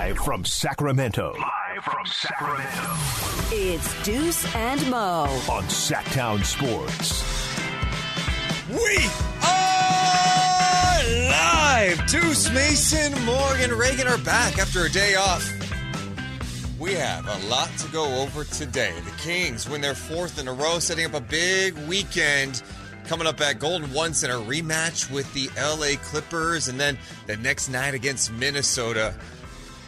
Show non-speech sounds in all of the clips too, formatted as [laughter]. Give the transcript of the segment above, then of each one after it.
Live from Sacramento. Live from Sacramento. It's Deuce and Mo. On Sactown Sports. We are live. Deuce Mason, Morgan Reagan are back after a day off. We have a lot to go over today. The Kings win their fourth in a row, setting up a big weekend coming up at Golden One Center rematch with the LA Clippers, and then the next night against Minnesota.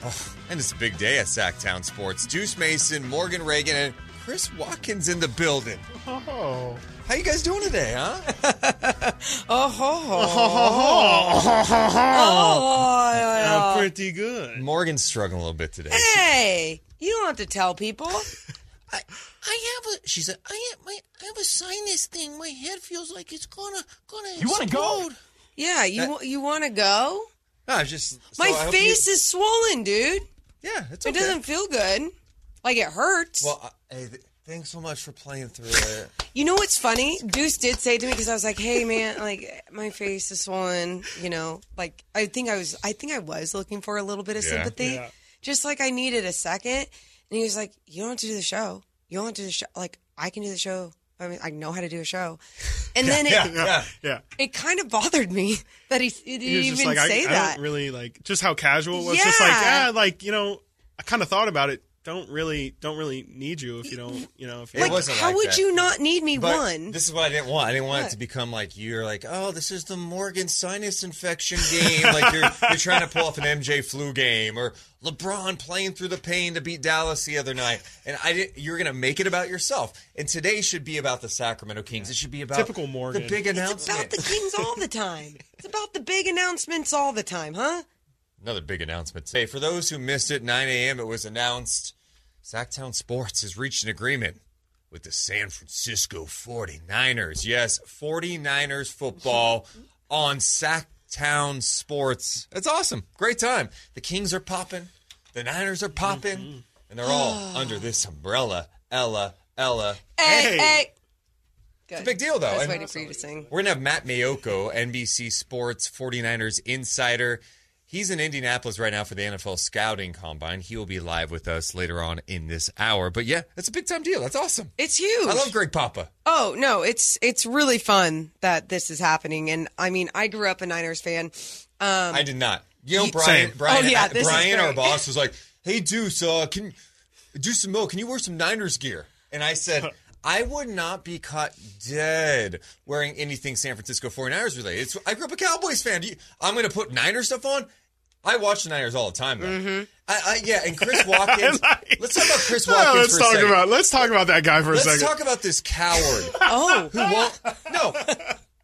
Oh, and it's a big day at Sactown Sports. Deuce Mason, Morgan Reagan, and Chris Watkins in the building. Oh. How you guys doing today, huh? [laughs] Oh, oh. oh, oh I'm pretty good. Morgan's struggling a little bit today. Hey, you don't have to tell people. [laughs] I, I have a. She said, I have my, I have a sinus thing. My head feels like it's gonna, gonna. You wanna go? explode." Yeah, you uh, That- you want to go? No, it's just so My I hope face you- is swollen, dude. Yeah, it's It okay. doesn't feel good. Like it hurts. Well, uh, hey, th- thanks so much for playing through it. [laughs] you know what's funny? Deuce did say to me because I was like, "Hey, man, like my face is swollen." You know, like I think I was, I think I was looking for a little bit of Yeah. sympathy, Yeah. just like I needed a second. And he was like, "You don't have to do the show. You don't have to do the show. Like I can do the show. I mean, I know how to do a show." [laughs] And then it, yeah, yeah. Yeah. it kind of bothered me that he, he didn't He just even like, say I, I that. don't really like just how casual it was. Just like, Yeah. yeah, like, you know, I kind of thought about it. Don't really, don't really need you if you don't, you know, if you It like, wasn't how like would that. you not need me? But one. this is what I didn't want. I didn't want it to become like you're like, oh, this is the Morgan sinus infection game. like you're you're trying to pull off an MJ flu game or LeBron playing through the pain to beat Dallas the other night. And I did, you're gonna make it about yourself. And today should be about the Sacramento Kings. It should be about Typical Morgan. The big It's announcement. about the Kings all the time. It's about the big announcements all the time, huh? Another big announcement today. For those who missed it, 9 a.m. it was announced Sactown Sports has reached an agreement with the San Francisco 49ers. Yes, 49ers football [laughs] on Sactown Sports. That's awesome. Great time. The Kings are popping, the Niners are popping, mm-hmm. and they're all [gasps] under this umbrella. Ella, Ella. Hey, Hey. hey. Good. It's a big deal, though. I was waiting for you to sing. We're going to have Matt Maiocco, NBC Sports 49ers insider. He's in Indianapolis right now for the NFL scouting combine. He will be live with us later on in this hour. But yeah, that's a big time deal. That's awesome. It's huge. I love Greg Papa. Oh no, it's it's really fun that this is happening, and I mean, I grew up a Niners fan. Um, I did not. You know, Ye- Brian, Same. Brian, Oh, yeah, this Brian, our boss, [laughs] was like, "Hey, Deuce, uh, can Deuce and Mo, can you wear some Niners gear?" And I said, "I would not be caught dead wearing anything San Francisco 49ers related. It's, I grew up a Cowboys fan. You- I'm going to put Niners stuff on." I watch the Niners all the time, though. Mm-hmm. I, I, yeah, and Chris [laughs] Watkins. Like- let's talk about Chris Yeah, Watkins let's for a talk second. about let's talk about that guy for a second. Let's talk about this coward [laughs] oh, who won't. No,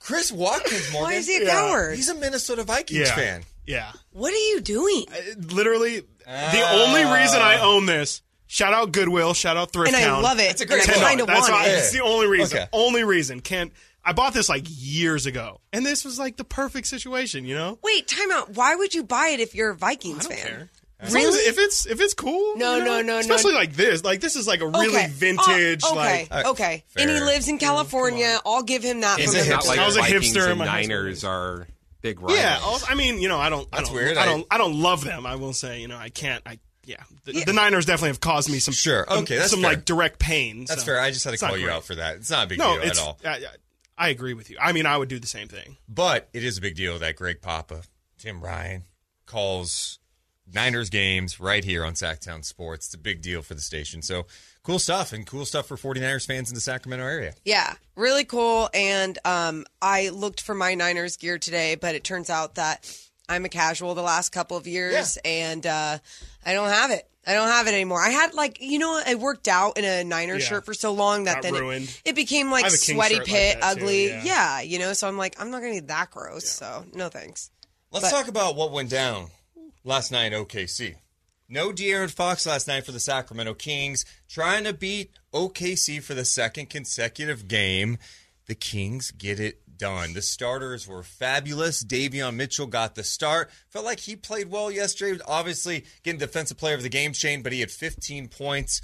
Chris Watkins, Morgan. why is he a Yeah. coward? He's a Minnesota Vikings yeah, fan. yeah. what are you doing? Literally, the only reason I own this. Shout out Goodwill. Shout out Thrift And I Town. love it. It's a great and book. I kind of That's want why- it. It's the only reason. Okay. Only reason. Can't. I bought this like years ago, and this was like the perfect situation. You know. Wait, time out. Why would you buy it if you're a Vikings I don't fan? care. As long as- Really? if it's if it's cool. No, you know? no, no, no. Especially like this. Like this is like a really Okay. vintage. Oh, okay, Like okay. And he lives in California. I'll give him that. He's for a the. Not like I was a Vikings hipster and my Niners are big rivals. yeah. also- I mean, you know, I don't. That's I don't, weird. I I- don't. I don't love them. I will say. You know, I can't. I yeah. The, Yeah. the Niners definitely have caused me some Sure. um, Okay, that's some fair. like direct pain. That's so fair. I just had to it's call you out for that. It's not a big No, deal at it's. all. I, I agree with you. I mean, I would do the same thing. But it is a big deal that Greg Papa, Tim Ryan, calls Niners games right here on Sactown Sports. It's a big deal for the station. So cool stuff and cool stuff for 49ers fans in the Sacramento area. Yeah, really cool. And um, I looked for my Niners gear today, but it turns out that I'm a casual the last couple of years, and uh, I don't have it. I don't have it anymore. I had like you know I worked out in a Niners Yeah. shirt for so long that Got then it, it became like have a King sweaty shirt like pit, too, ugly. yeah. you know. So I'm like I'm not gonna be that gross. So no thanks. Let's But- talk about what went down last night in OKC. No De'Aaron Fox last night for the Sacramento Kings, trying to beat OKC for the second consecutive game. The Kings get it done. The starters were fabulous. Davion Mitchell got the start. Felt like he played well yesterday. Obviously, getting defensive player of the game, chain, but he had 15 points.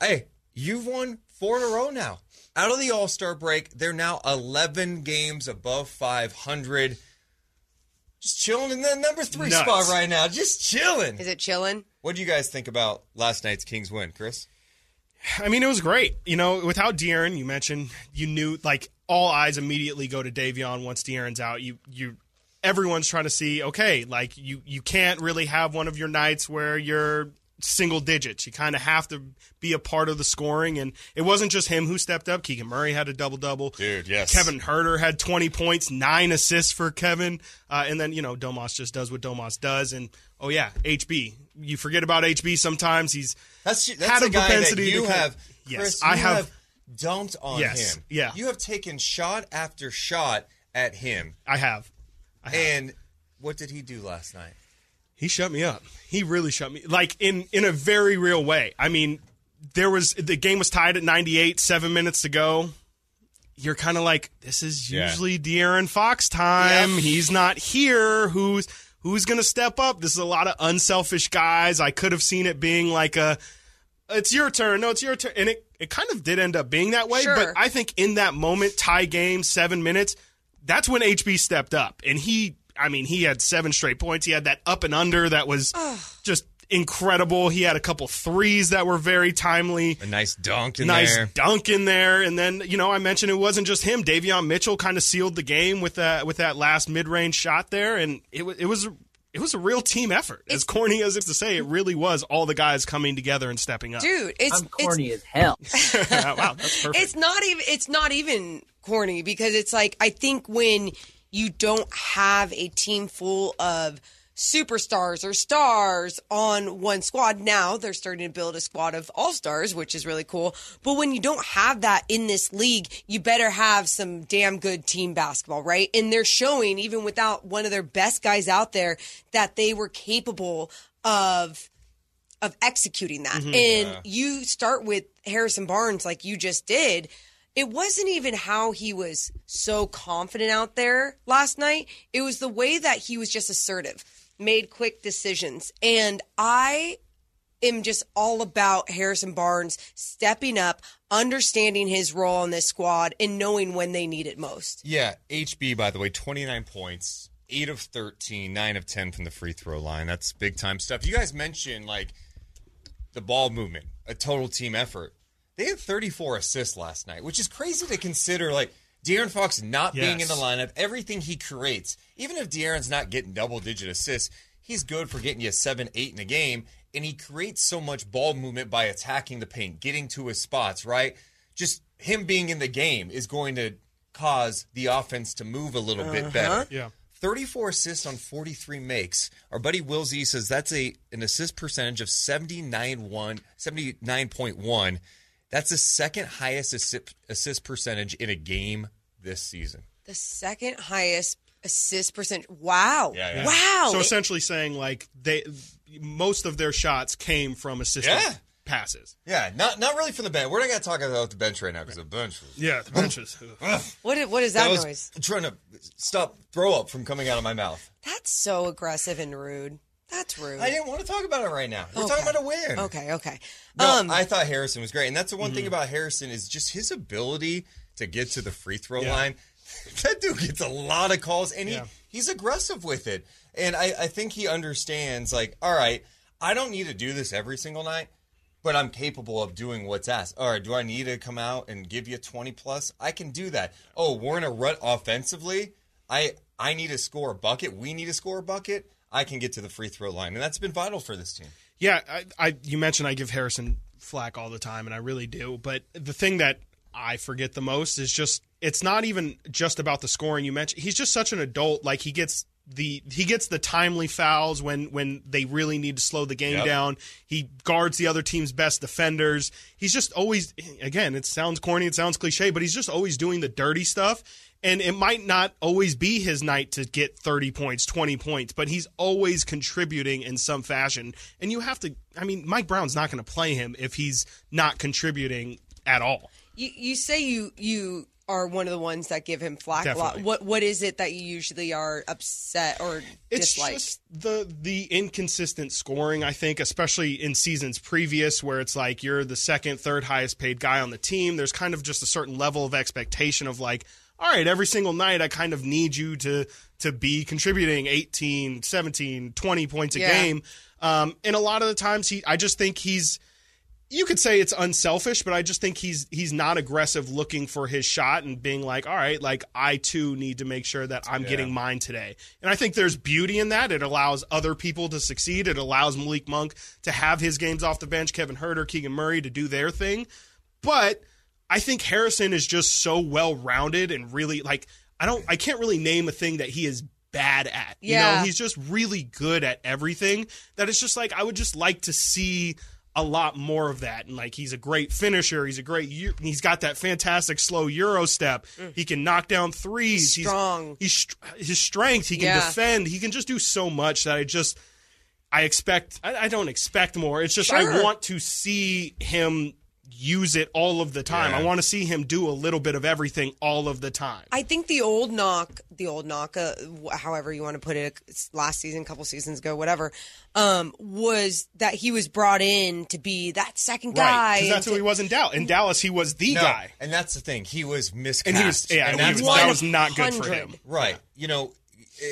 Hey, you've won four in a row now. Out of the All Star break, they're now 11 games above 500. just chilling in the number three Nuts. spot right now. Just chilling. Is it chilling? What do you guys think about last night's Kings win, Chris? I mean, it was great. You know, without De'Aaron, you mentioned you knew like all eyes immediately go to Davion once De'Aaron's out. You you everyone's trying to see okay, like you you can't really have one of your nights where you're single digits. You kind of have to be a part of the scoring, and it wasn't just him who stepped up. Keegan Murray had a double double. Dude, yes. Kevin Huerter had 20 points, nine assists for Kevin, uh, and then you know Domas just does what Domas does, and oh yeah, HB. You forget about HB sometimes. He's That's that's had a a guy that you to kind- have. Yes, Chris, I you have- dumped on Yes, him. yeah. you have taken shot after shot at him, I have. and what did he do last night? He shut me up. He really shut me like in in a very real way. I mean, there was the game was tied at 98, 7 minutes to go. You're kind of like this is Yeah. usually De'Aaron Fox time. Yep. He's not here. Who's who's going to step up? This is a lot of unselfish guys. I could have seen it being like a it's your turn. No, it's your turn. And it, it kind of did end up being that way. Sure. But I think in that moment, tie game, seven minutes, that's when HB stepped up. And he, I mean, he had seven straight points. He had that up and under that was just incredible. He had a couple threes that were very timely. A nice dunk in nice there. dunk in there, and then you know I mentioned it wasn't just him. Davion Mitchell kind of sealed the game with that with that last mid range shot there, and it was it was it was a real team effort. As corny as it's to say, it really was all the guys coming together and stepping up. Dude, it's I'm corny as hell. [laughs] wow, that's perfect. it's not even it's not even corny because it's like I think when you don't have a team full of superstars or stars on one squad now they're starting to build a squad of all-stars which is really cool but when you don't have that in this league you better have some damn good team basketball right and they're showing even without one of their best guys out there that they were capable of of executing that. Mm-hmm. And you start with Harrison Barnes like you just did. It wasn't even how he was so confident out there last night. It was the way that he was just assertive, made quick decisions. And I am just all about Harrison Barnes stepping up, understanding his role in this squad, and knowing when they need it most. Yeah, HB, by the way, 29 points, 8 of 13, 9 of 10 from the free throw line. That's big time stuff. You guys mentioned, like, the ball movement, a total team effort. They had 34 assists last night, which is crazy to consider, like, De'Aaron Fox not being in Yes. the lineup, everything he creates, even if De'Aaron's not getting double digit assists, he's good for getting you 7 8 in a game, and he creates so much ball movement by attacking the paint, getting to his spots, right? Just him being in the game is going to cause the offense to move a little bit uh-huh. better. Yeah. 34 assists on 43 makes. Our buddy Will Z says that's a an assist percentage of 79 one, 79.1. That's the second highest assist, assist percentage in a game this season. The second highest assist percent. Wow. Yeah, yeah. Wow. So essentially saying like they most of their shots came from assisted Yeah. passes. Yeah, not not really from the bench. We're not going to talk about the bench right now because the bench was. Yeah, the benches. Ugh. what, i- what is that, That was noise? trying to stop throw up from coming out of my mouth. That's so aggressive and rude. That's rude. I didn't want to talk about it right now. We're Okay. talking about a win. Okay, okay. No, um, I thought Harrison was great, and that's the one thing about Harrison is just his ability to get to the free throw Yeah. line. [laughs] That dude gets a lot of calls, and he, Yeah. he's aggressive with it. And I, I think he understands, like, all right, I don't need to do this every single night, but I'm capable of doing what's asked. All right, do I need to come out and give you 20 plus? I can do that. Oh, we're in a rut offensively. I I need to score a bucket. We need to score a bucket. I can get to the free throw line, and that's been vital for this team. Yeah, I, I you mentioned I give Harrison flack all the time, and I really do. But the thing that I forget the most is just it's not even just about the scoring. You mentioned he's just such an adult. Like he gets the he gets the timely fouls when when they really need to slow the game Yep. down. He guards the other team's best defenders. He's just always again. It sounds corny. It sounds cliche, but he's just always doing the dirty stuff. And it might not always be his night to get 30 points, 20 points, but he's always contributing in some fashion. And you have to, I mean, Mike Brown's not going to play him if he's not contributing at all. You, you say you you are one of the ones that give him flack a lot. What what is it that you usually are upset or It's dislike? just the the inconsistent scoring. I think, especially in seasons previous, where it's like you're the second, third highest paid guy on the team. There's kind of just a certain level of expectation of like, all right, every single night I kind of need you to to be contributing 18, 17, 20 points a Yeah. game. Um, and a lot of the times he I just think he's you could say it's unselfish, but I just think he's he's not aggressive looking for his shot and being like, all right, like I too need to make sure that I'm getting mine today. And I think there's beauty in that. It allows other people to succeed. It allows Malik Monk to have his games off the bench, Kevin Huerter, Keegan Murray to do their thing. But I think Harrison is just so well rounded and really like I don't I can't really name a thing that he is bad at. You Yeah. know, he's just really good at everything that it's just like I would just like to see a lot more of that. And like he's a great finisher. He's a great he's got that fantastic slow euro step. He can knock down threes. Mm. Strong. he's, he's his strength he can Yeah. defend. He can just do so much that i just i expect i, I don't expect more. It's just i want to see him use it all of the time Yeah. i want to see him do a little bit of everything all of the time I think the old knock, the old knock, uh, however you want to put it, last season, couple seasons ago, whatever, um, was that he was brought in to be that second guy. right because that's and who he was in dallas in dallas he was the No, guy and that's the thing. He was miscast. and he was yeah and he that's was- why that was not good for him Right. You know, i-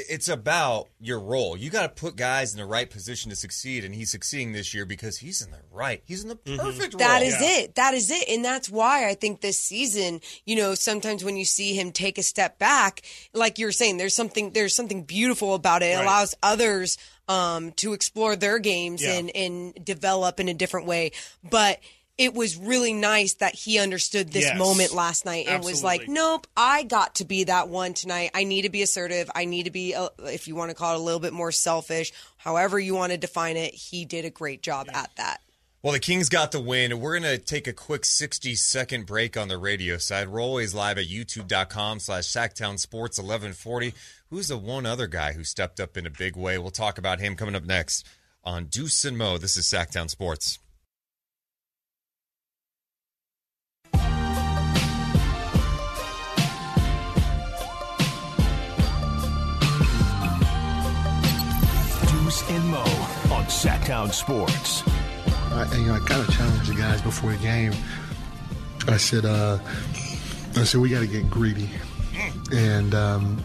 it's about your role. You got to put guys in the right position to succeed, and he's succeeding this year because he's in the right. He's in the perfect That role. is it. That is it. And that's why I think this season, you know, sometimes when you see him take a step back, like you're saying, there's something there's something beautiful about it. It Right. allows others um, to explore their games Yeah. and, and develop in a different way. But it was really nice that he understood this Yes. moment last night and was like, nope, I got to be that one tonight. I need to be assertive. I need to be, uh, if you want to call it a little bit more selfish, however you want to define it. He did a great job at that. Well, the Kings got the win. We're going to take a quick 60 second break on the radio side. We're always live at youtube.com slash Sactown Sports 1140. Who's the one other guy who stepped up in a big way? We'll talk about him coming up next on Deuce and Mo. This is Sactown Sports. And Mo on Sactown Sports. I, you know, I kind of challenged the guys before the game. I said, uh, I said we got to get greedy, and um,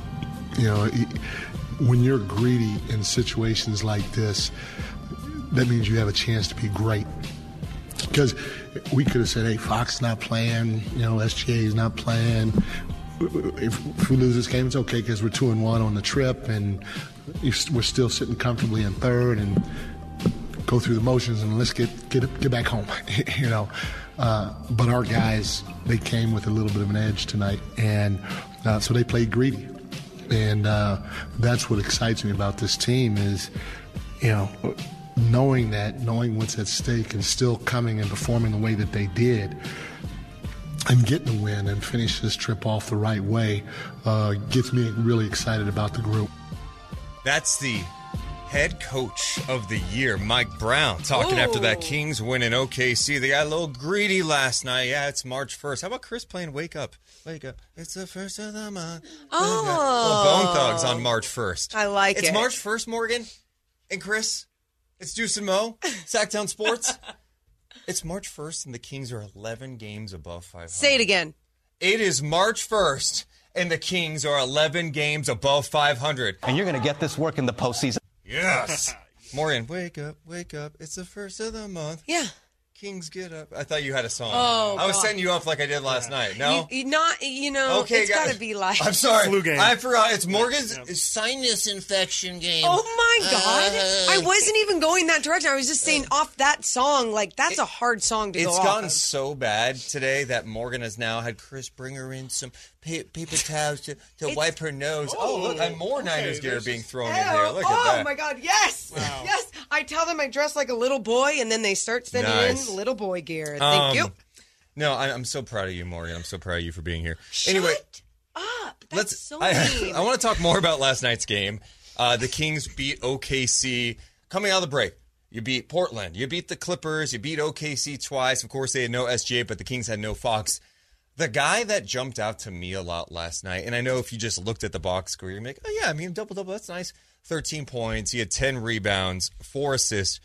you know, when you're greedy in situations like this, that means you have a chance to be great. Because we could have said, "Hey, Fox not playing. You know, SGA is not playing. If, we lose this game, it's okay because we're two and one on the trip, and we're still sitting comfortably in third, and go through the motions and let's get get get back home, [laughs] you know. Uh, but our guys, they came with a little bit of an edge tonight, and uh, so they played greedy, and uh, that's what excites me about this team is, you know, knowing that, knowing what's at stake, and still coming and performing the way that they did. And getting the win and finish this trip off the right way uh, gets me really excited about the group. That's the head coach of the year, Mike Brown, talking after that Kings win in OKC. They got a little greedy last night. Yeah, it's March 1st. How about Chris playing Wake Up? Wake Up. It's the first of the month. Oh. Well, Bone Thugs on March 1st. I like it's it. It's March 1st, Morgan and Chris. It's Deuce and Mo, Sactown Sports. [laughs] it's March 1st, and the Kings are 11 games above 500. Say it again. It is March 1st, and the Kings are 11 games above 500. and you're going to get this work in the postseason. Yes. [laughs] Morgan, wake up, wake up. It's the first of the month. Yeah. Kings get up. I thought you had a song. Oh, I was God. setting you up like I did last night. No? You, you not, you know, okay, it's guys. got to be like. I'm sorry. Flu game. I forgot. It's Morgan's sinus infection game. Oh my God! Uh, I wasn't even going that direction. I was just saying off that song. Like that's a hard song to go It's off. gotten of. so bad today that Morgan has now had Chris bring her in some pa- paper towels to, to wipe her nose. Oh, look, and more Niners gear there's being just- thrown Ew. in here. Look oh at that. my God! Yes, yes. I tell them I dress like a little boy, and then they start sending Nice. in little boy gear. Thank Um, you. No, I, I'm so proud of you, Morgan. I'm so proud of you for being here. Shut anyway, up. That's let's. so I, [laughs] mean. I want to talk more about last night's game. Uh, the Kings beat OKC coming out of the break. You beat Portland. You beat the Clippers. You beat OKC twice. Of course, they had no SGA, but the Kings had no Fox. The guy that jumped out to me a lot last night, and I know if you just looked at the box score, you're like, oh yeah, I mean double double, that's nice. 13 points. He had 10 rebounds, four assists.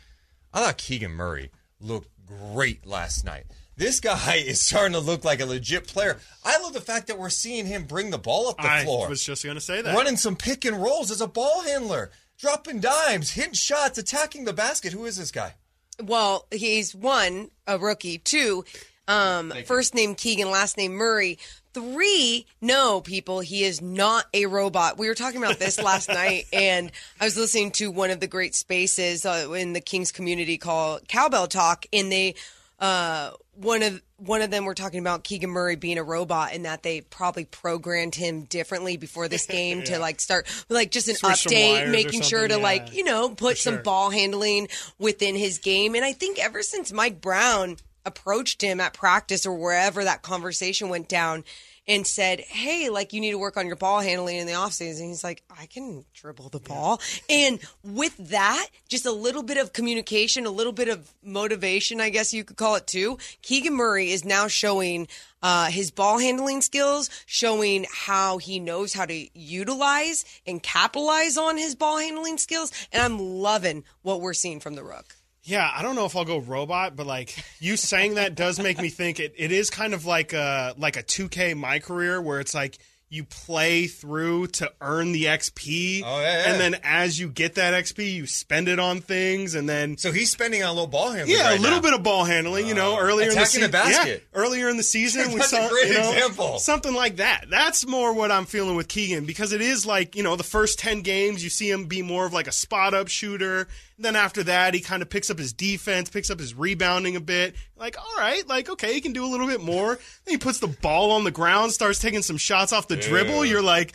I thought Keegan Murray looked great last night. This guy [laughs] is starting to look like a legit player. I love the fact that we're seeing him bring the ball up the I floor, I was just going to say that. running some pick and rolls as a ball handler, dropping dimes, hitting shots, attacking the basket. Who is this guy? Well, he's one, a rookie. Two, um, first name Keegan, last name Murray. Three, no, people, he is not a robot. We were talking about this last [laughs] night, and I was listening to one of the great spaces uh, in the Kings community called Cowbell Talk, and they, uh, one of one of them were talking about Keegan Murray being a robot, and that they probably programmed him differently before this [laughs] game to like start like just an Switch update, making sure to something, like you know put For some sure. ball handling within his game. And I think ever since Mike Brown approached him at practice or wherever that conversation went down and said, Hey, like you need to work on your ball handling in the offseason. He's like, I can dribble the ball. And with that, just a little bit of communication, a little bit of motivation, I guess you could call it too. Keegan Murray is now showing uh, his ball handling skills, showing how he knows how to utilize and capitalize on his ball handling skills. And I'm loving what we're seeing from the Rook. Yeah, I don't know if I'll go robot, but like you saying that does make me think it, it is kind of like a like a 2K my career where it's like you play through to earn the XP. Oh, yeah, yeah. And then as you get that XP, you spend it on things and then So he's spending on a little ball handling. yeah, right a little now. bit of ball handling, you know, oh, earlier in the the basket. Yeah, earlier in the season, [laughs] we saw a great you know, example. something like that. That's more what I'm feeling with Keegan because it is like you know the first ten games you see him be more of like a spot up shooter. Then after that, he kind of picks up his defense, picks up his rebounding a bit. Like, all right, like okay, he can do a little bit more. Then he puts the ball on the ground, starts taking some shots off the dribble. You're like.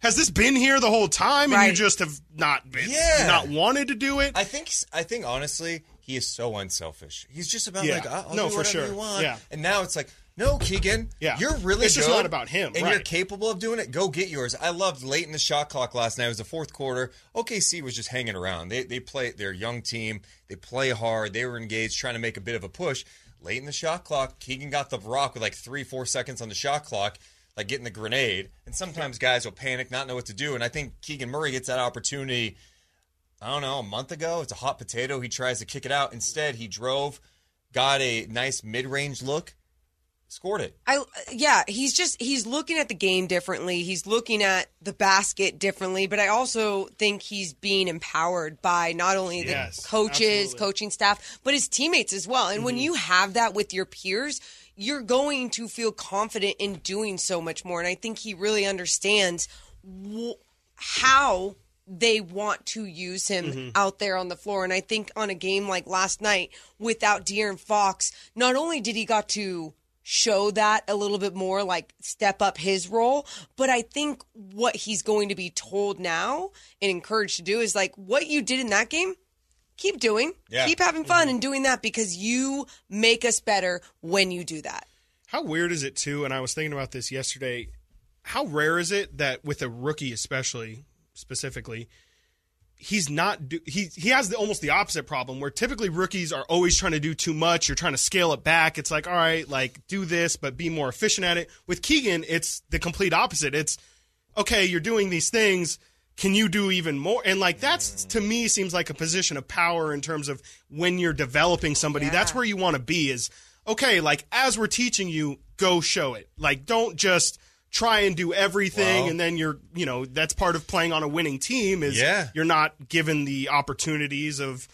Has this been here the whole time, and you just have not been, Yeah. not wanted to do it? I think I think honestly, he is so unselfish. He's just about Yeah. like uh, I'll No, do for sure. you want. Yeah. And now it's like, no, Keegan, Yeah. you're really It's just good, not about him, and you're capable of doing it. Go get yours. I loved late in the shot clock last night. It was the fourth quarter. OKC was just hanging around. They they play. They're a young team. They play hard. They were engaged, trying to make a bit of a push. Late in the shot clock, Keegan got the rock with like three, four seconds on the shot clock. Like getting the grenade, and sometimes guys will panic, not know what to do. And I think Keegan Murray gets that opportunity I don't know, a month ago. It's a hot potato. He tries to kick it out. Instead, he drove, got a nice mid range look, scored it. I yeah, he's just he's looking at the game differently. He's looking at the basket differently, but I also think he's being empowered by not only the Yes, coaches, absolutely. coaching staff, but his teammates as well. And when mm-hmm. you have that with your peers, you're going to feel confident in doing so much more. And I think he really understands wh- how they want to use him mm-hmm. out there on the floor. And I think on a game like last night without De'Aaron Fox, not only did he got to show that a little bit more, like step up his role, but I think what he's going to be told now and encouraged to do is like what you did in that game. Keep doing, Yeah. keep having fun mm-hmm. and doing that because you make us better when you do that. How weird is it too? And I was thinking about this yesterday. How rare is it that with a rookie, especially specifically, he's not do, he he has the, almost the opposite problem where typically rookies are always trying to do too much. You're trying to scale it back. It's like all right, like do this, but be more efficient at it. With Keegan, it's the complete opposite. It's okay, you're doing these things. Can you do even more? And like that's to me seems like a position of power in terms of when you're developing somebody. That's where you want to be. Is okay, like as we're teaching you, go show it. Like don't just try and do everything Well- and then you're you know that's part of playing on a winning team is Yeah. you're not given the opportunities of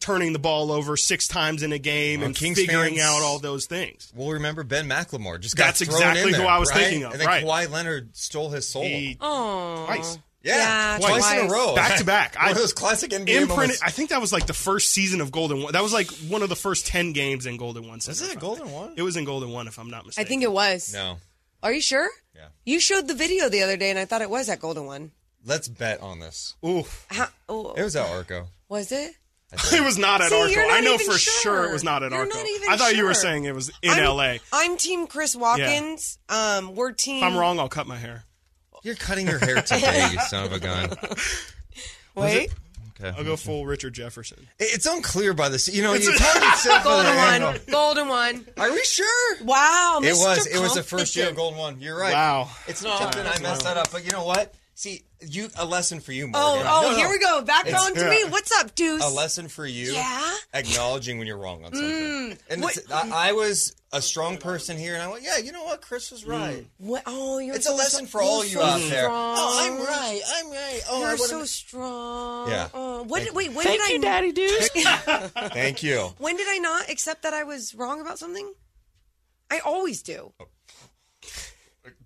turning the ball over six times in a game Well, and Kings figuring fans- out all those things. We'll remember Ben McLemore. Just got That's thrown exactly in who there, I was right? thinking of, And then right. Kawhi Leonard stole his soul. He, Oh, twice. yeah, Yeah, twice, in a row, Back to back. One I- of those classic NBA imprinted. moments. I think that was like the first season of Golden One. That was like one of the first ten games in Golden One. Was it a if I- Golden One? It was in Golden One, if I'm not mistaken. I think it was. No, Are you sure? Yeah. You showed the video the other day, and I thought it was that golden one. let's bet on this. Oof. How, oh, It was at Arco. was it? It was not at See, Arco. not I know for sure. sure it was not at You're Arco. not even I thought you were saying it was in I'm, LA. I'm Team Chris Watkins. Um, we're team. If I'm wrong, I'll cut my hair. You're cutting your hair today, you son of a gun. [laughs] Wait, Okay. I'll go full Richard Jefferson. It's unclear by this. You know, you talk yourself [laughs] golden on the one, angle. golden one. Are we sure? Wow, It was. It was the first year of Golden One. You're right. Wow. It's not often I mess that up, but you know what? See, you a lesson for you, Oh, Morgan. oh, oh No, here we go. Back It's- on to me. What's up, Deuce? A lesson for you. Yeah? Acknowledging when you're wrong on something. Mm. and what- it's- I, I was a strong person here, and I went, yeah, you know what? Chris was mm. right. What? Oh, you're It's so a lesson for all you so out there. Oh, I'm right. I'm right. Oh, I You're would've- so strong. Yeah. Oh, what? Thank wait, when did I? Daddy Deuce. Thank you. When did I not accept that I was wrong about something? I always do. Oh.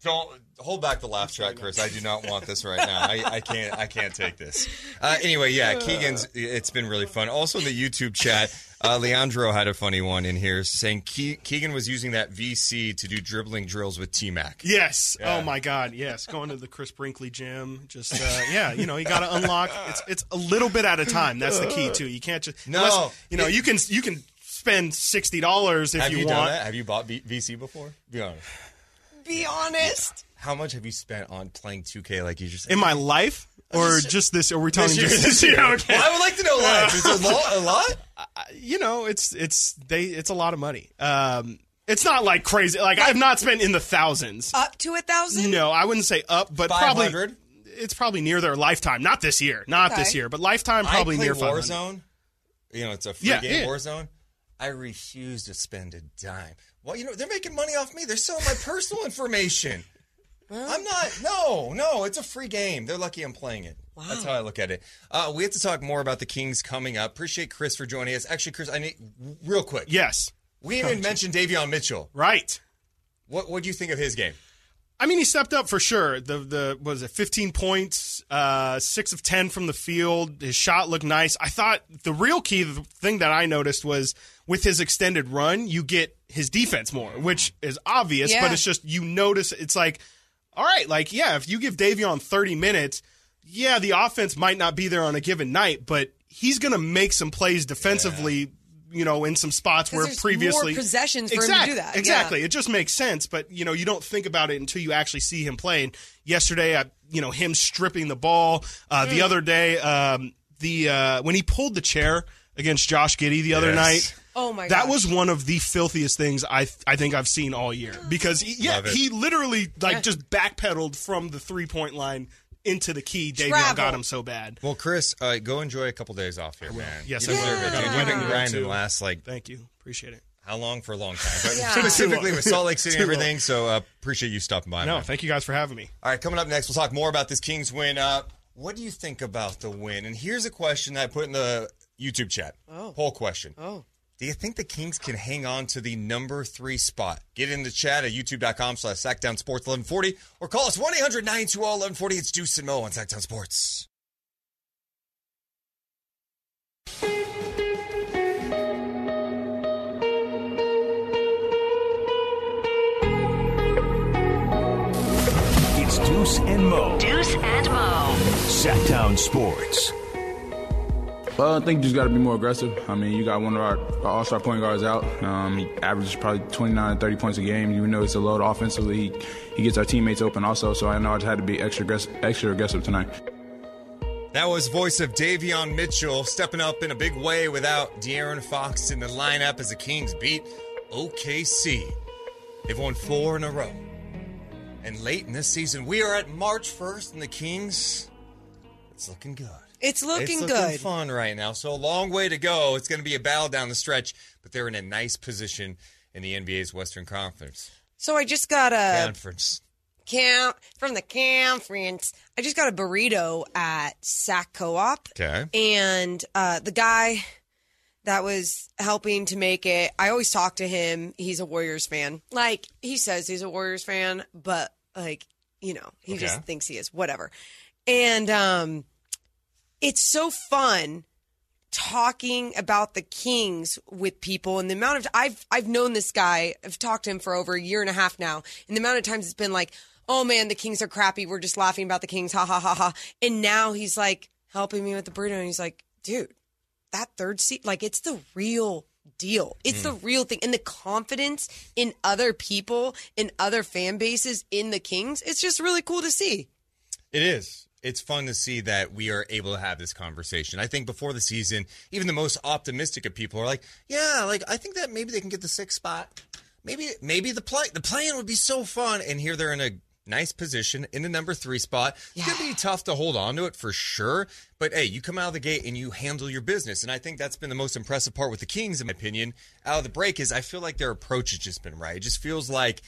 Don't hold back the laugh track, Chris. I do not want this right now. I, I can't. I can't take this. Uh, anyway, yeah, [laughs] Keegan's. It's been really fun. Also, in the YouTube chat, uh, Leandro had a funny one in here saying Ke- Keegan was using that VC to do dribbling drills with T Mac. Yes. Yeah. Oh my God. Yes. Going to the Chris Brickley gym. Just uh, yeah. You know, you got to unlock. It's it's a little bit at a time. That's the key too. You can't just No. unless- you know, you can you can spend sixty dollars if Have you, you, done want. that? Have you bought v- VC before? Be honest. Be honest. How much have you spent on playing 2K? Like you just In my life, or just this? Are we talking This year, just this this year? year. Okay. Well, I would like to know life. Is it a lot? A lot? [laughs] You know, it's it's they it's a lot of money. Um, it's not like crazy. Like I've not spent in the thousands. Up to a thousand? No, I wouldn't say up, but probably it's probably near their lifetime. Not this year, not this year, but lifetime probably I play near 500. Warzone. You know, it's a free Yeah, game, yeah. Warzone. I refuse to spend a dime. Well, you know, they're making money off me. They're selling my personal information. [laughs] I'm not. No, no, it's a free game. They're lucky I'm playing it. That's how I look at it. Uh, we have to talk more about the Kings coming up. Appreciate Chris for joining us. Actually, Chris, I need real quick. Yes, We even mentioned Davion Mitchell. right. What What do you think of his game? I mean, he stepped up for sure. The the what was it 15 points, uh, six of ten from the field. His shot looked nice. I thought the real key, the thing that I noticed was with his extended run, you get his defense more, which is obvious, Yeah. but it's just you notice it's like, all right, like yeah, if you give Davion 30 minutes, yeah, the offense might not be there on a given night, but he's going to make some plays defensively. You know, in some spots where previously more possessions for him to do that. Yeah. Exactly, it just makes sense. But you know, you don't think about it until you actually see him play. And yesterday, I, you know, him stripping the ball. Uh, Mm. The other day, um, the uh, when he pulled the chair against Josh Giddey the other Yes. night. Oh my god That gosh. was one of the filthiest things I I think I've seen all year because he, yeah he literally like just backpedaled from the three point line into the key. Davion got him so bad. Well, Chris, uh, go enjoy a couple days off here, man. Yes, you I will. deserve it. Dude. You've to been go grinding to. last like Thank you, appreciate it. how long for a long time, [laughs] but Yeah. specifically with Salt Lake City and Too long. everything. So uh, appreciate you stopping by. No, man. thank you guys for having me. All right, coming up next, we'll talk more about this Kings win. Uh, what do you think about the win? And here's a question I put in the YouTube chat. Oh. Poll question. Oh. Do you think the Kings can hang on to the number three spot? Get in the chat at youtube.com slash sactownsports 1140 or call us 1-800-920-1140. It's Deuce and Mo on Sactown Sports. It's Deuce and Mo. Deuce and Mo. Sactown Sports. Well, I think you just got to be more aggressive. I mean, you got one of our, our all-star point guards out. Um, he averages probably 29, 30 points a game. Even though it's a load offensively, he, he gets our teammates open also. So I know I just had to be extra extra aggressive tonight. That was voice of Davion Mitchell stepping up in a big way without De'Aaron Fox in the lineup as the Kings beat OKC. They've won four in a row. And late in this season, we are at March 1st, and the Kings, it's looking good. It's looking it's looking good. fun right now. So a long way to go. It's going to be a battle down the stretch, but they're in a nice position in the NBA's Western Conference. So I just got a Conference. cam from the conference. I just got a burrito at Sac Co-op. Okay. And uh, the guy that was helping to make it, I always talk to him. He's a Warriors fan. Like he says he's a Warriors fan, but like you know, he Okay. just thinks he is. Whatever. And um, it's so fun talking about the Kings with people and the amount of I've I've known this guy. I've talked to him for over a year and a half now. And the amount of times it's been like, "Oh man, the Kings are crappy. We're just laughing about the Kings. Ha ha ha ha." And now he's like helping me with the burrito and he's like, "Dude, that third seat, like it's the real deal. It's the mm. real thing. And the confidence in other people, in other fan bases, in the Kings, it's just really cool to see. It is. It's fun to see that we are able to have this conversation. I think before the season, even the most optimistic of people are like, "Yeah, like I think that maybe they can get the sixth spot. Maybe maybe the play the play-in would be so fun." And here they're in a nice position in the number three spot. It's going to be tough to hold on to it for sure. But hey, you come out of the gate and you handle your business. And I think that's been the most impressive part with the Kings, in my opinion, out of the break is I feel like their approach has just been right. It just feels like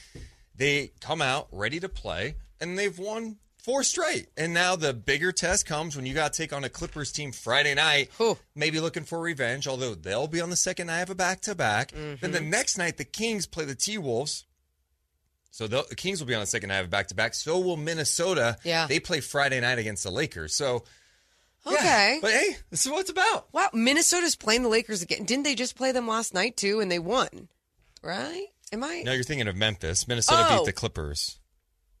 they come out ready to play and they've won four straight. And now the bigger test comes when you got to take on a Clippers team Friday night, maybe looking for revenge, although they'll be on the second night of a back to back. Then the mm-hmm. next night, the Kings play the T Wolves. So the Kings will be on the second night of a back to back. So will Minnesota. Yeah. They play Friday night against the Lakers. So, yeah. Okay. But hey, this is what it's about. Wow, Minnesota's playing the Lakers again. Didn't they just play them last night too, and they won? Right? Am I? No, you're thinking of Memphis. Minnesota Oh. beat the Clippers.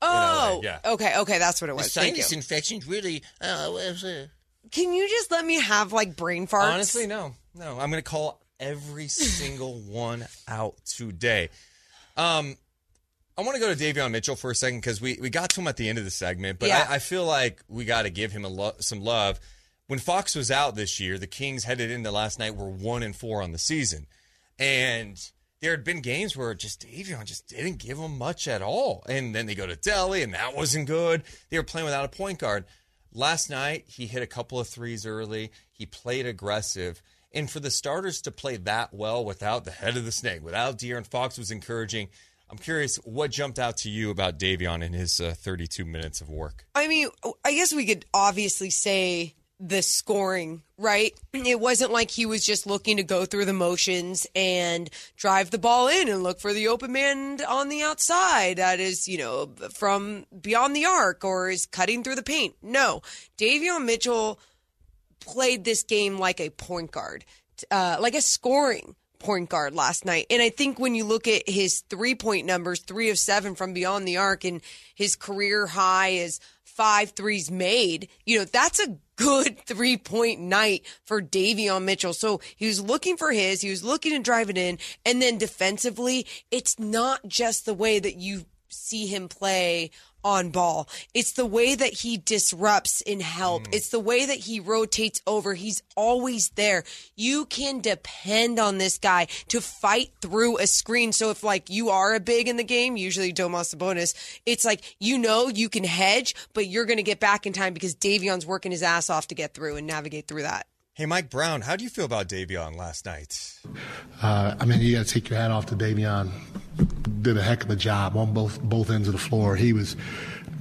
Oh, yeah. okay, okay, that's what it was. Thank you. infections really. Uh, Can you just let me have like brain farts? Honestly, no, no. I'm going to call every single [laughs] one out today. Um, I want to go to Davion Mitchell for a second because we, we got to him at the end of the segment, but Yeah. I, I feel like we got to give him a lo- some love. When Fox was out this year, the Kings headed into last night were one and four on the season, and there had been games where just Davion just didn't give them much at all, and then they go to Delly, and that wasn't good. They were playing without a point guard. Last night, he hit a couple of threes early. He played aggressive. And for the starters to play that well without the head of the snake, without De'Aaron Fox was encouraging. I'm curious, what jumped out to you about Davion in his uh, 32 minutes of work? I mean, I guess we could obviously say the scoring, right? It wasn't like he was just looking to go through the motions and drive the ball in and look for the open man on the outside that is, you know, from beyond the arc or is cutting through the paint. No, Davion Mitchell played this game like a point guard, uh, like a scoring point guard last night. And I think when you look at his three point numbers, three of seven from beyond the arc, and his career high is five threes made, you know, that's a good three point night for Davion Mitchell. So he was looking for his, he was looking to drive it in. And then defensively, it's not just the way that you see him play on ball. It's the way that he disrupts in help. It's the way that he rotates over. He's always there. You can depend on this guy to fight through a screen. So if like you are a big in the game, usually Domas Sabonis, it's like you know you can hedge, but you're going to get back in time because Davion's working his ass off to get through and navigate through that. Hey, Mike Brown, how do you feel about Davion last night? Uh, I mean, you got to take your hat off to Davion. Did a heck of a job on both both ends of the floor. He was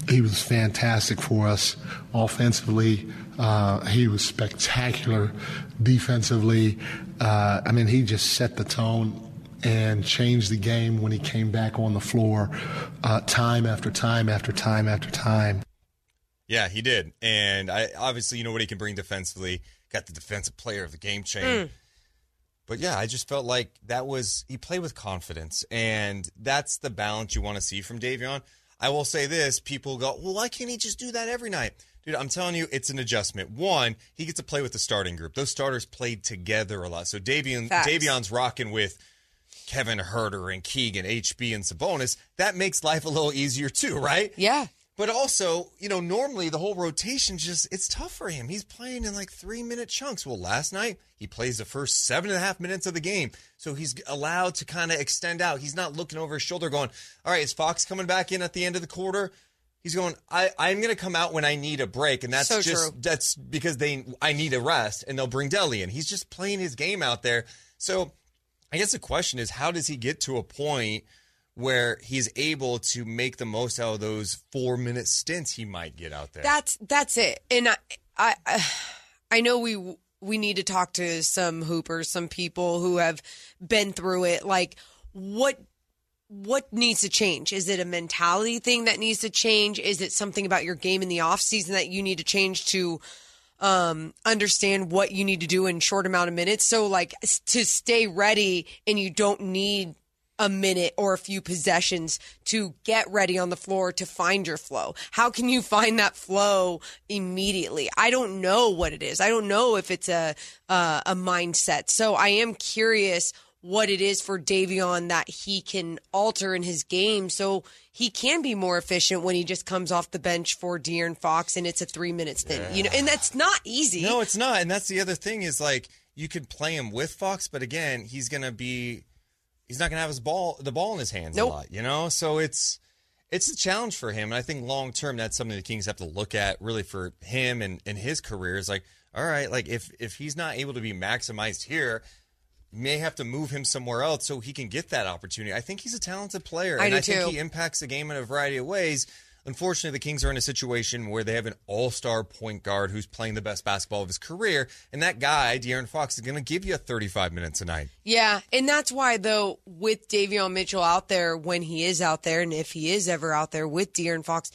he was fantastic for us offensively. Uh, he was spectacular defensively. Uh, I mean, he just set the tone and changed the game when he came back on the floor, uh, time after time after time after time. Yeah, he did. And I obviously you know what he can bring defensively. Got the defensive player of the game chain. But yeah, I just felt like that was he played with confidence, and that's the balance you want to see from Davion. I will say this: people go, "Well, why can't he just do that every night?" Dude, I'm telling you, it's an adjustment. One, he gets to play with the starting group; those starters played together a lot. So Davion, Facts. Davion's rocking with Kevin Huerter and Keegan, HB, and Sabonis. That makes life a little easier too, right? Yeah. But also, you know, normally the whole rotation just it's tough for him. He's playing in like three minute chunks. Well, last night he plays the first seven and a half minutes of the game. So he's allowed to kind of extend out. He's not looking over his shoulder going, All right, is Fox coming back in at the end of the quarter? He's going, I, I'm gonna come out when I need a break. And that's So just true. that's because they I need a rest and they'll bring Delly in. He's just playing his game out there. So I guess the question is how does he get to a point where he's able to make the most out of those four minute stints he might get out there. That's that's it. And I I I- know we we need to talk to some hoopers, some people who have been through it. Like what what needs to change? Is it a mentality thing that needs to change? Is it something about your game in the off season that you need to change to um understand what you need to do in short amount of minutes? So like to stay ready and you don't need a minute or a few possessions to get ready on the floor to find your flow. How can you find that flow immediately? I don't know what it is. I don't know if it's a uh, a mindset. So I am curious what it is for Davion that he can alter in his game so he can be more efficient when he just comes off the bench for De'Aaron Fox and it's a three minute stint. You know, and that's not easy. no, it's not. And that's the other thing is like you could play him with Fox, but again, he's gonna be he's not gonna have his ball the ball in his hands Nope. a lot, you know? So it's it's a challenge for him. And I think long term, that's something the Kings have to look at really for him and, and his career is like, all right, like if, if he's not able to be maximized here, may have to move him somewhere else so he can get that opportunity. I think he's a talented player. I and do I think too. he impacts the game in a variety of ways. Unfortunately, the Kings are in a situation where they have an all star point guard who's playing the best basketball of his career. And that guy, De'Aaron Fox, is going to give you 35 minutes a night. Yeah, and that's why though with Davion Mitchell out there when he is out there, and if he is ever out there with De'Aaron Fox,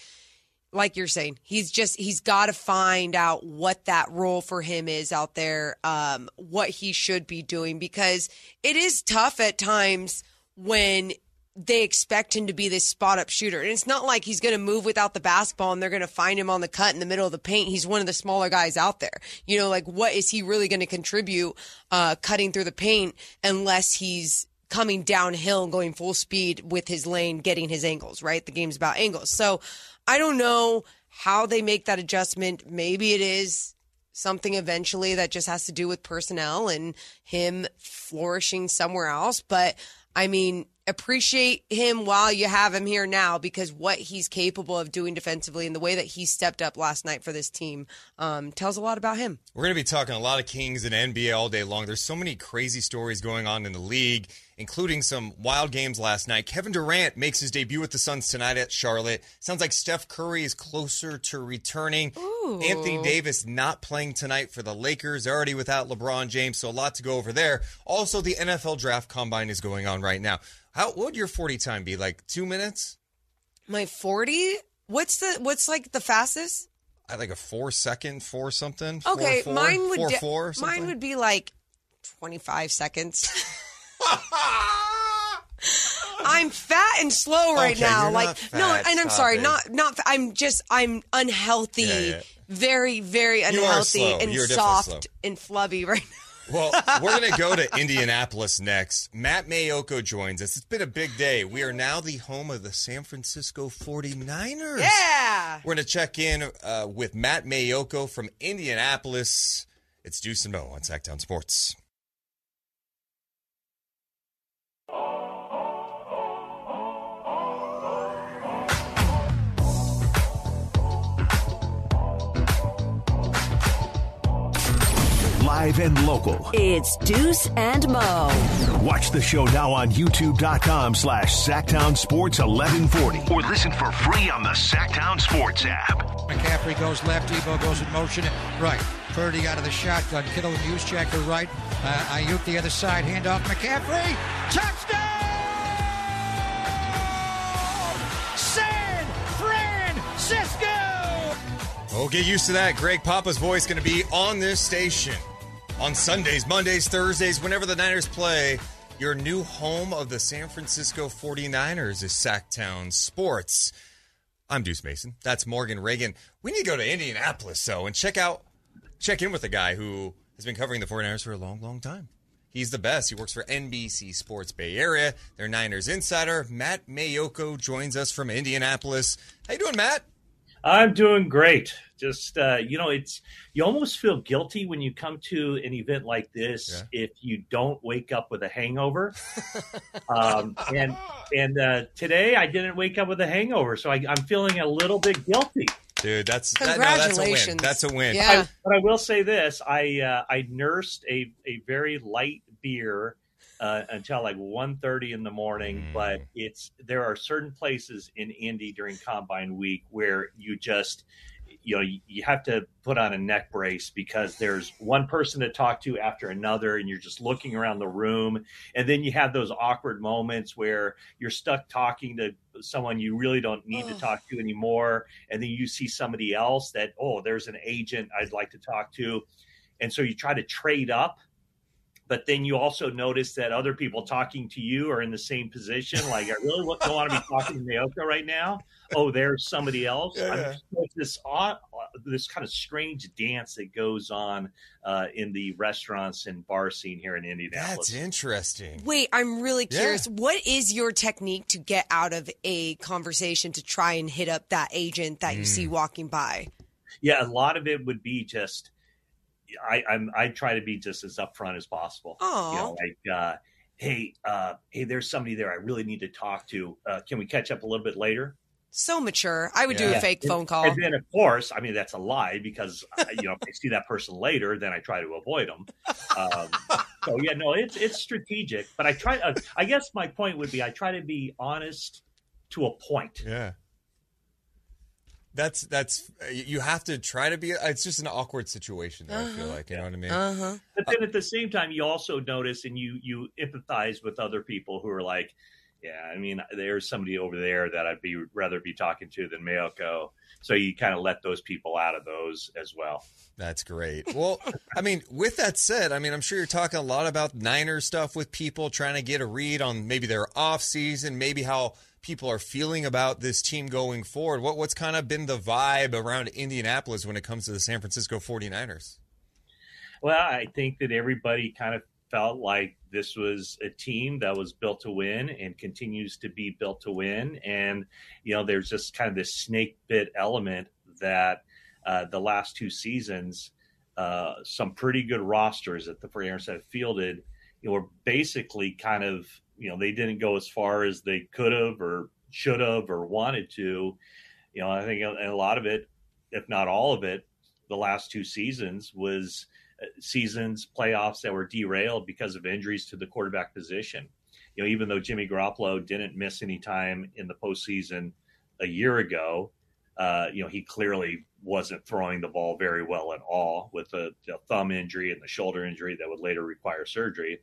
like you're saying, he's just he's got to find out what that role for him is out there, um, what he should be doing because it is tough at times when they expect him to be this spot up shooter. And it's not like he's going to move without the basketball and they're going to find him on the cut in the middle of the paint. He's one of the smaller guys out there. You know, like what is he really going to contribute uh, cutting through the paint unless he's coming downhill and going full speed with his lane, getting his angles, right? The game's about angles. So I don't know how they make that adjustment. Maybe it is something eventually that just has to do with personnel and him flourishing somewhere else. But I mean, appreciate him while you have him here now because what he's capable of doing defensively and the way that he stepped up last night for this team um, tells a lot about him. We're going to be talking a lot of Kings and NBA all day long. There's so many crazy stories going on in the league, including some wild games last night. Kevin Durant makes his debut with the Suns tonight at Charlotte. Sounds like Steph Curry is closer to returning. Anthony Davis not playing tonight for the Lakers, already without LeBron James, so a lot to go over there. Also, the NFL draft combine is going on right now. How what would your 40 time be? Like two minutes? My 40? What's the what's like the fastest? I like a four second, four something. Four, Okay, four, mine would four, de- four, mine would be like 25 seconds. [laughs] I'm fat and slow right Okay, now. like no, and I'm sorry, it. not not. I'm just I'm unhealthy, Yeah, yeah. very very unhealthy and soft slow. and flubby [laughs] right now. Well, we're going to go to Indianapolis next. Matt Maiocco joins us. It's been a big day. We are now the home of the San Francisco 49ers. Yeah. We're going to check in uh, with Matt Maiocco from Indianapolis. It's Deuce and Mo on Sactown Sports. Live and local. It's Deuce and Mo. Watch the show now on youtube.com slash Sactown Sports 1140. Or listen for free on the Sactown Sports app. McCaffrey goes left. Deebo goes in motion. Right. Purdy out of the shotgun. Kittle and Juszczyk are right. Uh, Aiyuk the other side. Handoff. McCaffrey. Touchdown! San Francisco! Oh, get used to that. Greg Papa's voice going to be on this station on Sundays, Mondays, Thursdays, whenever the Niners play. Your new home of the San Francisco 49ers is Sactown Sports. I'm Deuce Mason. That's Morgan Reagan. We need to go to Indianapolis, though, and check out, check in with a guy who has been covering the 49ers for a long, long time. He's the best. He works for NBC Sports Bay Area. Their Niners insider, Matt Maiocco, joins us from Indianapolis. How you doing, Matt? I'm doing great. Just uh, you know, it's you almost feel guilty when you come to an event like this if you don't wake up with a hangover. [laughs] um, and and uh, today I didn't wake up with a hangover, so I, I'm feeling a little bit guilty. Dude, that's that, no, that's a win. Congratulations. That's a win. Yeah. But I will say this: I uh, I nursed a a very light beer uh, until like 1.30 in the morning. But it's there are certain places in Indy during Combine Week where you just you know you, you have to put on a neck brace because there's one person to talk to after another and you're just looking around the room. And then you have those awkward moments where you're stuck talking to someone you really don't need to talk to anymore. And then you see somebody else that oh there's an agent I'd like to talk to. And so you try to trade up but then you also notice that other people talking to you are in the same position. [laughs] Like, I really don't want to be talking to Maiocco right now. Oh, there's somebody else. Yeah, I'm yeah. just- it's this odd, this kind of strange dance that goes on uh, in the restaurants and bar scene here in Indianapolis. That's interesting. Wait, I'm really Yeah. curious. What is your technique to get out of a conversation to try and hit up that agent that you Mm. see walking by? Yeah, a lot of it would be just. I, I'm I try to be just as upfront as possible. Aw. You know, like, uh, hey, uh, hey, there's somebody there I really need to talk to. Uh, can we catch up a little bit later? So mature. I would do a fake And- phone call. And then, of course, I mean, that's a lie because, uh, you know, if I see that person later, then I try to avoid them. Um, so, yeah, no, it's it's strategic. But I try, uh, I guess my point would be I try to be honest to a point. Yeah. That's that's you have to try to be. It's just an awkward situation. Though, I feel like you know what I mean. Uh-huh. But then at the same time, you also notice and you you empathize with other people who are like, yeah, I mean, there's somebody over there that I'd be rather be talking to than Maiocco. So you kind of let those people out of those as well. That's great. Well, I mean, with that said, I mean, I'm sure you're talking a lot about Niner stuff with people trying to get a read on maybe their off season, maybe how people are feeling about this team going forward. What what's kind of been the vibe around Indianapolis when it comes to the San Francisco 49ers? Well, I think that everybody kind of felt like this was a team that was built to win and continues to be built to win. And, you know, there's just kind of this snake bit element that uh, the last two seasons, uh, some pretty good rosters that the 49ers have fielded, you know, were basically kind of, you know, they didn't go as far as they could have or should have or wanted to. You know, I think a a lot of it, if not all of it, the last two seasons was uh, seasons, playoffs that were derailed because of injuries to the quarterback position. You know, even though Jimmy Garoppolo didn't miss any time in the postseason a year ago, uh, you know, he clearly wasn't throwing the ball very well at all with the, the thumb injury and the shoulder injury that would later require surgery.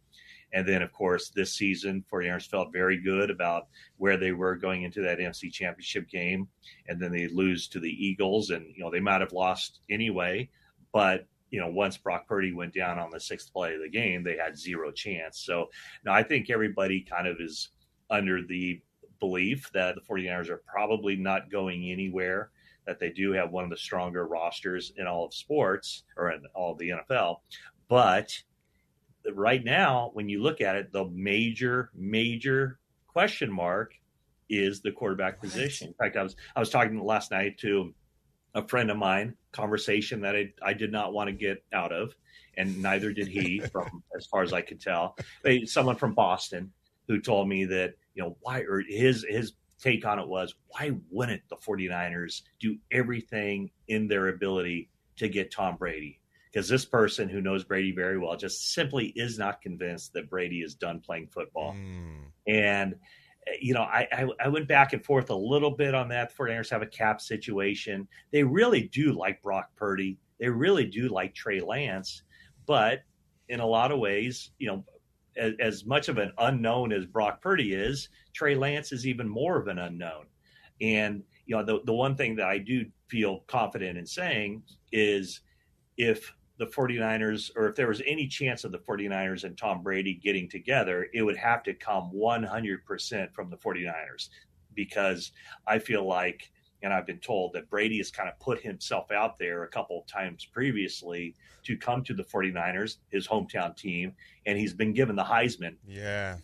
And then, of course, this season, 49ers felt very good about where they were going into that NFC championship game. And then they lose to the Eagles, and, you know, they might have lost anyway. But, you know, once Brock Purdy went down on the sixth play of the game, they had zero chance. So now I think everybody kind of is under the belief that the 49ers are probably not going anywhere, that they do have one of the stronger rosters in all of sports or in all of the NFL. But right now, when you look at it, the major, major question mark is the quarterback position. In fact, I was I was talking last night to a friend of mine, conversation that I, I did not want to get out of, and neither did he, [laughs] from as far as I could tell. But someone from Boston who told me that, you know, why or his his take on it was why wouldn't the 49ers do everything in their ability to get Tom Brady? Because this person who knows Brady very well just simply is not convinced that Brady is done playing football. And uh, you know, I, I I went back and forth a little bit on that. The 49ers have a cap situation. They really do like Brock Purdy. They really do like Trey Lance, but in a lot of ways, you know, as, as much of an unknown as Brock Purdy is, Trey Lance is even more of an unknown. And you know, the the one thing that I do feel confident in saying is if the 49ers or if there was any chance of the 49ers and Tom Brady getting together, it would have to come 100% from the 49ers because I feel like and I've been told that Brady has kind of put himself out there a couple of times previously to come to the 49ers, his hometown team, and he's been given the Heisman Yeah.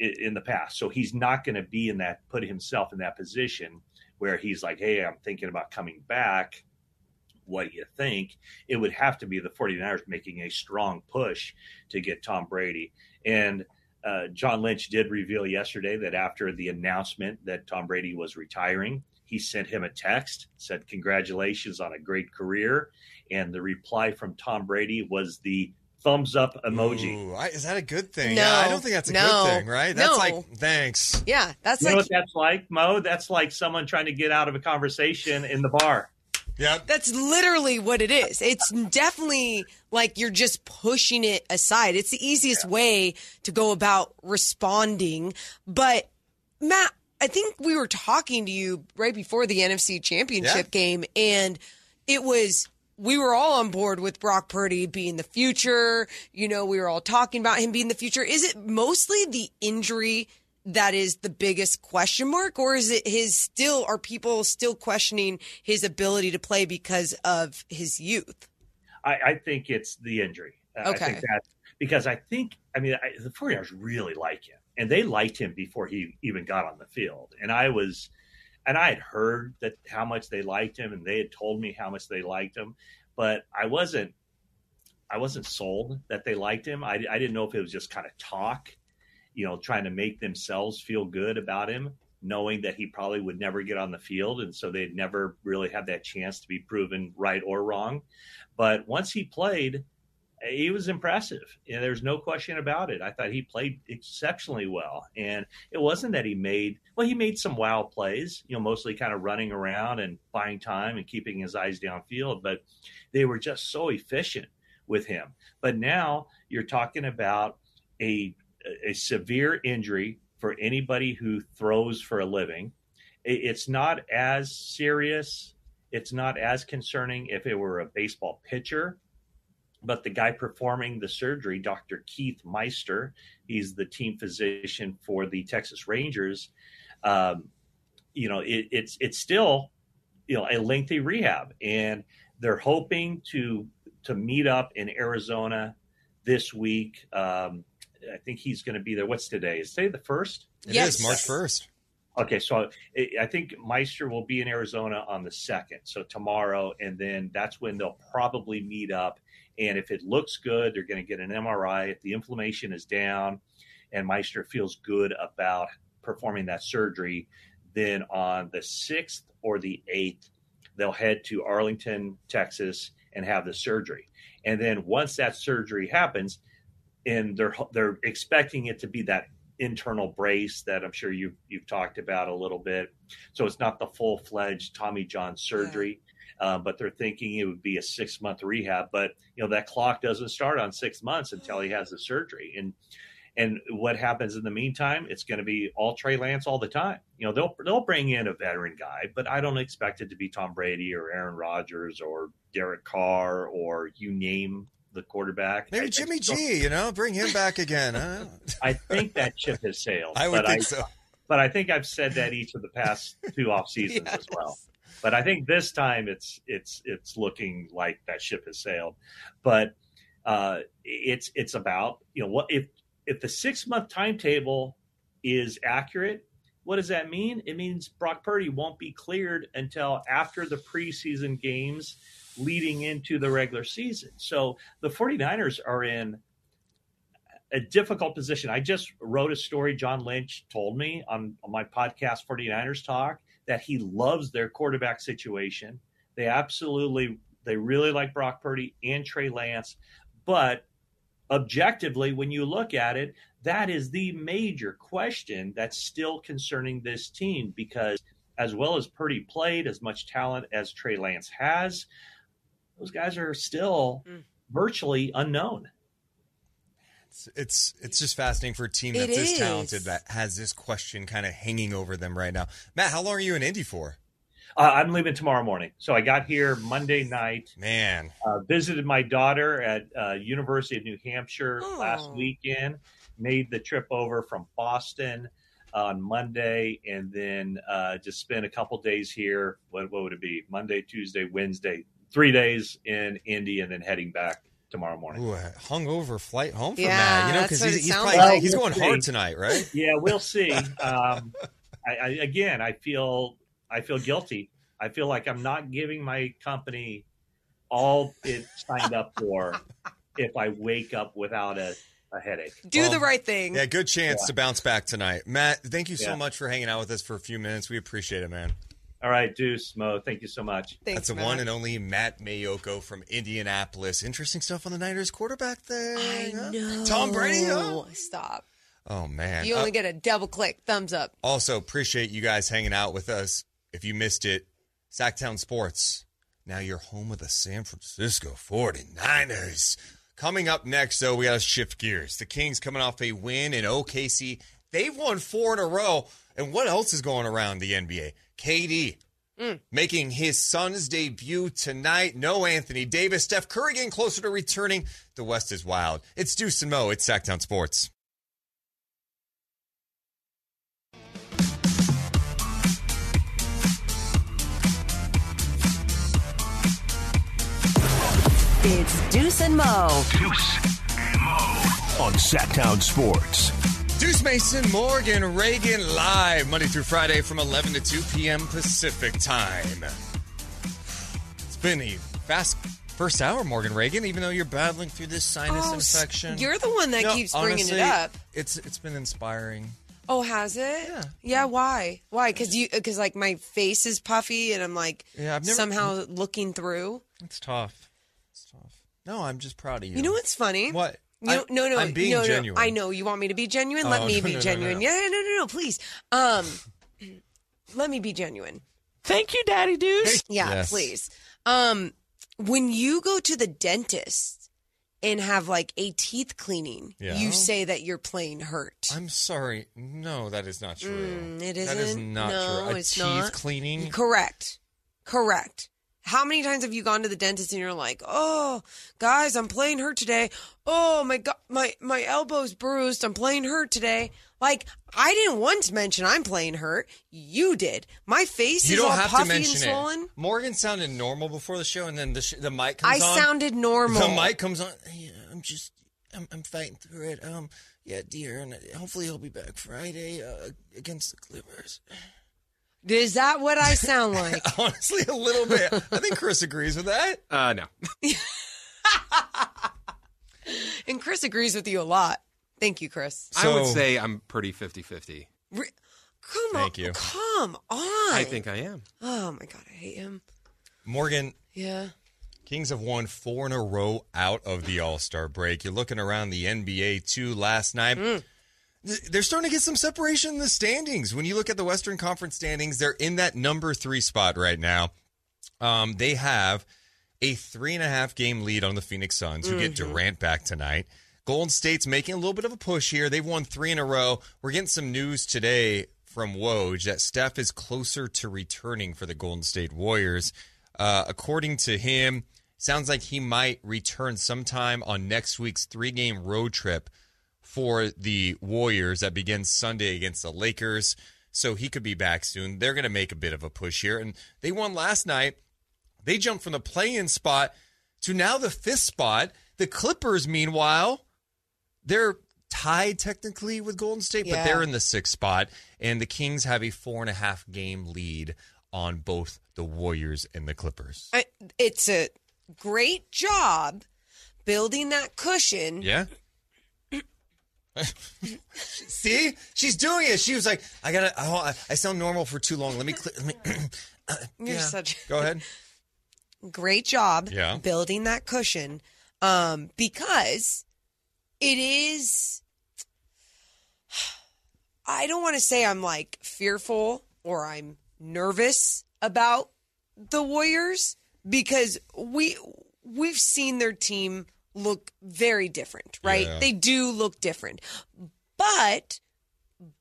in the past. So he's not going to be in that, put himself in that position where he's like, hey, I'm thinking about coming back. What do you think? It would have to be the 49ers making a strong push to get Tom Brady. And uh, John Lynch did reveal yesterday that after the announcement that Tom Brady was retiring, he sent him a text, said, Congratulations on a great career. And the reply from Tom Brady was the thumbs up emoji. Ooh, I, is that a good thing? No. yeah, I don't think that's a No. good thing, right? That's No. like thanks. Yeah, that's You know like what that's like, Mo? That's like someone trying to get out of a conversation in the bar. Yeah. That's literally what it is. It's definitely like you're just pushing it aside. It's the easiest way to go about responding. But Matt, I think we were talking to you right before the NFC Championship Yeah. game, and it was we were all on board with Brock Purdy being the future. You know, we were all talking about him being the future. Is it mostly the injury that is the biggest question mark, or is it his still? Are people still questioning his ability to play because of his youth? I, I think it's the injury. Uh, I Okay. think that because I think I mean I, the 49ers really like him, and they liked him before he even got on the field. And I was, and I had heard that how much they liked him, and they had told me how much they liked him, but I wasn't, I wasn't sold that they liked him. I, I didn't know if it was just kind of talk, you know, trying to make themselves feel good about him. knowing that he probably would never get on the field, and so they'd never really have that chance to be proven right or wrong. But once he played, he was impressive. And there's no question about it. I thought he played exceptionally well. And it wasn't that he made, well, he made some wow plays, you know, mostly kind of running around and buying time and keeping his eyes downfield, but they were just so efficient with him. But now you're talking about a, a severe injury for anybody who throws for a living. It's not as serious. It's not as concerning if it were a baseball pitcher but the guy performing the surgery, Dr. Keith Meister, he's the team physician for the Texas Rangers. Um, you know, it, it's it's still you know a lengthy rehab, and they're hoping to to meet up in Arizona this week. Um, I think he's going to be there. What's today? Is today the first? It yes. is March first. Okay, so eh, I think Meister will be in Arizona on the second, so tomorrow, and then that's when they'll probably meet up and if it looks good, they're going to get an MRI. If the inflammation is down and Meister feels good about performing that surgery, then on the 6th or the 8th, they'll head to Arlington, Texas, and have the surgery. And then once that surgery happens, and they're they're expecting it to be that internal brace that I'm sure you've you've talked about a little bit. So it's not the full fledged Tommy John surgery. Yeah uh, but they're thinking it would be a six month rehab. But you know that clock doesn't start on six months until he has the surgery. And and what happens in the meantime? It's going to be all Trey Lance all the time. You know they'll they'll bring in a veteran guy, but I don't expect it to be Tom Brady or Aaron Rodgers or Derek Carr or you name the quarterback. Maybe I, Jimmy I G. You know, bring him back again. Huh? [laughs] I think that ship has sailed. I would think I, so. But I think I've said that each of the past two off [laughs] seasons yes. as well. But I think this time it's it's it's looking like that ship has sailed. But uh, it's it's about you know what if if the six month timetable is accurate. What does that mean? It means Brock Purdy won't be cleared until after the preseason games leading into the regular season. So the 49ers are in a difficult position. I just wrote a story John Lynch told me on, on my podcast 49ers Talk that he loves their quarterback situation. They absolutely, they really like Brock Purdy and Trey Lance. But objectively, when you look at it, that is the major question that's still concerning this team because as well as Purdy played, as much talent as Trey Lance has, those guys are still mm. virtually unknown. It's, it's it's just fascinating for a team that's this talented that has this question kind of hanging over them right now. Matt, how long are you in Indy for? Uh, I'm leaving tomorrow morning, so I got here Monday night. Man, uh, visited my daughter at uh, University of New Hampshire oh. last weekend. Made the trip over from Boston on Monday, and then uh, just spent a couple days here. What, what would it be? Monday, Tuesday, Wednesday, three days in Indy, and then heading back tomorrow morning. Ooh, a hungover flight home from yeah, Matt. You know, because he's, he's, probably, like. he's going hard tonight, right? Yeah, we'll see. [laughs] Um, I, I, again, I feel I feel guilty. I feel like I'm not giving my company all it signed up for [laughs] if I wake up without a, a headache. Do well, the right thing. Yeah, good chance yeah. to bounce back tonight. Matt, thank you so yeah. much for hanging out with us for a few minutes. We appreciate it, man. All right, Deuce, Mo, thank you so much. Thanks, That's the one and only Matt Maiocco from Indianapolis. Interesting stuff on the Niners quarterback thing. I huh? know. Tom Brady, huh? Stop. Oh, man. You only uh, get a double click, thumbs up. Also, appreciate you guys hanging out with us. If you missed it, Sactown Sports. Now you're home with the San Francisco 49ers. Coming up next, though, we got to shift gears. The Kings coming off a win in OKC. They've won four in a row. And what else is going around the NBA? KD mm. making his Suns debut tonight. No Anthony Davis. Steph Curry getting closer to returning. The West is wild. It's Deuce and Mo. It's Sactown Sports. It's Deuce and Mo. Deuce and Mo on Sactown Sports. Deuce Mason, Morgan, Reagan, live Monday through Friday from 11 to 2 p.m. Pacific time. It's been a fast first hour, Morgan Reagan, even though you're battling through this sinus oh, infection. You're the one that no, keeps bringing honestly, it up. It's It's been inspiring. Oh, has it? Yeah. Yeah. Why? Why? Because you because like my face is puffy and I'm like Yeah, I've never- somehow looking through. It's tough. It's tough. No, I'm just proud of you. You know what's funny? What? No, I'm- no, no. I'm being no, no. I know you want me to be genuine. Let Oh, me no, be no, no, genuine. no. Yeah, no, no, no. Please. Um, [clears throat] let me be genuine. Thank you, Daddy Deuce. [laughs] Yeah, Yes. please. Um, when you go to the dentist and have like a teeth cleaning, Yeah. you say that you're playing hurt. I'm sorry. No, that is not true. Mm, it That is isn't? not No, true. A it's teeth not. cleaning. Correct. Correct. How many times have you gone to the dentist and you're like, "Oh, guys, I'm playing hurt today. Oh my god, my my elbow's bruised. I'm playing hurt today." Like I didn't once mention I'm playing hurt. You did. My face You is don't all have puffy to mention and it. swollen. Morgan sounded normal before the show, and then the sh- the mic I comes on. I sounded normal. The mic comes on. I'm just, I'm, I'm fighting through it. Um, yeah, dear, and hopefully he'll be back Friday uh, against the Clippers. Is that what I sound [laughs] like? Honestly, a little bit. I think Chris agrees with that. [laughs] Uh, no. [laughs] and Chris agrees with you a lot. Thank you, Chris. I would So- say I'm pretty 50 50. Re- come Thank on, you. come on. I think I am. Oh my god, I hate him. Morgan, Yeah. Kings have won four in a row out of the All Star break. You're looking around the NBA too. Last night, Th- they're starting to get some separation in the standings. When you look at the Western Conference standings, they're in that number three spot right now. Um, they have a three and a half game lead on the Phoenix Suns, who get Durant back tonight. Golden State's making a little bit of a push here. They've won three in a row. We're getting some news today from Woj that Steph is closer to returning for the Golden State Warriors. Uh, according to him, sounds like he might return sometime on next week's three game road trip for the Warriors that begins Sunday against the Lakers. So he could be back soon. They're going to make a bit of a push here. And they won last night. They jumped from the play in spot to now the fifth spot. The Clippers, meanwhile, they're tied technically with Golden State, but they're in the sixth spot. And the Kings have a four and a half game lead on both the Warriors and the Clippers. I, it's a great job building that cushion. Yeah. See, she's doing it. She was like, "I gotta. Oh, I, I sound normal for too long. Let me. Cl- let me uh, [clears throat] You're yeah. such Go ahead. great job Yeah. building that cushion um, because it is [sighs] i don't want to say i'm like fearful or i'm nervous about the warriors because we we've seen their team look very different right Yeah. they do look different but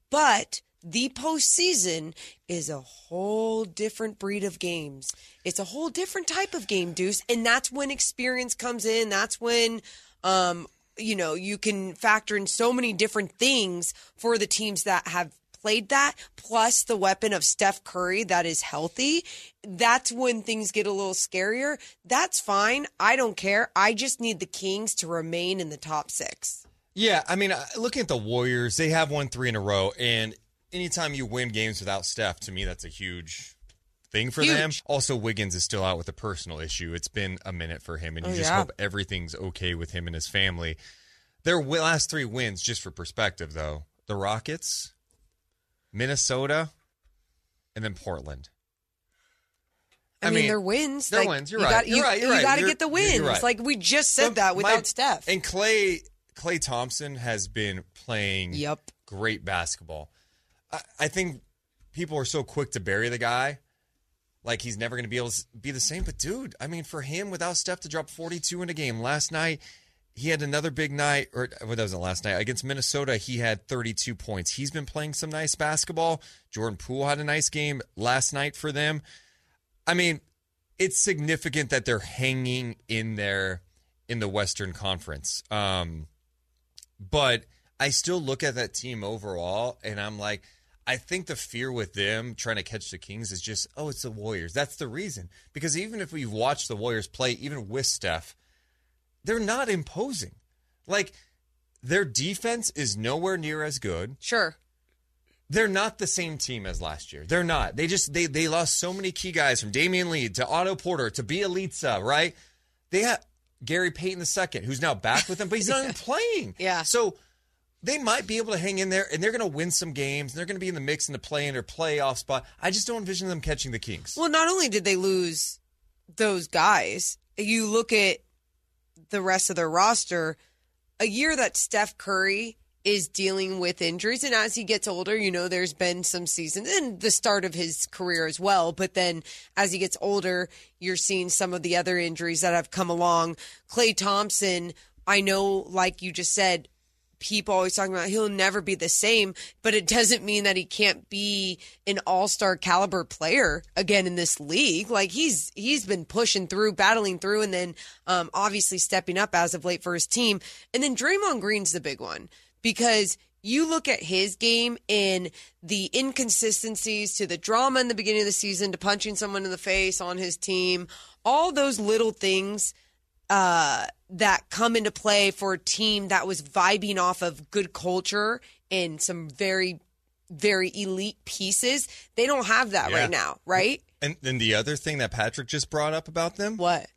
but the postseason is a whole different breed of games. It's a whole different type of game, Deuce. And that's when experience comes in. That's when, um, you know, you can factor in so many different things for the teams that have played that, plus the weapon of Steph Curry that is healthy. That's when things get a little scarier. That's fine. I don't care. I just need the Kings to remain in the top six. Yeah, I mean, uh, looking at the Warriors, they have won three in a row, and anytime you win games without Steph, to me, that's a huge thing for them. Also, Wiggins is still out with a personal issue. It's been a minute for him, and you Oh, just yeah. hope everything's okay with him and his family. Their last three wins, just for perspective, though, the Rockets, Minnesota, and then Portland. I, mean, they're wins. They're Like, wins. You're you right. Got, you're you, right. You're you right. got to get the wins. right. Like we just said But that without my- Steph. And Clay Klay Thompson has been playing Yep. great basketball. I, I think people are so quick to bury the guy. Like he's never going to be able to be the same. But dude, I mean, for him without Steph to drop 42 in a game last night, he had another big night, or what that wasn't last night against Minnesota. He had 32 points. He's been playing some nice basketball. Jordan Poole had a nice game last night for them. I mean, it's significant that they're hanging in there in the Western Conference. Um, but I still look at that team overall and I'm like, I think the fear with them trying to catch the Kings is just, oh, it's the Warriors. That's the reason. Because even if we've watched the Warriors play, even with Steph, they're not imposing. Like, their defense is nowhere near as good. Sure. They're not the same team as last year. They're not. They just they they lost so many key guys from Damion Lee to Otto Porter to Bjelica, right? They have Gary Payton II, who's now back with them, but he's [laughs] not even playing. Yeah. So they might be able to hang in there and they're going to win some games. And they're going to be in the mix in the play in or playoff spot. I just don't envision them catching the Kings. Well, not only did they lose those guys, you look at the rest of their roster, a year that Steph Curry is dealing with injuries. And as he gets older, you know, there's been some seasons and the start of his career as well. But then as he gets older, you're seeing some of the other injuries that have come along. Klay Thompson, I know, like you just said, people always talking about he'll never be the same, but it doesn't mean that he can't be an all-star caliber player again in this league. Like he's he's been pushing through, battling through, and then um, obviously stepping up as of late for his team. And then Draymond Green's the big one because you look at his game in the inconsistencies to the drama in the beginning of the season to punching someone in the face on his team, all those little things uh, that come into play for a team that was vibing off of good culture and some very, very elite pieces. They don't have that Yeah. right now, right? And then the other thing that Patrick just brought up about them What?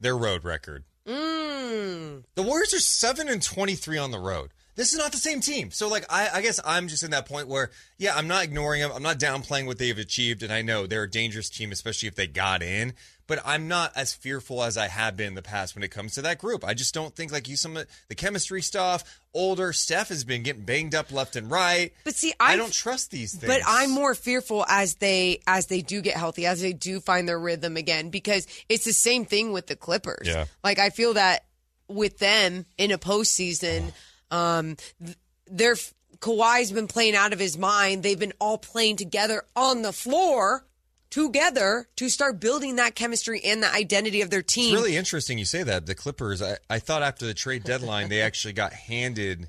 their road record. Mm. The Warriors are seven and twenty three on the road. This is not the same team. So, like, I, I guess I'm just in that point where, yeah, I'm not ignoring them. I'm not downplaying what they've achieved, and I know they're a dangerous team, especially if they got in. But I'm not as fearful as I have been in the past when it comes to that group. I just don't think like you some of the chemistry stuff. Older Steph has been getting banged up left and right. But see, I I've- don't trust these things. But I'm more fearful as they as they do get healthy, as they do find their rhythm again, because it's the same thing with the Clippers. Yeah. Like I feel that with them in a postseason, um, th- their Kawhi's been playing out of his mind. They've been all playing together on the floor together to start building that chemistry and the identity of their team. It's really interesting you say that. The Clippers, I, I thought after the trade deadline, they actually got handed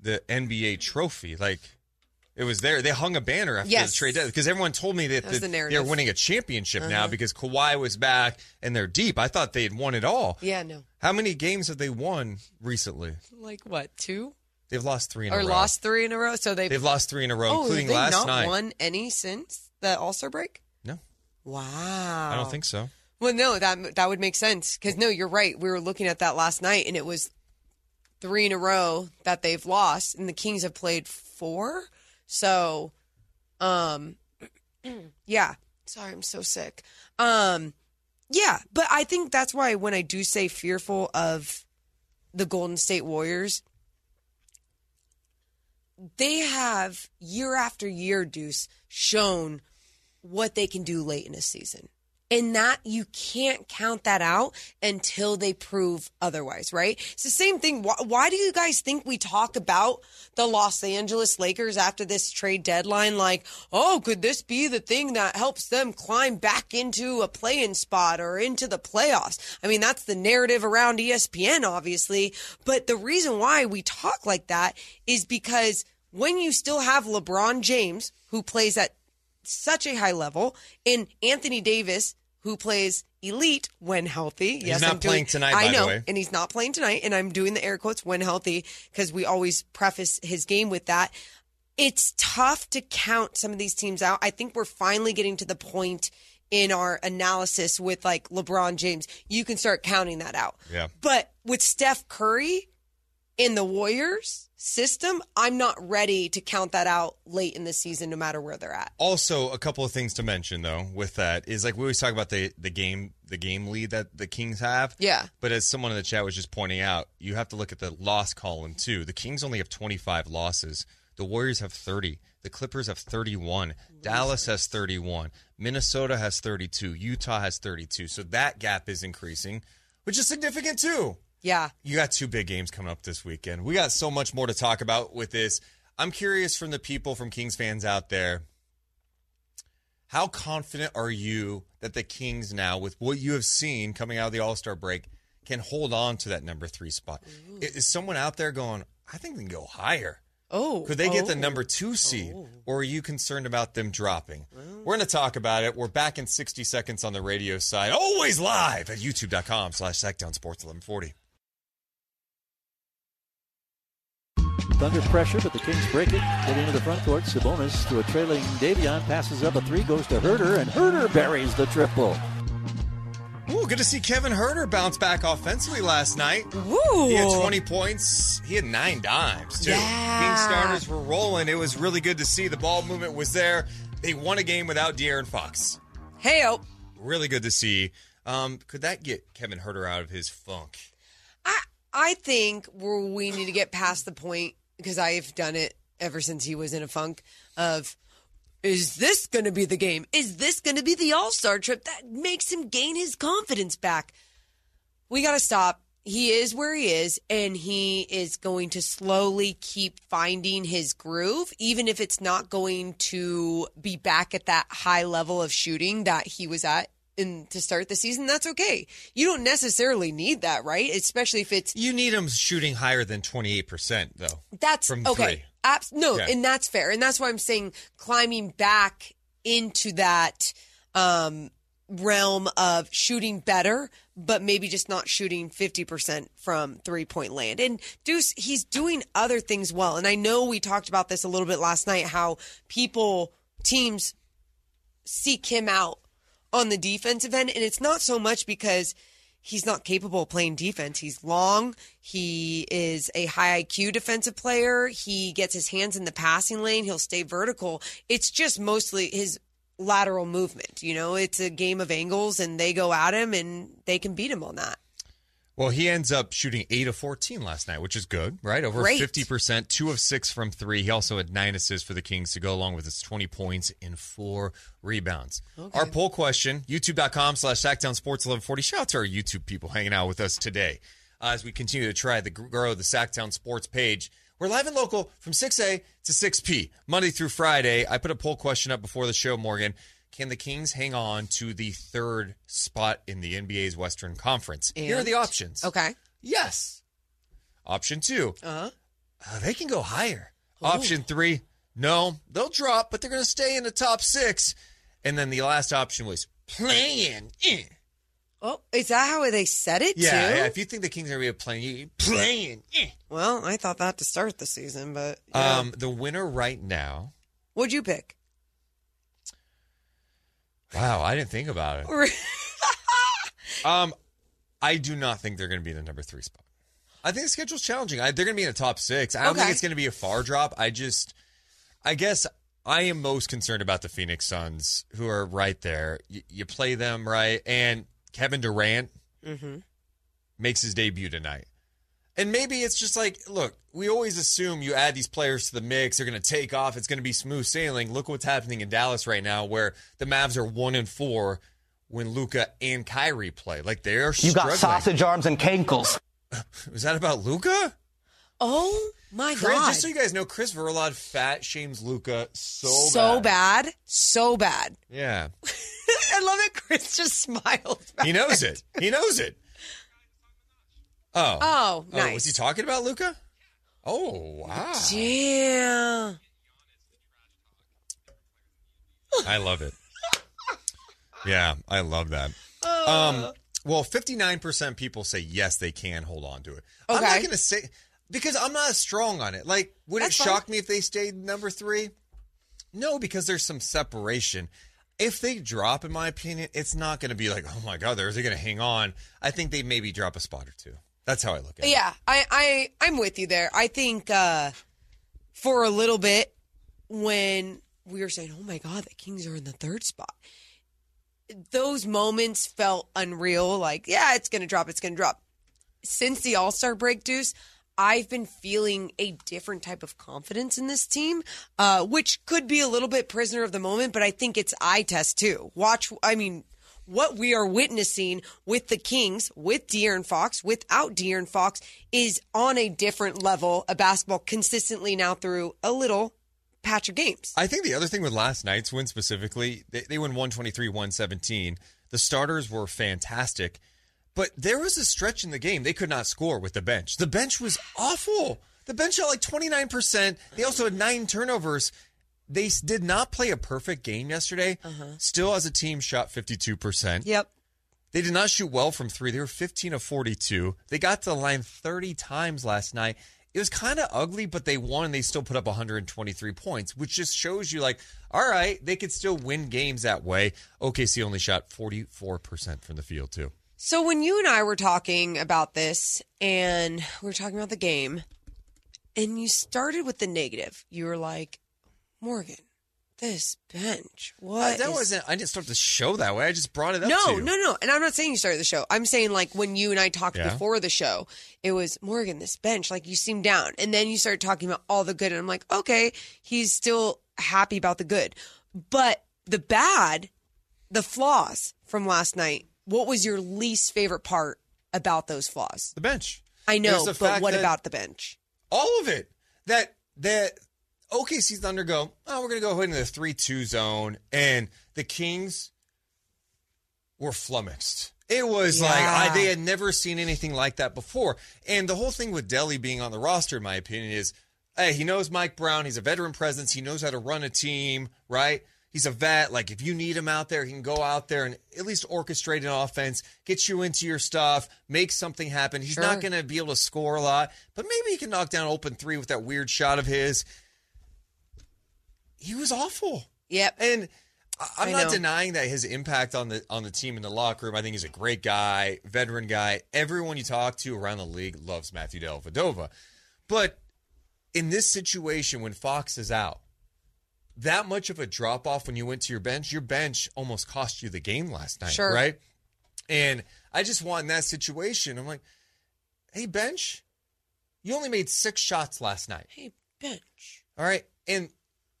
the NBA trophy. Like, it was there. They hung a banner after Yes. the trade deadline because everyone told me that, That the- the they're winning a championship now Uh-huh. because Kawhi was back and they're deep. I thought they had won it all. yeah, no. How many games have they won recently? Like what, two? They've lost three in or a row. lost three in a row. So they've, They've lost three in a row, oh, including have they last not night. won any since the All Star break? Wow. I don't think so. Well, no, that that would make sense because no, you're right. We were looking at that last night, and it was three in a row that they've lost, and the Kings have played four. So, um, [clears throat] yeah. Sorry, I'm so sick. Um, yeah, but I think that's why when I do say fearful of the Golden State Warriors, they have year after year, Deuce, shown what they can do late in a season. And that you can't count that out until they prove otherwise, right? It's the same thing. Why, why do you guys think we talk about the Los Angeles Lakers after this trade deadline? Like, oh, could this be the thing that helps them climb back into a play-in spot or into the playoffs? I mean, that's the narrative around ESPN, obviously. But the reason why we talk like that is because when you still have LeBron James, who plays at such a high level, and Anthony Davis, who plays elite when healthy. He's not I'm doing- playing tonight, I by the know, way. and he's not playing tonight. And I'm doing the air quotes when healthy because we always preface his game with that. It's tough to count some of these teams out. I think we're finally getting to the point in our analysis with like LeBron James. You can start counting that out. Yeah. But with Steph Curry in the Warriors system, I'm not ready to count that out late in the season, no matter where they're at. Also, a couple of things to mention though with that is like we always talk about the the game the game lead that the Kings have. Yeah. But as someone in the chat was just pointing out, you have to look at the loss column too. The Kings only have 25 losses. The Warriors have 30. The Clippers have 31. Dallas has 31. Minnesota has 32. Utah has 32. So that gap is increasing, which is significant too. Yeah. You got two big games coming up this weekend. We got so much more to talk about with this. I'm curious from the people from Kings fans out there. How confident are you that the Kings now, with what you have seen coming out of the All Star break, can hold on to that number three spot? I- Is someone out there going, I think they can go higher? Oh. Could they get the oh. number two seed? Oh. Or are you concerned about them dropping? We're going to talk about it. We're back in 60 seconds on the radio side, always live at youtube.com slash Sactown Sports 1140. Thunder pressure, but the Kings break it. Get into the front court. Sabonis to a trailing Davion. Passes up a three, goes to Huerter, and Huerter buries the triple. Ooh, good to see Kevin Huerter bounce back offensively last night. Woo! He had 20 points. He had nine dimes, too. Yeah. King starters were rolling. It was really good to see. The ball movement was there. They won a game without De'Aaron Fox. Hey, oh. Really good to see. Um, could that get Kevin Huerter out of his funk? I I think we're, we need to get past the point because I've done it ever since he was in a funk of is this going to be the game? Is this going to be the All Star trip that makes him gain his confidence back? We got to stop. He is where he is, and he is going to slowly keep finding his groove, even if it's not going to be back at that high level of shooting that he was at in to start the season. That's okay. You don't necessarily need that, right? Especially if it's You need him shooting higher than 28%, though. that's from okay. Abs- no, Yeah. and that's fair, and that's why I'm saying climbing back into that um, realm of shooting better, but maybe just not shooting 50% from three point land. And Deuce, he's doing other things well. And I know we talked about this a little bit last night how people, teams seek him out on the defensive end. And it's not so much because he's not capable of playing defense. He's long. He is a high IQ defensive player. He gets his hands in the passing lane. He'll stay vertical. It's just mostly his lateral movement. You know, it's a game of angles and they go at him and they can beat him on that. Well, he ends up shooting 8 of 14 last night, which is good, right? Over Great. 50%, 2 of 6 from 3. He also had 9 assists for the Kings to go along with his 20 points and 4 rebounds. Our poll question, youtube.com slash Sactown Sports 1140. Shout out to our YouTube people hanging out with us today uh, as we continue to try to grow the Sactown Sports page. We're live and local from 6A to 6P, Monday through Friday. I put a poll question up before the show, Morgan. Can the Kings hang on to the third spot in the NBA's Western Conference? Here are the options. Okay. Yes. Option two, Uh-huh. uh, they can go higher. Option three, no, they'll drop, but they're going to stay in the top six. And then the last option was playing. Oh, is that how they said it Yeah, too? yeah, if you think the Kings are going to be playing, playing. eh. Well, I thought that to start the season, but yeah. Um, the winner right now. what'd you pick? Wow, I didn't think about it. [laughs] Um, I do not think they're going to be in the number three spot. I think the schedule's challenging. I, they're going to be in the top six. I don't think it's going to be a far drop. I just, I guess I am most concerned about the Phoenix Suns, who are right there. Y- you play them right, and Kevin Durant Mm-hmm. makes his debut tonight. And maybe it's just like, look, we always assume you add these players to the mix, they're going to take off, it's going to be smooth sailing. Look what's happening in Dallas right now, where the Mavs are one and four when Luka and Kyrie play. Like they're You got sausage arms and cankles. [laughs] Was that about Luka? Oh my Chris, god! just so you guys know, Chris Verlod fat shames Luka so so bad. bad, so bad. Yeah, [laughs] I love it. Chris just [laughs] smiled. he knows it. He knows it. Oh, Oh, was he talking about Luka? Oh, wow. Damn. I love it. [laughs] Yeah, I love that. Um, well, 59% people say yes, they can hold on to it. I'm not Okay. going to say because I'm not as strong on it. Like, would That's it fine. shock me if they stayed number three? No, because there's some separation. If they drop, in my opinion, it's not going to be like, oh my god, they're, they're going to hang on. I think they maybe drop a spot or two. That's how I look at it. Yeah, I, I, I'm with you there. I think uh, for a little bit when we were saying, "Oh my God, the Kings are in the third spot," those moments felt unreal. Like, yeah, it's to drop. It's to drop. Since the All Star break, Deuce, I've been feeling a different type of confidence in this team, uh, which could be a little bit prisoner of the moment, but I think it's eye test too. Watch, I mean, what we are witnessing with the Kings, with De'Aaron Fox, without De'Aaron Fox, is on a different level of basketball consistently now through a little patch of games. I think the other thing with last night's win specifically, they, they won 123 117. The starters were fantastic, but there was a stretch in the game they could not score with the bench. The bench was awful. The bench shot like 29%. They also had nine turnovers. They did not play a perfect game yesterday. Uh-huh. Still, as a team, shot 52%. Yep. They did not shoot well from three. They were 15 of 42. They got to the line 30 times last night. It was kind of ugly, but they won and they still put up 123 points, which just shows you, like, all right, they could still win games that way. OKC only shot 44% from the field, too. So when you and I were talking about this, and we were talking about the game, and you started with the negative, you were like, Morgan, this bench, what? Uh, that is- wasn't. I didn't start the show that way. I just brought it up. No, to you. no, no. And I'm not saying you started the show. I'm saying like when you and I talked Yeah. before the show, it was Morgan, this bench, like you seemed down. And then you started talking about all the good. And I'm like, okay, he's still happy about the good. But the bad, the flaws from last night, what was your least favorite part about those flaws? The bench. I know, but what about the bench? all of it. That that OKC Thunder go, oh, we're gonna go ahead into the three two zone, and the Kings were flummoxed. It was like I, they had never seen anything like that before. And the whole thing with Delly being on the roster, in my opinion, is hey, he knows Mike Brown. He's a veteran presence. He knows how to run a team, right? He's a vet. Like if you need him out there, he can go out there and at least orchestrate an offense, get you into your stuff, make something happen. He's not going to be able to score a lot, but maybe he can knock down open three with that weird shot of his. He was awful. Yep. And I'm not denying that his impact on the on the team in the locker room. I think he's a great guy, veteran guy. Everyone you talk to around the league loves Matthew Dellavedova. But in this situation, when Fox is out, that much of a drop off when you went to your bench, your bench almost cost you the game last night, Sure. right? And I just want in that situation, I'm like, hey, bench, you only made six shots last night. Hey, bench. All right. And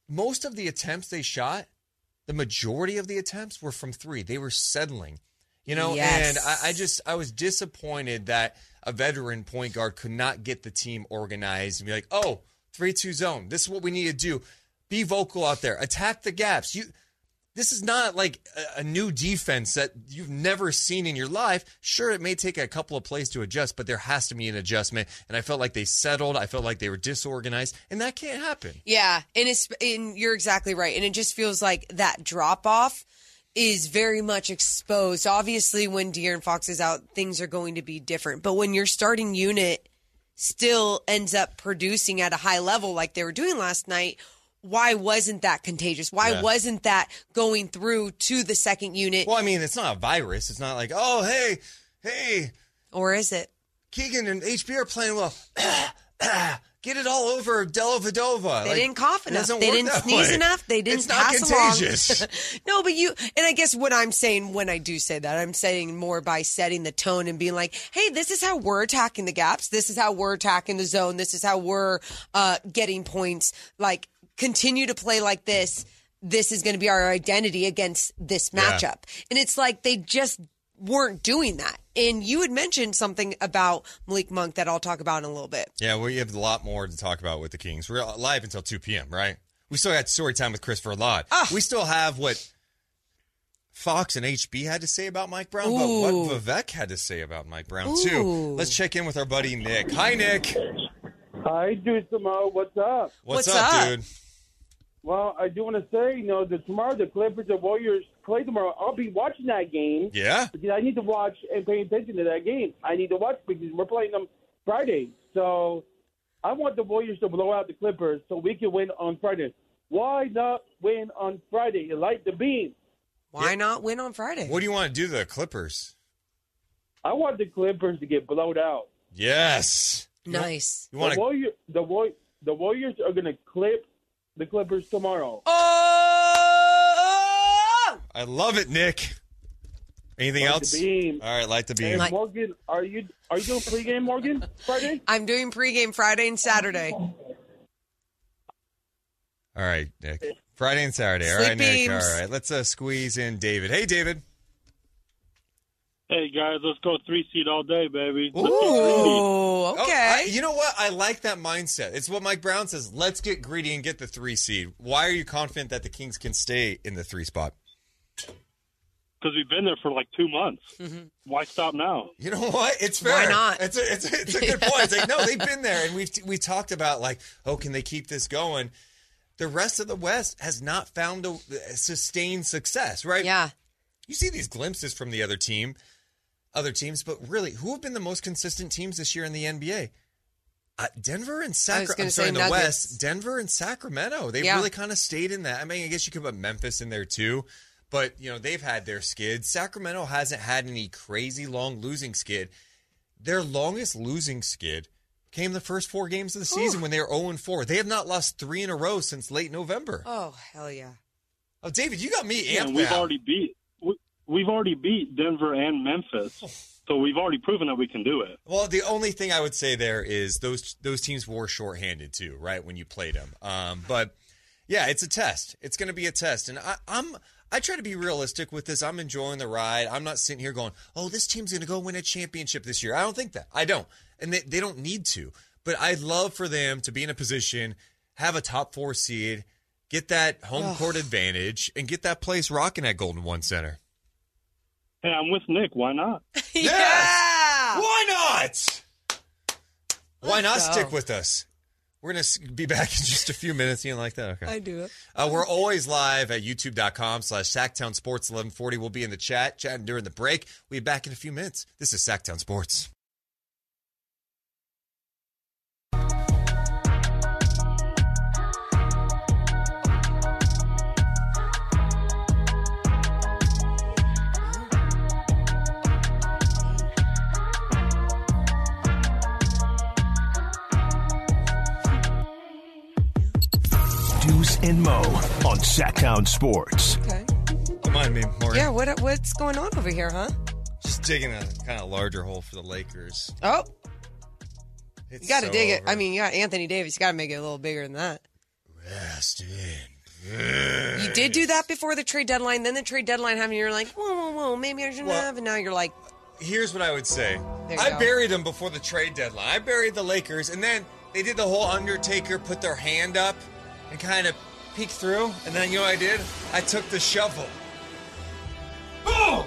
most of the attempts they shot, the majority of the attempts were from three. They were settling, you know, Yes. and I, I just, I was disappointed that a veteran point guard could not get the team organized and be like, oh, 3 2 zone. This is what we need to do. Be vocal out there, attack the gaps. You, this is not like a, new defense that you've never seen in your life. Sure, it may take a couple of plays to adjust, but there has to be an adjustment. And I felt like they settled. I felt like they were disorganized, and that can't happen. Yeah, and it's and you're exactly right, and it just feels like that drop off is very much exposed. Obviously, when De'Aaron Fox is out, things are going to be different. But when your starting unit still ends up producing at a high level like they were doing last night, why wasn't that contagious? Why Yeah. wasn't that going through to the second unit? Well, I mean, it's not a virus. It's not like, oh, hey, hey, or is it? Keegan and HB are playing well. [clears throat] Get it all over Dellavedova. They Like, didn't cough enough. They didn't sneeze way. enough. They didn't It's not pass contagious. along. [laughs] [laughs] no, but you and I guess what I'm saying when I do say that, I'm saying more by setting the tone and being like, "Hey, this is how we're attacking the gaps. This is how we're attacking the zone. This is how we're uh, getting points. Like, continue to play like this. This is going to be our identity against this Yeah. matchup." And it's like they just weren't doing that. And you had mentioned something about Malik Monk that I'll talk about in a little bit. Yeah, we have a lot more to talk about with the Kings. We're live until 2 p.m., right? We still got story time with Christopher Verlod. Ah. We still have what Fox and HB had to say about Mike Brown, Ooh. but what Vivek had to say about Mike Brown, too. Let's check in with our buddy Nick. Hi, Nick. Hi, dude, Samo. What's up? What's, What's up, up? dude? Well, I do want to say, you know, that tomorrow the Clippers and Warriors play tomorrow. I'll be watching that game. Yeah? Because I need to watch and pay attention to that game. I need to watch because we're playing them Friday. So I want the Warriors to blow out the Clippers so we can win on Friday. Why not win on Friday? Light the beam. Why not win on Friday? What do you want to do to the Clippers? I want the Clippers to get blowed out. Yes. Nice. You want the, to Warrior, the, War, the Warriors are going to clip the Clippers tomorrow. Oh! I love it, Nick. Anything Light else? the beam. All right, light the beam. Like- Morgan, are you are you doing pregame, Morgan? Friday? [laughs] I'm doing pregame Friday and Saturday. All right, Nick. Friday and Saturday. All Sleep right, Nick. All right, let's uh, squeeze in David. Hey, David. Hey guys, let's go three seed all day, baby. Let's go three seed. Ooh, Oh, okay. I- you know what? I like that mindset. It's what Mike Brown says. Let's get greedy and get the three seed. Why are you confident that the Kings can stay in the three spot? Because we've been there for like two months. Mm-hmm. Why stop now? You know what? It's fair. Why not? It's a, it's a, it's a [laughs] good point. It's like, no, they've been there, and we've we talked about like, oh, can they keep this going? The rest of the West has not found a, a sustained success, right? yeah. You see these glimpses from the other team, other teams, but really, who have been the most consistent teams this year in the NBA? Uh, Denver and Sacramento. gonna I'm sorry, say in the Nuggets. West, Denver and Sacramento. They've Yeah. really kind of stayed in that. I mean, I guess you could put Memphis in there too, But you know they've had their skid. Sacramento hasn't had any crazy long losing skid. Their longest losing skid came the first four games of the season when they were 0 4. They have not lost three in a row since late November. Oh hell yeah! Oh, David, you got me Yeah, amped we've now. already beat we, we've already beat Denver and Memphis, so we've already proven that we can do it. Well, the only thing I would say there is those those teams were shorthanded too, right? When you played them, um, but yeah, it's a test. It's going to be a test, and I, I'm I try to be realistic with this. I'm enjoying the ride. I'm not sitting here going, "Oh, this team's going to go win a championship this year." I don't think that. I don't, and they, they don't need to. But I'd love for them to be in a position, have a top four seed, get that home court advantage, and get that place rocking at Golden One Center. Hey, I'm with Nick. Why not? [laughs] yeah. Why not? Why not go. stick with us? We're going to be back in just a few minutes. You like that? Okay. I do it. Uh, we're always live at youtube.com slash Sactown Sports 1140. We'll be in the chat, chatting during the break. We'll be back in a few minutes. This is Sactown Sports. Deuce and Mo on Sactown Sports. Okay. Don't mind me, Morgan. Yeah. What what's going on over here, huh? Just digging a kind of larger hole for the Lakers. Oh, It's you got to so dig it. over. I mean, you got Anthony Davis. You got to make it a little bigger than that. Rest in You did do that before the trade deadline. Then the trade deadline happened. You're like, whoa, whoa, whoa, maybe I shouldn't Well- have. And now you're like, Here's what I would say. I go. buried them before the trade deadline. I buried the Lakers, and then they did the whole Undertaker put their hand up and kind of peek through. And then you know what I did? I took the shovel. Boom!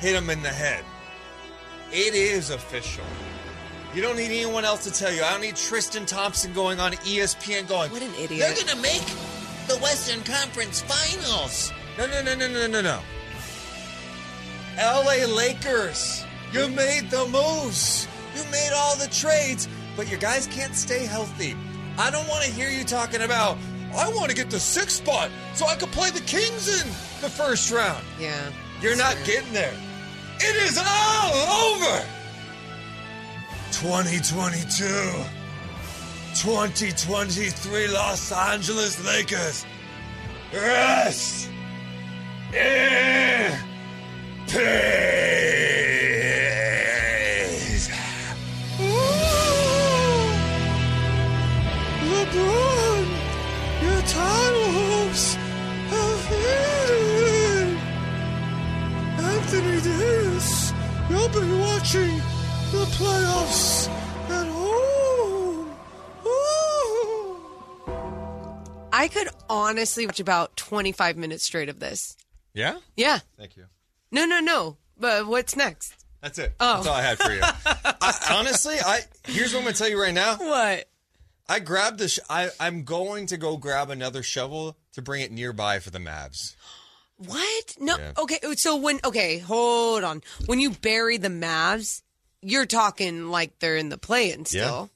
Hit him in the head. It is official. You don't need anyone else to tell you. I don't need Tristan Thompson going on ESPN going, what an idiot. They're going to make the Western Conference Finals. No, no, no, no, no, no, no. LA Lakers, you made the moves. You made all the trades, but your guys can't stay healthy. I don't want to hear you talking about, I want to get the sixth spot so I can play the Kings in the first round. Yeah. You're not getting there. It is all over. 2022. 2023 Los Angeles Lakers. Rest in peace. Anthony Davis, you'll be watching the playoffs at home. Ooh. I could honestly watch about 25 minutes straight of this. Yeah? Yeah. Thank you. No, no, no. But what's next? That's it. Oh. That's all I had for you. [laughs] I, honestly, I here's what I'm going to tell you right now. What? I grabbed the. Sh- I, I'm going to go grab another shovel to bring it nearby for the Mavs. What? No. Yeah. Okay. Uh, so when okay, hold on. When you bury the Mavs, you're talking like they're in the play-in still.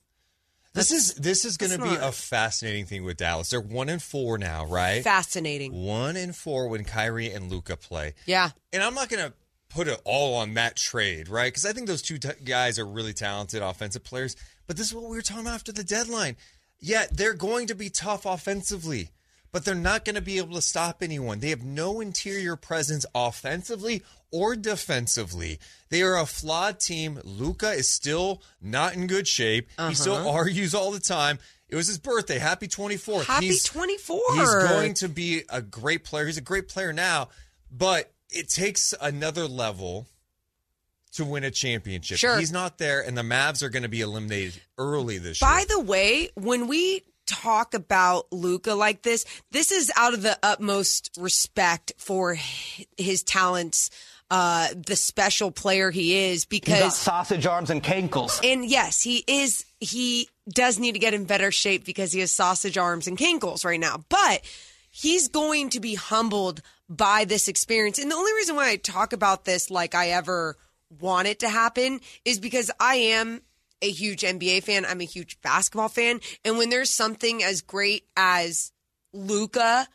This is this is going to be a fascinating thing with Dallas. They're one and four now, right? Fascinating. One and four when Kyrie and Luka play. Yeah. And I'm not going to put it all on that trade, right? Because I think those two t- guys are really talented offensive players. But this is what we were talking about after the deadline. Yeah, they're going to be tough offensively, but they're not going to be able to stop anyone. They have no interior presence offensively or defensively. They are a flawed team. Luka is still not in good shape. He still Uh-huh. argues all the time. It was his birthday. Happy 24th. Happy He's- 24. He's going to be a great player. He's a great player now, but it takes another level to win a championship. Sure. He's not there, and the Mavs are going to be eliminated early this year. By the way, when we talk about Luka like this, this is out of the utmost respect for his talents, uh, the special player he is, because sausage arms and cankles. and yes, he is. He does need to get in better shape because he has sausage arms and kinkles right now. But he's going to be humbled by this experience. And the only reason why I talk about this like I ever want it to happen is because I am a huge NBA fan. I'm a huge basketball fan. And when there's something as great as Luka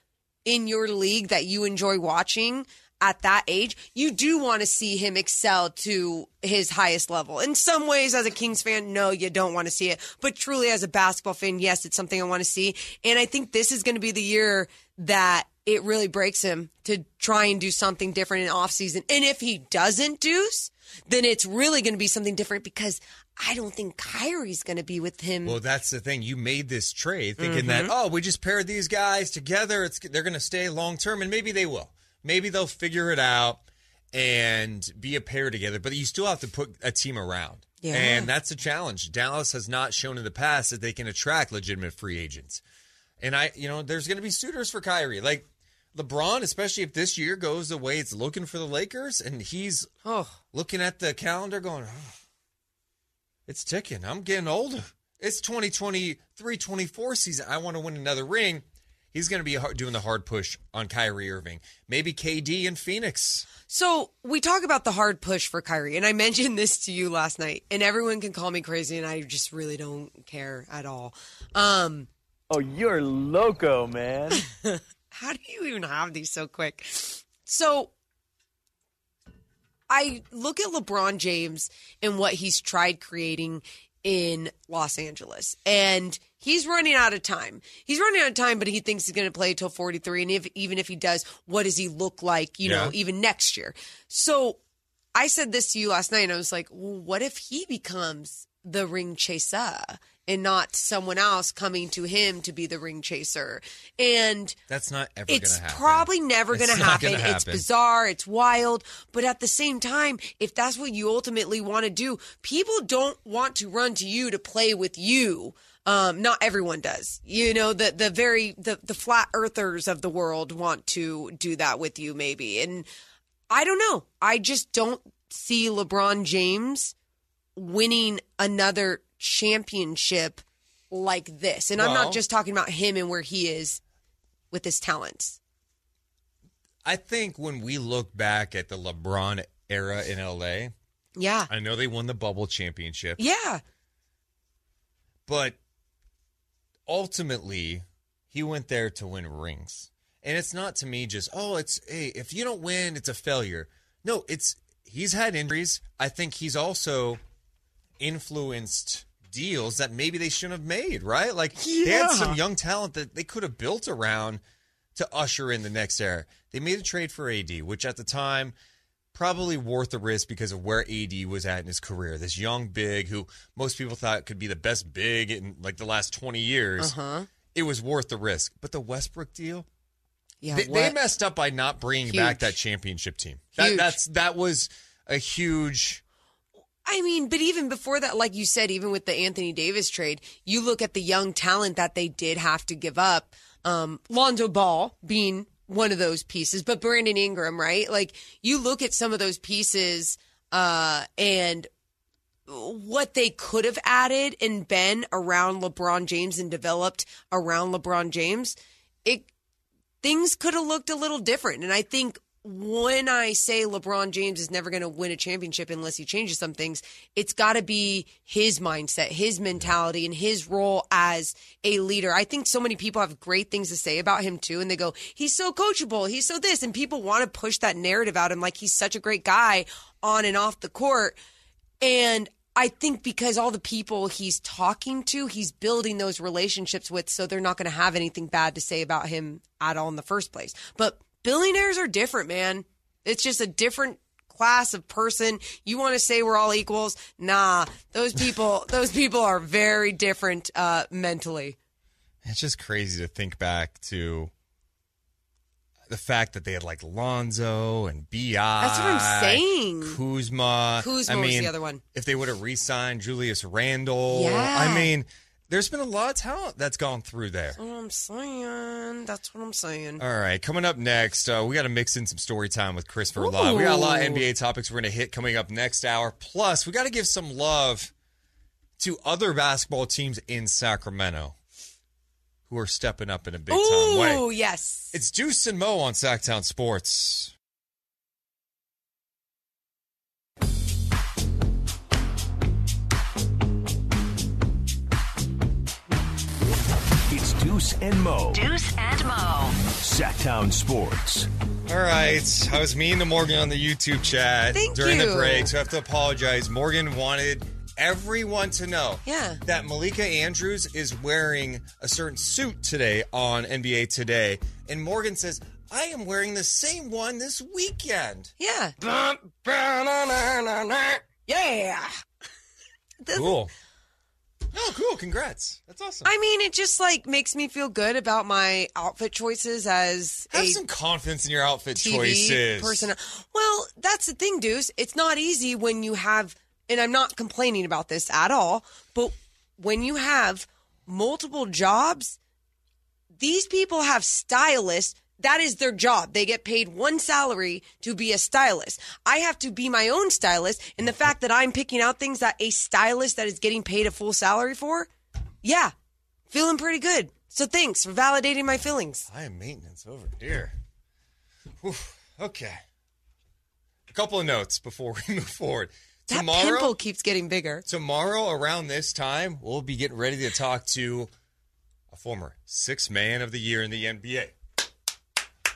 in your league that you enjoy watching at that age, you do want to see him excel to his highest level. In some ways, as a Kings fan, no, you don't want to see it. But truly, as a basketball fan, yes, it's something I want to see. And I think this is going to be the year that it really breaks him to try and do something different in off season. And if he doesn't deuce, then it's really going to be something different because I don't think Kyrie's going to be with him. Well, that's the thing. You made this trade thinking that Mhm. oh, we just paired these guys together. It's they're going to stay long term, and maybe they will. Maybe they'll figure it out and be a pair together. But you still have to put a team around, Yeah. and that's a challenge. Dallas has not shown in the past that they can attract legitimate free agents, and I, you know, there's going to be suitors for Kyrie, like. LeBron, especially if this year goes the way it's looking for the Lakers, and he's oh. looking at the calendar going, oh, it's ticking. I'm getting older. It's 2023 24 season. I want to win another ring. He's going to be doing the hard push on Kyrie Irving. Maybe KD in Phoenix. So we talk about the hard push for Kyrie, and I [laughs] mentioned this to you last night, and everyone can call me crazy, and I just really don't care at all. Um, oh, you're loco, man. [laughs] how do you even have these so quick? So I look at LeBron James and what he's tried creating in Los Angeles, and he's running out of time. He's running out of time, but he thinks he's going to play till 43. And if even if he does, what does he look like, you know, even next year? So I said this to you last night, and I was like, well, what if he becomes the ring chaser and not someone else coming to him to be the ring chaser? And That's not ever going to it's happen. probably never going to happen. gonna It's bizarre. It's wild. But at the same time, if that's what you ultimately want to do, people don't want to run to you to play with you. Um, not everyone does. You know, the the very the the flat earthers of the world want to do that with you, maybe. And I don't know. I just don't see LeBron James winning another championship like this. And I'm not just talking about him and where he is with his talents. I think when we look back at the LeBron era in LA, Yeah. I know they won the bubble championship. Yeah. But ultimately, he went there to win rings. And it's not to me just, oh, it's hey, if you don't win, it's a failure. No, it's he's had injuries. I think he's also influenced deals that maybe they shouldn't have made, right? Like they had some young talent that they could have built around to usher in the next era. They made a trade for AD, which at the time probably worth the risk because of where AD was at in his career. This young big who most people thought could be the best big in like the last 20 years. Uh-huh. It was worth the risk. But the Westbrook deal, Yeah. they, they messed up by not bringing back that championship team. That, that's that was a huge I mean, but even before that, like you said, even with the Anthony Davis trade, you look at the young talent that they did have to give up. Um, Lonzo Ball being one of those pieces, but Brandon Ingram, right? Like you look at some of those pieces, uh, and what they could have added and been around LeBron James and developed around LeBron James, it things could have looked a little different. And I think when I say LeBron James is never going to win a championship unless he changes some things, it's got to be his mindset, his mentality, and his role as a leader. I think so many people have great things to say about him too, and they go, he's so coachable, he's so this, and people want to push that narrative out him like he's such a great guy on and off the court. And I think because all the people he's talking to, he's building those relationships with, so they're not going to have anything bad to say about him at all in the first place. But billionaires are different, man. It's just a different class of person. You want to say we're all equals? Nah, those people, [laughs] those people are very different uh, mentally. It's just crazy to think back to the fact that they had like Lonzo and Bi. That's what I'm saying. Kuzma. Kuzma I was the other one. If they would have re-signed Julius Randle, Yeah. I mean, there's been a lot of talent that's gone through there. That's what I'm saying. That's what I'm saying. All right, coming up next, uh, we got to mix in some story time with Christopher Verlod. We got a lot of NBA topics we're going to hit coming up next hour. Plus, we got to give some love to other basketball teams in Sacramento who are stepping up in a big time way. Ooh, yes. It's Deuce and Mo on Sactown Sports. Deuce and Mo. Deuce and Mo. Sactown Sports. All right. I was mean to Morgan on the YouTube chat Thank during the break, so I have to apologize. Morgan wanted everyone to know Yeah. that Malika Andrews is wearing a certain suit today on NBA Today. And Morgan says, I am wearing the same one this weekend. Yeah. [laughs] Yeah. [laughs] This- Cool. Oh, cool. Congrats. That's awesome. I mean, it just like makes me feel good about my outfit choices as Have a some confidence in your outfit TV choices. person. Well, that's the thing, Deuce. It's not easy when you have, and I'm not complaining about this at all, but when you have multiple jobs, these people have stylists. That is their job. They get paid one salary to be a stylist. I have to be my own stylist. And the fact that I'm picking out things that a stylist that is getting paid a full salary for, yeah, feeling pretty good. So thanks for validating my feelings. I am maintenance over here. Whew. Okay. A couple of notes before [laughs] we move forward. That tomorrow, pimple keeps getting bigger. tomorrow around this time, we'll be getting ready to talk to a former six man of the year in the NBA.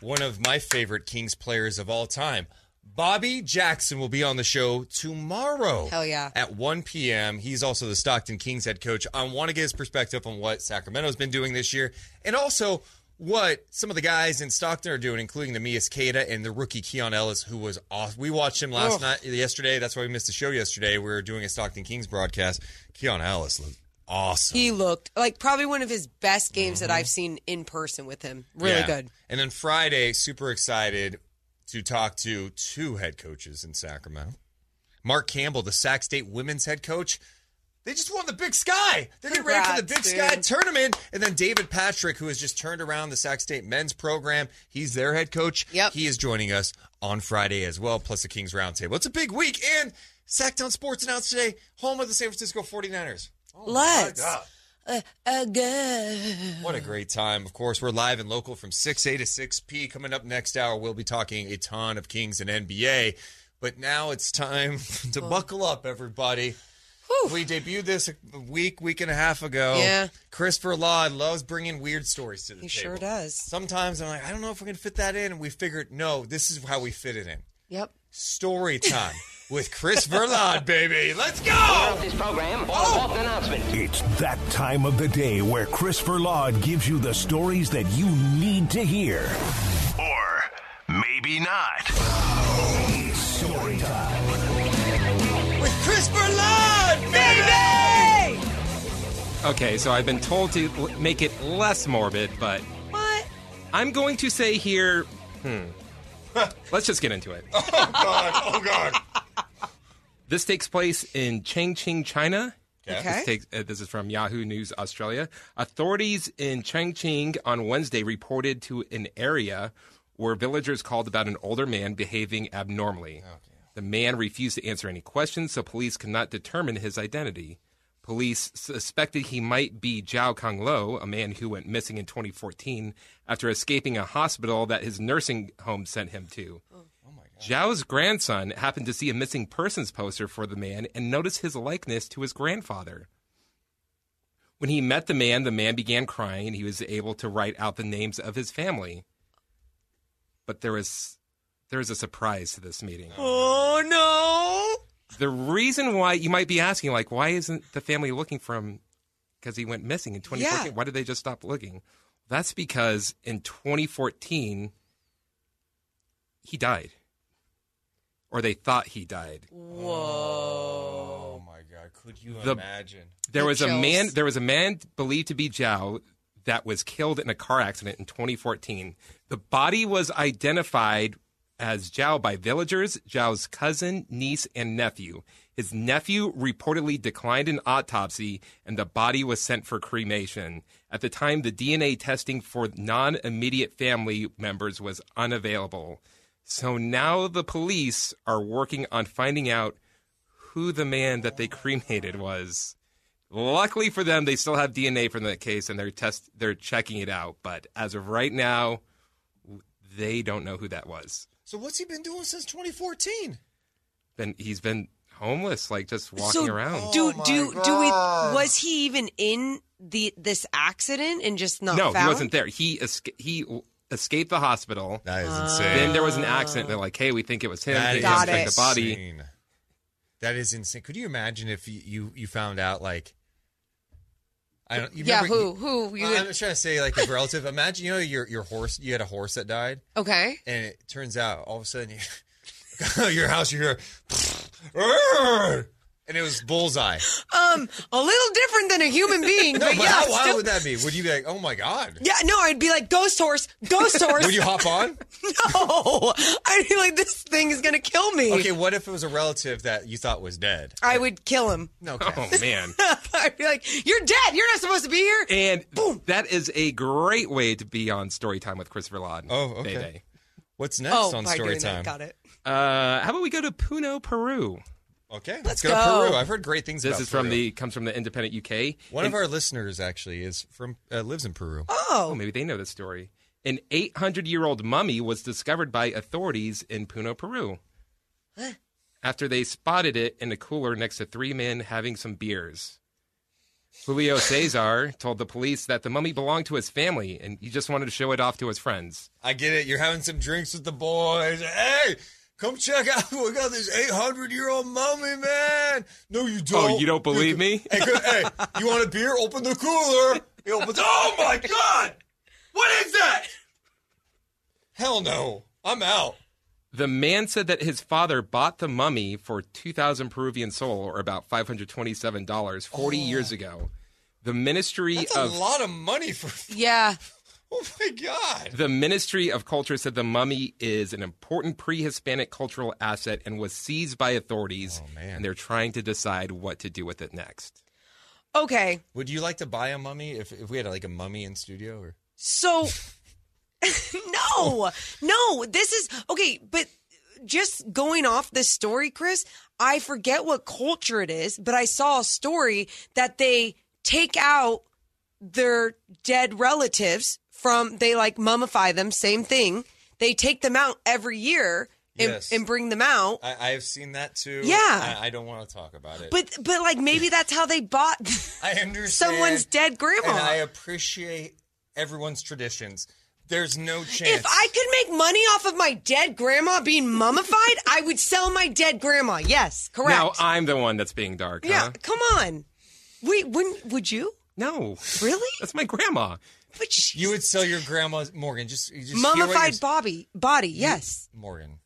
One of my favorite Kings players of all time. Bobby Jackson will be on the show tomorrow. Hell yeah. At 1 p.m. He's also the Stockton Kings head coach. I want to get his perspective on what Sacramento's been doing this year and also what some of the guys in Stockton are doing, including Neemias Queta and the rookie Keon Ellis, who was off. We watched him last night, yesterday. That's why we missed the show yesterday. We were doing a Stockton Kings broadcast. Keon Ellis looked awesome. He looked like probably one of his best games that mm-hmm. I've seen in person with him. Really Yeah. good. And then Friday, super excited to talk to two head coaches in Sacramento. Mark Campbell, the Sac State women's head coach. They just won the Big Sky. They're getting ready for the Big Congrats, Sky tournament. And then David Patrick, who has just turned around the Sac State men's program, he's their head coach. Yep. He is joining us on Friday as well, plus the Kings Roundtable. It's a big week. And Sactown Sports announced today, home of the San Francisco 49ers. Let's uh, uh, go. What a great time. Of course, we're live and local from 6A to 6P. Coming up next hour, we'll be talking a ton of Kings and NBA. But now it's time [laughs] to buckle up, everybody. We debuted this a week, week and a half ago. Yeah. Christopher Verlod loves bringing weird stories to the He table. sure does. Sometimes I'm like, I don't know if we're going to fit that in. And we figured, no, this is how we fit it in. Yep. Story time [laughs] with Chris Verlod, [laughs] baby. Let's go! This program, all announcement. It's that time of the day where Chris Verlod gives you the stories that you need to hear. Or maybe not. It's story time. With Chris Verlod, baby! Okay, so I've been told to l- make it less morbid, but What? I'm going to say here, hmm. [laughs] Let's just get into it. Oh, God. Oh, God. [laughs] This takes place in Changchun, China. Okay. This, takes, uh, this is from Yahoo News Australia. Authorities in Changchun on Wednesday reported to an area where villagers called about an older man behaving abnormally. The man refused to answer any questions, so police could not determine his identity. Police suspected he might be Zhao Kanglo, a man who went missing in 2014 after escaping a hospital that his nursing home sent him to. Zhao's grandson happened to see a missing persons poster for the man and noticed his likeness to his grandfather. When he met the man, the man began crying and he was able to write out the names of his family. But there was there was a surprise to this meeting. Oh no! The reason why you might be asking, like, why isn't the family looking for him? Because he went missing in 2014. Yeah. Why did they just stop looking? That's because in 2014 he died, or they thought he died. Oh, my God. Could you The- imagine? There The was a man. There was a man believed to be Zhao that was killed in a car accident in 2014. The body was identified as Zhao by villagers, Zhao's cousin, niece, and nephew. His nephew reportedly declined an autopsy, and the body was sent for cremation. At the time, the DNA testing for non-immediate family members was unavailable. So now the police are working on finding out who the man that they [laughs] cremated was. Luckily for them, they still have DNA from that case, and they're test they're checking it out. But as of right now, they don't know who that was. So what's he been doing since 2014? Been he's been homeless, like just walking so around. do Oh do do we? Was he even in the this accident and just not no, found? he wasn't there. He esca- he escaped the hospital. That is Uh, insane. Then there was an accident. They're like, "Hey, we think it was him." That They is come check the body. insane. That is insane. Could you imagine if you you, you found out like I don't you Yeah, remember- who who you? I'm just trying to say like a relative. Imagine you know your your horse you had a horse that died okay. and it turns out all of a sudden you [laughs] your house you hear "Arr!" And it was bullseye. Um, a little different than a human being, [laughs] No, but, but yeah, how wild still- would that be? Would you be like, oh my god? Yeah, no, I'd be like ghost horse, ghost [laughs] horse. Would you hop on? [laughs] no, I'd be like, this thing is gonna kill me. Okay, what if it was a relative that you thought was dead? I would kill him. No, Oh man. I'd be like, you're dead. You're not supposed to be here. And boom, that is a great way to be on story time with Christopher Laden. Oh, okay. Day-Day. What's next oh, on story doing that, time? got it. Uh, how about we go to Puno, Peru? Okay, let's, Let's go, go. to Peru. I've heard great things about it. This about is from Peru. the comes from the Independent UK. One And- of our listeners actually is from uh, lives in Peru. Oh, Oh, maybe they know this story. An 800 year old mummy was discovered by authorities in Puno, Peru. After they spotted it in a cooler next to three men having some beers. Julio Cesar told the police that the mummy belonged to his family and he just wanted to show it off to his friends. I get it. You're having some drinks with the boys. Hey, come check out. [laughs] We got this 800 year old mummy, man. No, you don't. Oh, you don't believe me? Hey, hey, you want a beer? Open the cooler. He opens. Oh my god! What is that? Hell no. I'm out. The man said that his father bought the mummy for 2,000 Peruvian sol, or about $527, 40 years ago. The Ministry That's a lot of money for. yeah. [laughs] Oh my god. The Ministry of Culture said the mummy is an important pre Hispanic cultural asset and was seized by authorities. Oh, man. And they're trying to decide what to do with it next. Okay. Would you like to buy a mummy if, if we had like a mummy in studio? Or So, [laughs] no, no, this is okay, but just going off this story, Chris, I forget what culture it is, but I saw a story that they take out their dead relatives from, they like mummify them, same thing. They take them out every year and, Yes. and bring them out. I, I have seen that too. Yeah. I, I don't want to talk about it. But, but like maybe [laughs] that's how they bought I understand someone's dead grandma. and I appreciate everyone's traditions. There's no chance. If I could make money off of my dead grandma being mummified, I would sell my dead grandma. Yes, correct. Now I'm the one that's being dark. yeah, huh? come on. Wait, wouldn't would you? No. Really? That's my grandma. But you would sell your grandma, Morgan. Just, you just mummified you're- body, body. Yes. Morgan.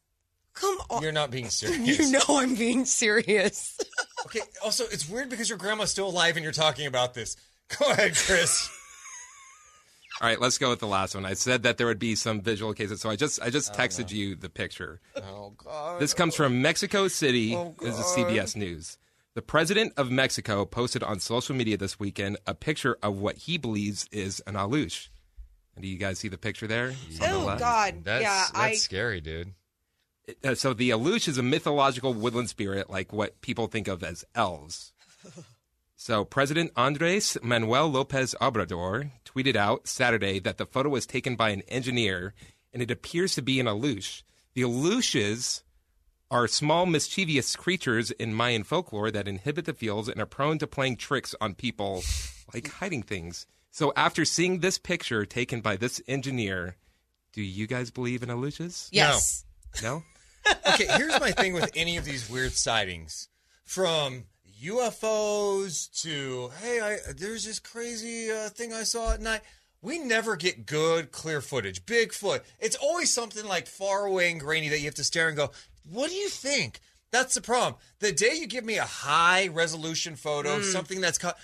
Come on. You're not being [laughs] serious. You know I'm being serious. [laughs] Okay. Also, it's weird because your grandma's still alive and you're talking about this. Go ahead, Chris. [laughs] All right, let's go with the last one. I said that there would be some visual cases, so I just I just oh, texted you the picture. oh God. This comes from Mexico City. Oh, this is CBS News. The president of Mexico posted on social media this weekend a picture of what he believes is an alux. And do you guys see the picture there? It's the oh. God. That's yeah, that's I. scary, dude. Uh, so the alux is a mythological woodland spirit, like what people think of as elves. [laughs] So President Andres Manuel Lopez Obrador tweeted out Saturday that the photo was taken by an engineer, and it appears to be an alux. The aluxes are small, mischievous creatures in Mayan folklore that inhibit the fields and are prone to playing tricks on people, like hiding things. So after seeing this picture taken by this engineer, do you guys believe in aluxes? Yes. No. [laughs] okay, here's my thing with any of these weird sightings, from UFOs to hey, I, there's this crazy uh, thing I saw at night. We never get good, clear footage. Bigfoot. It's always something like far away and grainy that you have to stare and go, "What do you think?" That's the problem. The day you give me a high resolution photo, mm. something that's cut,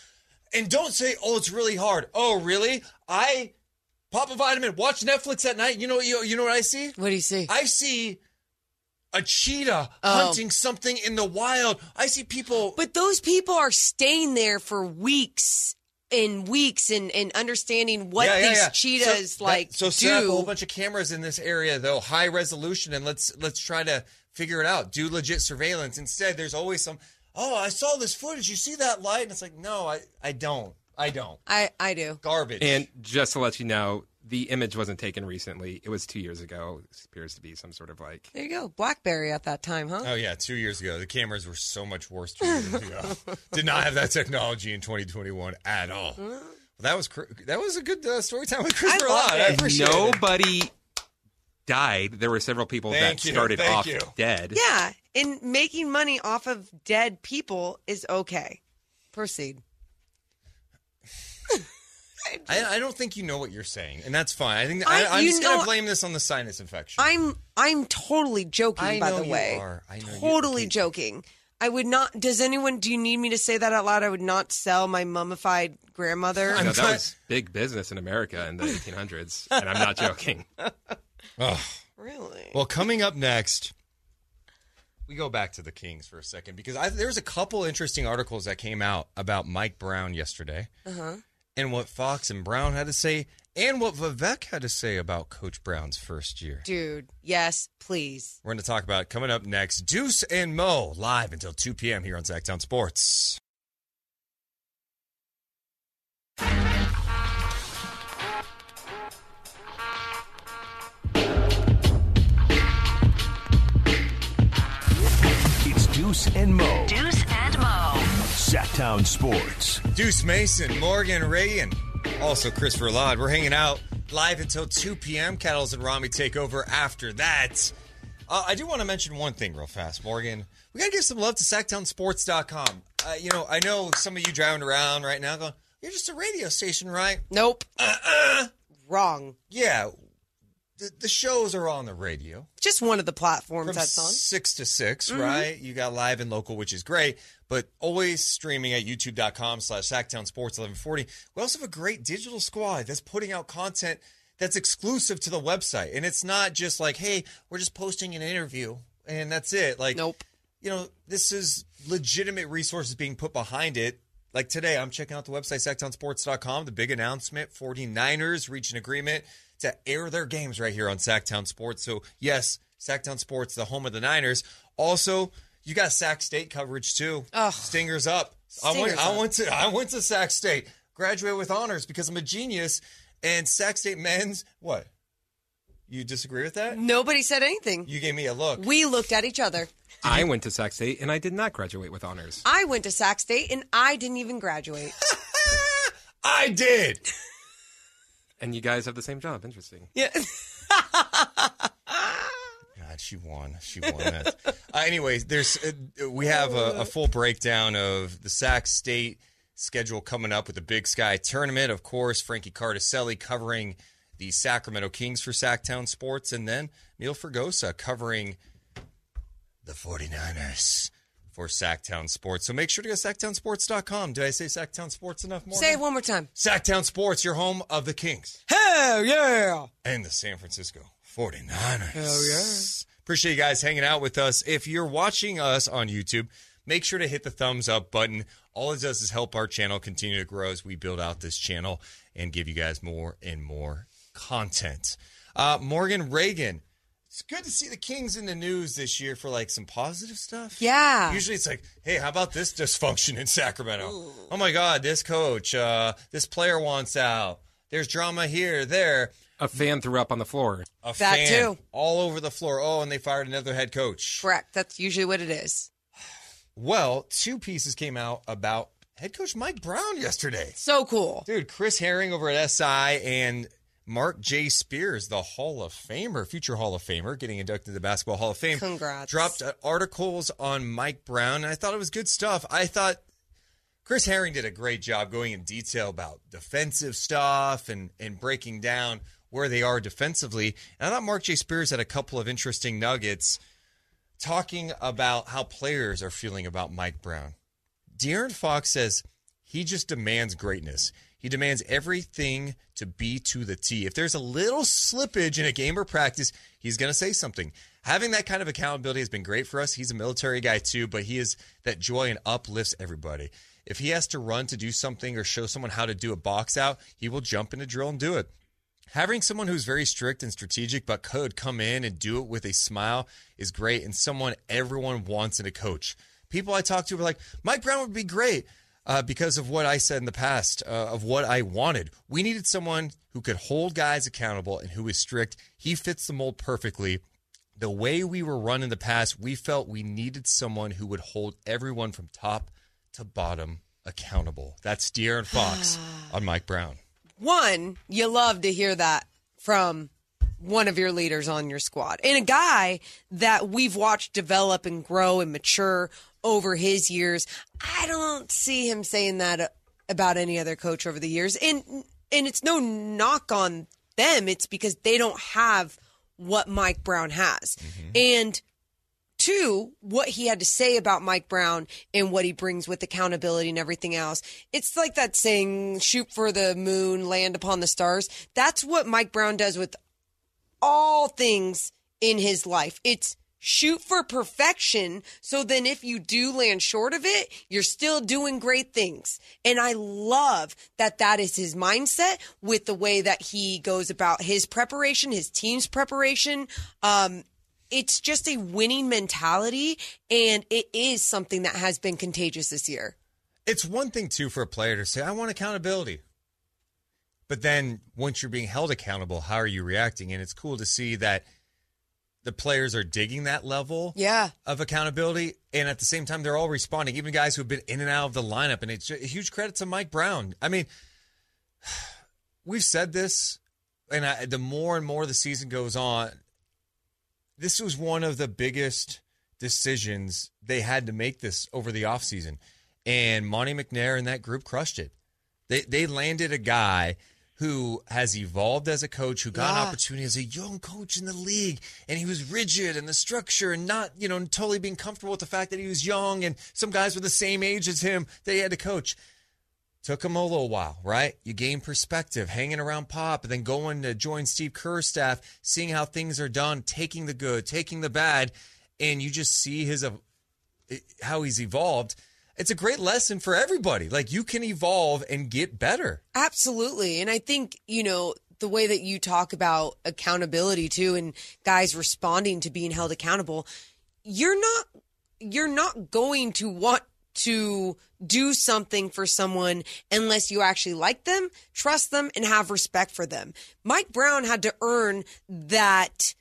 and don't say, "Oh, it's really hard." Oh, really? I pop a vitamin, watch Netflix at night. You know, you, you know what I see? What do you see? I see a cheetah Oh. hunting something in the wild. I see people. But those people are staying there for weeks and weeks and, and understanding what Yeah, yeah, these yeah. cheetahs so, like that, so do. set up a whole bunch of cameras in this area, though high resolution, and let's let's try to figure it out. Do legit surveillance. Instead, there's always some. Oh, I saw this footage. You see that light? And it's like, no, I I don't. I don't. I I do. Garbage. And just to let you know, the image wasn't taken recently. It was two years ago. It appears to be some sort of like. There you go. Blackberry at that time, huh? Oh yeah, two years ago. The cameras were so much worse two years ago. [laughs] Did not have that technology in 2021 at all. Well, that was that was a good uh, story time with Chris love Lott. it. I appreciate it. Nobody died. There were several people Thank that you, started thank off you. dead. Yeah, and making money off of dead people is okay. Proceed. I, I don't think you know what you're saying, and that's fine. I think I- I, I'm just gonna blame this on the sinus infection. I'm I'm totally joking. I by know the you way, are. I know you- totally joking. I would not. Does anyone? Do you need me to say that out loud? I would not sell my mummified grandmother. No, that was big business in America in the 1800s, and I'm not joking. [laughs] Ugh. Really? Well, coming up next, we go back to the Kings for a second because I, there's a couple interesting articles that came out about Mike Brown yesterday Uh huh. and what Fox and Brown had to say, and what Vivek had to say about Coach Brown's first year. Dude, yes, please. We're going to talk about it coming up next. Deuce and Mo live until 2 p.m. here on Sactown Sports. Deuce and Mo. Deuce and Mo. Sactown Sports. Deuce Mason, Morgan Reagan, also Christopher Verlod. We're hanging out live until 2 p.m. Kettles and Rami take over after that. Uh, I do want to mention one thing real fast, Morgan. We got to give some love to SactownSports.com. Uh, you know, I know some of you driving around right now going, you're just a radio station, right? Nope. Uh-uh. Wrong. Yeah. The, the shows are on the radio. Just one of the platforms From that's on. six to 6 Mhm. right? You got live and local, which is great, but always streaming at youtube.com slash Sactown Sports 1140. We also have a great digital squad that's putting out content that's exclusive to the website. And it's not just like, hey, we're just posting an interview and that's it. Like, nope. You know, this is legitimate resources being put behind it. Like today, I'm checking out the website, sactownsports.com. The big announcement 49ers reach an agreement to air their games right here on Sactown Sports. So, yes, Sactown Sports, the home of the Niners. Also, you got Sac State coverage too. Stingers up. I went, Stingers I up. went to I went to Sac State, graduated with honors because I'm a genius. And Sac State men's what? You disagree with that? Nobody said anything. You gave me a look. We looked at each other. I went to Sac State, and I did not graduate with honors. I went to Sac State and I didn't even graduate. [laughs] I did. [laughs] And you guys have the same job. Interesting. Yeah. [laughs] God, she won. She won it. uh, anyways, there's uh, we have a, a full breakdown of the Sac State schedule coming up with the Big Sky tournament. Of course, Frankie Cardicelli covering the Sacramento Kings for Sactown Sports, and then Neil Fergosa covering the 49ers for Sactown Sports. So make sure to go to sactownsports.com. Did I say Sactown Sports enough more? Say it one more time. Sacktown Sports, your home of the Kings Hell yeah. and the San Francisco 49ers. Hell yeah. Appreciate you guys hanging out with us. If you're watching us on YouTube, make sure to hit the thumbs up button. All it does is help our channel continue to grow as we build out this channel and give you guys more and more content. Uh, Morgan Reagan. It's good to see the Kings in the news this year for like some positive stuff. Yeah. Usually it's like, hey, how about this dysfunction in Sacramento? Oh my God, this coach, uh, this player wants out. There's drama here, there. A fan threw up on the floor. A That fan too. all over the floor. Oh, and they fired another head coach. Correct. That's usually what it is. Well, two pieces came out about head coach Mike Brown yesterday. So cool. Dude, Chris Herring over at SI and Mark J. Spears, the Hall of Famer, future Hall of Famer, getting inducted to the Basketball Hall of Fame. Congrats. Dropped uh, articles on Mike Brown, and I thought it was good stuff. I thought Chris Herring did a great job going in detail about defensive stuff and, and breaking down where they are defensively. And I thought Mark J. Spears had a couple of interesting nuggets talking about how players are feeling about Mike Brown. De'Aaron Fox says he just demands greatness. He demands everything to be to the T. If there's a little slippage in a game or practice, he's going to say something. Having that kind of accountability has been great for us. He's a military guy too, but he is that joy and uplifts everybody. If he has to run to do something or show someone how to do a box out, he will jump in a drill and do it. Having someone who's very strict and strategic but could come in and do it with a smile is great and someone everyone wants in a coach. People I talk to are like, Mike Brown would be great. Uh, because of what I said in the past, uh, of what I wanted. We needed someone who could hold guys accountable and who is strict. He fits the mold perfectly. The way we were run in the past, we felt we needed someone who would hold everyone from top to bottom accountable. That's De'Aaron Fox [sighs] on Mike Brown. One, you love to hear that from one of your leaders on your squad and a guy that we've watched develop and grow and mature over his years. I don't see him saying that uh, about any other coach over the years. And and it's no knock on them. It's because they don't have what Mike Brown has. Mm-hmm. And two, what he had to say about Mike Brown and what he brings with accountability and everything else. It's like that saying, shoot for the moon, land upon the stars. That's what Mike Brown does with all things in his life. It's shoot for perfection. So then if you do land short of it, you're still doing great things. And I love that that is his mindset with the way that he goes about his preparation, his team's preparation. Um, it's just a winning mentality and it is something that has been contagious this year. It's one thing, too, for a player to say, I want accountability. But then once you're being held accountable, how are you reacting? And it's cool to see that the players are digging that level yeah. of accountability. And at the same time, they're all responding, even guys who've been in and out of the lineup. And it's a huge credit to Mike Brown. I mean, [sighs] we've said this, and I, the more and more the season goes on, this was one of the biggest decisions they had to make this over the offseason. And Monte McNair and that group crushed it. They, they landed a guy who has evolved as a coach, who got an opportunity as a young coach in the league, and he was rigid in the structure and not, you know, totally being comfortable with the fact that he was young and some guys were the same age as him that he had to coach. Took him a little while, right? You gain perspective, hanging around Pop, and then going to join Steve Kerr's staff, seeing how things are done, taking the good, taking the bad, and you just see his how he's evolved. It's a great lesson for everybody. Like you can evolve and get better. Absolutely. And I think, you know, the way that you talk about accountability too and guys responding to being held accountable, you're not you're not going to want to do something for someone unless you actually like them, trust them and have respect for them. Mike Brown had to earn that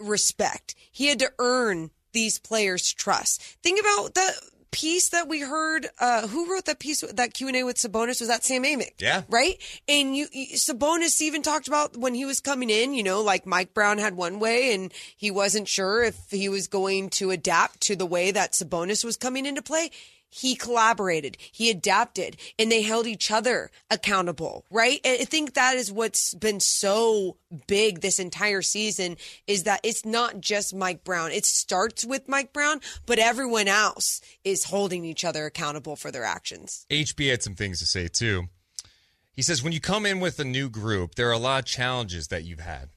respect. He had to earn these players' trust. Think about the piece that we heard. Uh, who wrote that piece? That Q and A with Sabonis was that Sam Amick. Yeah. Right. And you, you, Sabonis even talked about when he was coming in. You know, like Mike Brown had one way, and he wasn't sure if he was going to adapt to the way that Sabonis was coming into play. He collaborated, he adapted, and they held each other accountable, right? And I think that is what's been so big this entire season is that it's not just Mike Brown. It starts with Mike Brown, but everyone else is holding each other accountable for their actions. HB had some things to say too. He says, when you come in with a new group, there are a lot of challenges that you've had.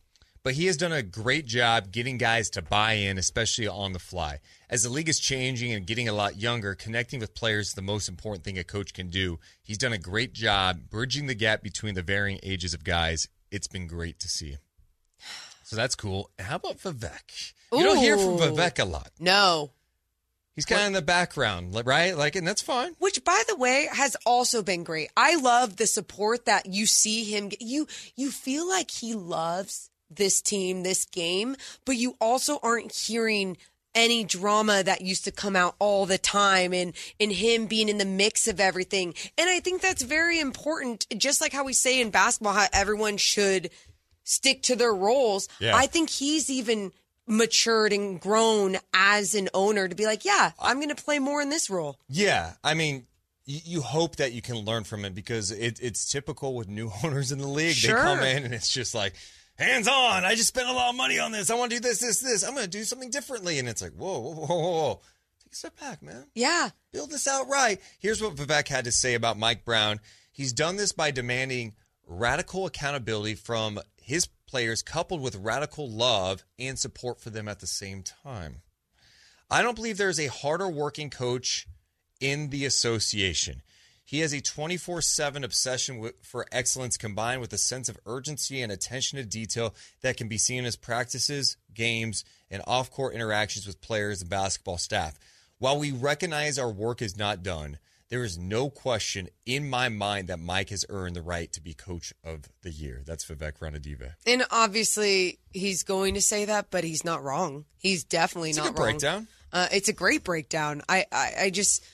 But he has done a great job getting guys to buy in, especially on the fly. As the league is changing and getting a lot younger, connecting with players is the most important thing a coach can do. He's done a great job bridging the gap between the varying ages of guys. It's been great to see. So that's cool. How about Vivek? You don't hear from Vivek a lot. No. He's kind of in the background, right? Like, and that's fine. Which, by the way, has also been great. I love the support that you see him. Get. You you feel like he loves this team, this game, but you also aren't hearing any drama that used to come out all the time and and him being in the mix of everything. And I think that's very important just like how we say in basketball how everyone should stick to their roles. Yeah. I think he's even matured and grown as an owner to be like, yeah, I'm going to play more in this role. Yeah, I mean, you, you hope that you can learn from it because it, it's typical with new [laughs] owners in the league. Sure. They come in and it's just like, hands on. I just spent a lot of money on this. I want to do this, this, this. I'm going to do something differently. And it's like, whoa, whoa, whoa, whoa, whoa. Take a step back, man. Yeah. Build this out right. Here's what Vivek had to say about Mike Brown. He's done this by demanding radical accountability from his players, coupled with radical love and support for them at the same time. I don't believe there's a harder working coach in the association. He has a 24 7 obsession with, for excellence combined with a sense of urgency and attention to detail that can be seen in his practices, games, and off court interactions with players and basketball staff. While we recognize our work is not done, there is no question in my mind that Mike has earned the right to be coach of the year. That's Vivek Ranadive. And obviously, he's going to say that, but he's not wrong. He's definitely It's a not wrong. breakdown. Uh, it's a great breakdown. I, I, I just,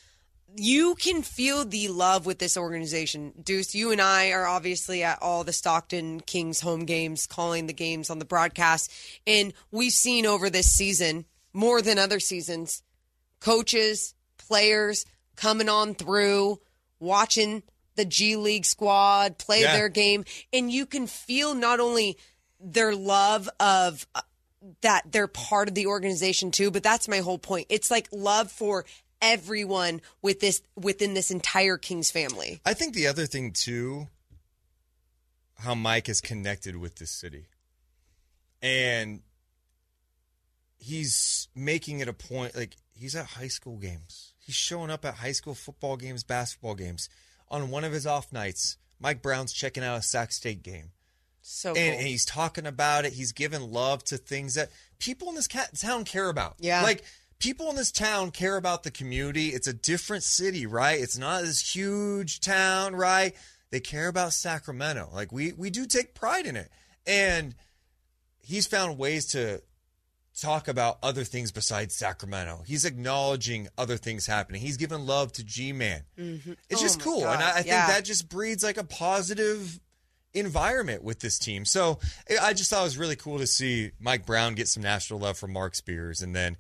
you can feel the love with this organization. Deuce, you and I are obviously at all the Stockton Kings home games, calling the games on the broadcast. And we've seen over this season, more than other seasons, coaches, players coming on through, watching the G League squad play Yeah. their game. And you can feel not only their love of uh, that they're part of the organization too, but that's my whole point. It's like love for everyone with this within this entire Kings family. I think the other thing too, how Mike is connected with this city, and he's making it a point. Like he's at high school games. He's showing up at high school football games, basketball games. On one of his off nights, Mike Brown's checking out a Sac State game. So and, cool. and he's talking about it. He's giving love to things that people in this town care about. Yeah. Like people in this town care about the community. It's a different city, right? It's not this huge town, right? They care about Sacramento. Like we we do take pride in it. And he's found ways to talk about other things besides Sacramento. He's acknowledging other things happening. He's giving love to G-Man. Mm-hmm. It's Oh just cool. God, And I, I think yeah. that just breeds like a positive environment with this team. So I- I just thought it was really cool to see Mike Brown get some national love from Mark Spears and then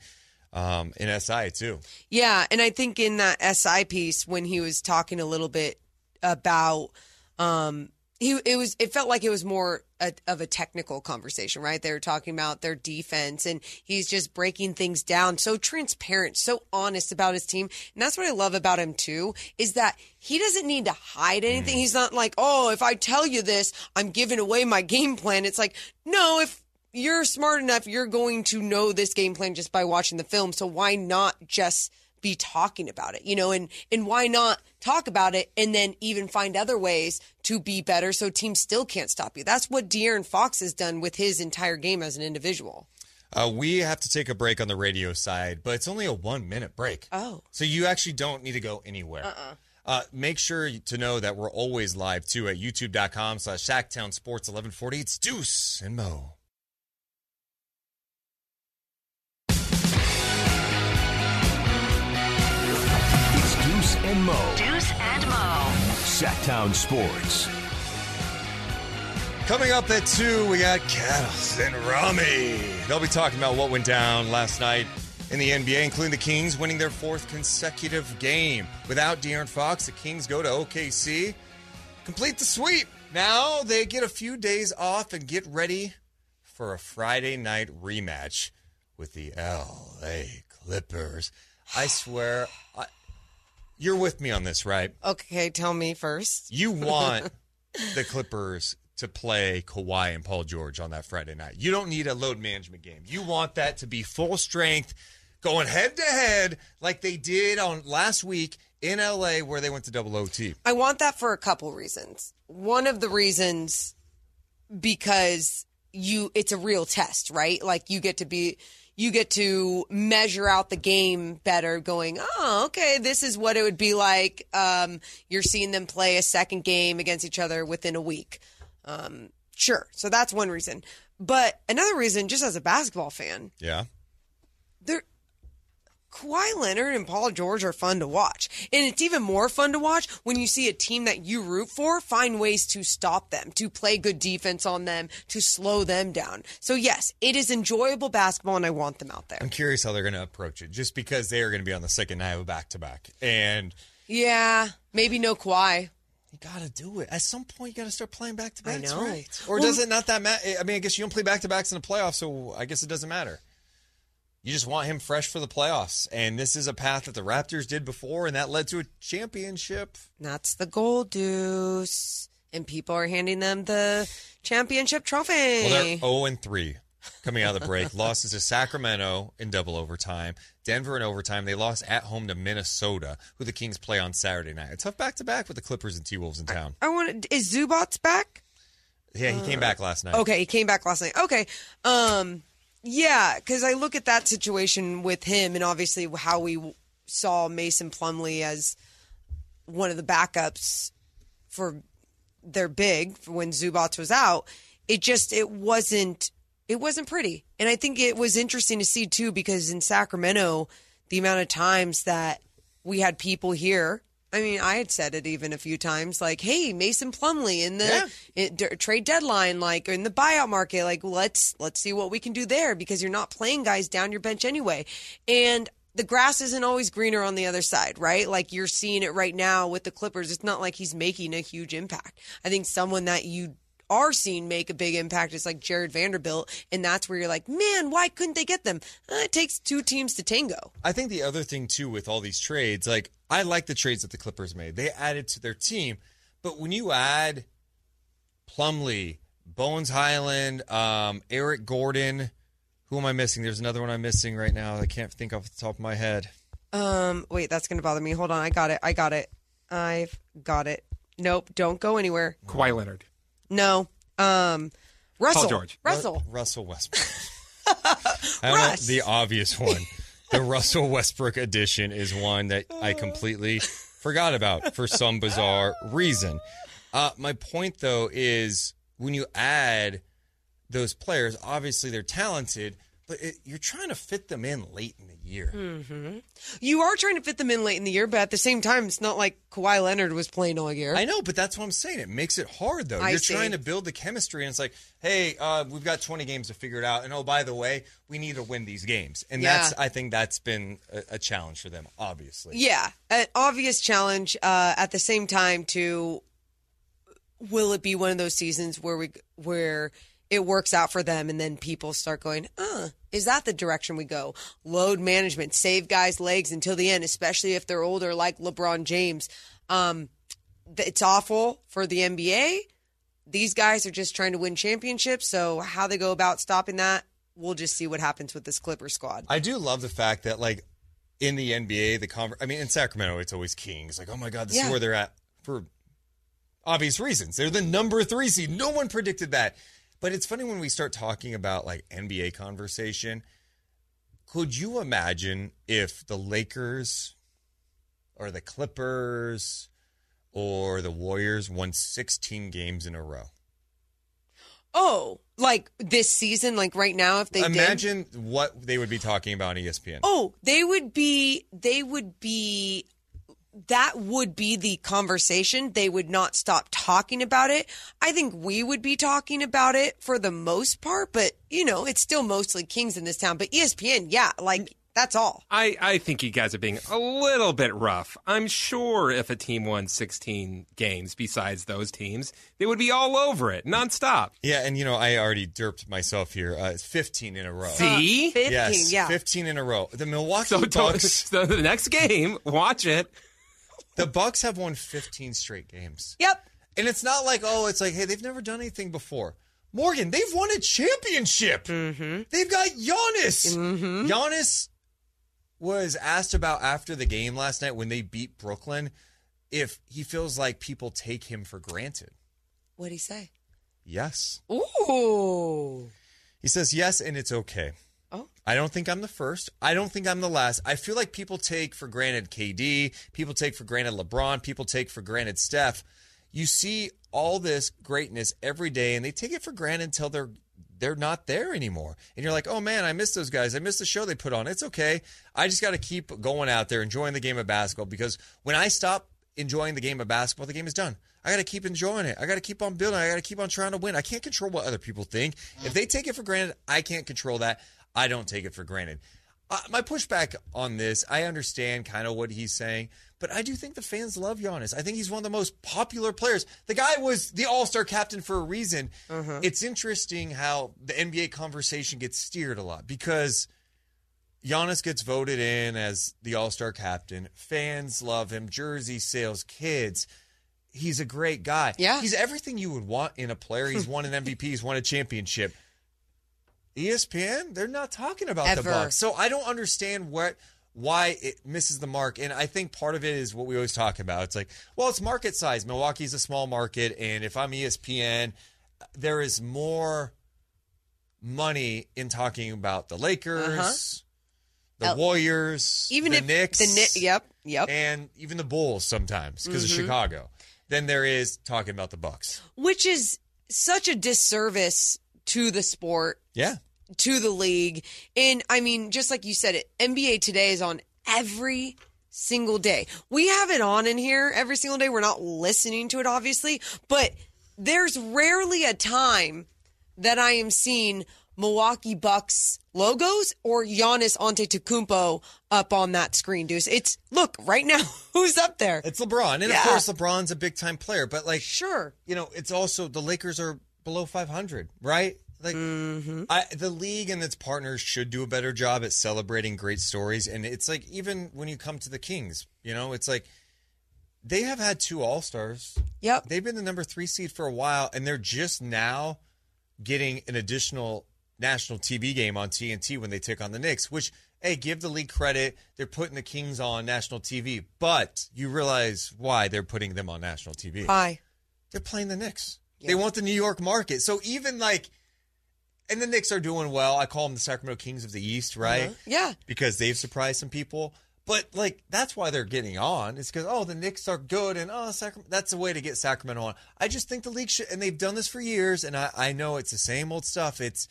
um, in SI too. Yeah, and I think in that SI piece when he was talking a little bit about um he it was it felt like it was more a, of a technical conversation, right? They were talking about their defense and he's just breaking things down so transparent, so honest about his team. And that's what I love about him too is that he doesn't need to hide anything. He's not like, "Oh, if I tell you this, I'm giving away my game plan." It's like, "No, if you're smart enough, you're going to know this game plan just by watching the film. So why not just be talking about it, you know, and and why not talk about it and then even find other ways to be better so teams still can't stop you. That's what De'Aaron Fox has done with his entire game as an individual. Uh, we have to take a break on the radio side, but it's only a one minute break. Oh. So you actually don't need to go anywhere. Uh-uh. Uh, make sure to know that we're always live too at youtube.com slash Sactown Sports 1140. It's Deuce and Mo. And Mo. Deuce and Mo. Sactown Sports. Coming up at 2, we got Cattles and Ramie. They'll be talking about what went down last night in the NBA, including the Kings winning their fourth consecutive game. Without De'Aaron Fox, the Kings go to OKC, complete the sweep. Now they get a few days off and get ready for a Friday night rematch with the LA Clippers. I swear, I, you're with me on this, right? Okay, tell me first. You [laughs] want the Clippers to play Kawhi and Paul George on that Friday night. You don't need a load management game. You want that to be full strength, going head to head like they did on last week in LA where they went to double OT. I want that for a couple reasons. One of the reasons because you it's a real test, right? Like you get to be you get to measure out the game better going, "Oh, okay, this is what it would be like um you're seeing them play a second game against each other within a week." Um sure. So that's one reason. But another reason just as a basketball fan, Yeah. Kawhi Leonard and Paul George are fun to watch. And it's even more fun to watch when you see a team that you root for find ways to stop them, to play good defense on them, to slow them down. So, yes, it is enjoyable basketball, and I want them out there. I'm curious how they're going to approach it just because they are going to be on the second night of a back to back. And Yeah, maybe no Kawhi. You got to do it. At some point, you got to start playing back to I backs, know. right? Or Well- does it not that matter? I mean, I guess you don't play back to backs in the playoffs, so I guess it doesn't matter. You just want him fresh for the playoffs. And this is a path that the Raptors did before, and that led to a championship. That's the goal, Deuce. And people are handing them the championship trophy. Well, they're 0 and 3 coming out of the break. [laughs] Losses to Sacramento in double overtime, Denver in overtime. They lost at home to Minnesota, who the Kings play on Saturday night. A tough back to back with the Clippers and T Wolves in town. I want. Is Zubac back? Yeah, he came back last night. Okay, he came back last night. Okay. Um yeah, cuz I look at that situation with him and obviously how we saw Mason Plumlee as one of the backups for their big for when Zubac was out. It just it wasn't it wasn't pretty, and I think it was interesting to see too because in Sacramento, the amount of times that we had people here. I mean, I had said it even a few times, like, "Hey, Mason Plumlee in the in, d- trade deadline, like in the buyout market, like let's let's see what we can do there because you're not playing guys down your bench anyway." And the grass isn't always greener on the other side, right? Like you're seeing it right now with the Clippers. It's not like he's making a huge impact. I think someone that you are seen make a big impact is like Jarred Vanderbilt, and that's where you're like, man, why couldn't they get them? Uh, it takes two teams to tango. I think the other thing too with all these trades, like I like the trades that the Clippers made. They added to their team, but when you add Plumlee, Bones Hyland, um, Eric Gordon, who am I missing? There's another one I'm missing right now. I can't think off the top of my head. Um, wait, that's gonna bother me. Hold on, I got it. I got it. I've got it. Nope, don't go anywhere. Kawhi Leonard. No. Um, Russell. George. Russell. Ru- Russell Westbrook. [laughs] I don't know, the obvious one. The Russell Westbrook edition is one that I completely forgot about for some bizarre reason. Uh, my point, though, is when you add those players, obviously they're talented, but it, you're trying to fit them in late in the year. hmm You are trying to fit them in late in the year, but at the same time, it's not like Kawhi Leonard was playing all year. I know, but that's what I'm saying. It makes it hard, though. I You're see. trying to build the chemistry, and it's like, hey, uh, we've got 20 games to figure it out, and oh, by the way, we need to win these games, and Yeah. that's I think that's been a, a challenge for them, obviously. Yeah, an obvious challenge. Uh, at the same time, to will it be one of those seasons where we where it works out for them, and then people start going, "Uh, is that the direction we go?" Load management, save guys' legs until the end, especially if they're older, like LeBron James. Um, it's awful for the NBA. These guys are just trying to win championships, so how they go about stopping that, we'll just see what happens with this Clipper squad. I do love the fact that, like, in the NBA, the conver- I mean, in Sacramento, it's always Kings. Like, oh my God, this Yeah. is where they're at for obvious reasons. They're the number three seed. No one predicted that. But it's funny when we start talking about like NBA conversation. Could you imagine if the Lakers or the Clippers or the Warriors won 16 games in a row? Oh, like this season, like right now, if they did? Imagine what they would be talking about on ESPN. Oh, they would be. They would be. That would be the conversation. They would not stop talking about it. I think we would be talking about it for the most part, but you know, it's still mostly Kings in this town. But ESPN, yeah, like that's all. I, I think you guys are being a little bit rough. I'm sure if a team won 16 games besides those teams, they would be all over it nonstop. Yeah, and you know, I already derped myself here. Uh, 15 in a row. See? Uh, 15, yes, yeah. 15 in a row. The Milwaukee So, Bucks. [laughs] so the next game, watch it. The Bucks have won 15 straight games. Yep. And it's not like, oh, it's like, hey, they've never done anything before. Morgan, they've won a championship. Mm-hmm. They've got Giannis. Giannis was asked about after the game last night when they beat Brooklyn if he feels like people take him for granted. What'd he say? Yes. Ooh. He says yes, and it's okay. Oh. I don't think I'm the first. I don't think I'm the last. I feel like people take for granted KD. People take for granted LeBron. People take for granted Steph. You see all this greatness every day, and they take it for granted until they're they're not there anymore. And you're like, oh man, I miss those guys. I miss the show they put on. It's okay. I just got to keep going out there, enjoying the game of basketball because when I stop enjoying the game of basketball, the game is done. I got to keep enjoying it. I got to keep on building. I got to keep on trying to win. I can't control what other people think. If they take it for granted, I can't control that. I don't take it for granted. Uh, my pushback on this, I understand kind of what he's saying, but I do think the fans love Giannis. I think he's one of the most popular players. The guy was the All Star captain for a reason. It's interesting how the NBA conversation gets steered a lot because Giannis gets voted in as the All Star captain. Fans love him. Jersey sales, kids. He's a great guy. Yeah. He's everything you would want in a player. He's [laughs] won an MVP. He's won a championship. ESPN, they're not talking about Ever. the Bucks. So I don't understand what why it misses the mark. And I think part of it is what we always talk about. It's like, well, it's market size. Milwaukee's a small market, and if I'm ESPN, there is more money in talking about the Lakers, the L- Warriors, Even the if Knicks, the Kni- yep, yep. and even the Bulls sometimes because Mhm. of Chicago, Then there is talking about the Bucks. which is such a disservice to the sport, Yeah. To the league. And I mean, just like you said, it NBA today is on every single day. We have it on in here every single day. We're not listening to it, obviously, but there's rarely a time that I am seeing Milwaukee Bucks logos or Giannis Antetokounmpo up on that screen, Deuce. It's look right now. [laughs] Who's up there? It's LeBron, and Yeah. of course LeBron's a big time player. But like, sure, you know, it's also the Lakers are below 500, right? Like, Mm-hmm. I, the league and its partners should do a better job at celebrating great stories. And it's like even when you come to the Kings, you know, it's like they have had two All Stars. Yep, they've been the number three seed for a while, and they're just now getting an additional national TV game on TNT when they take on the Knicks, which, hey, give the league credit. They're putting the Kings on national TV, but you realize why they're putting them on national TV. Why? They're playing the Knicks. They want the New York market. So even like, and the Knicks are doing well. I call them the Sacramento Kings of the East, right? Uh-huh. Yeah. Because they've surprised some people. But like that's why they're getting on. It's because oh the Knicks are good and oh Sacramento. That's a way to get Sacramento on. I just think the league should, and they've done this for years. And I, I know it's the same old stuff. It's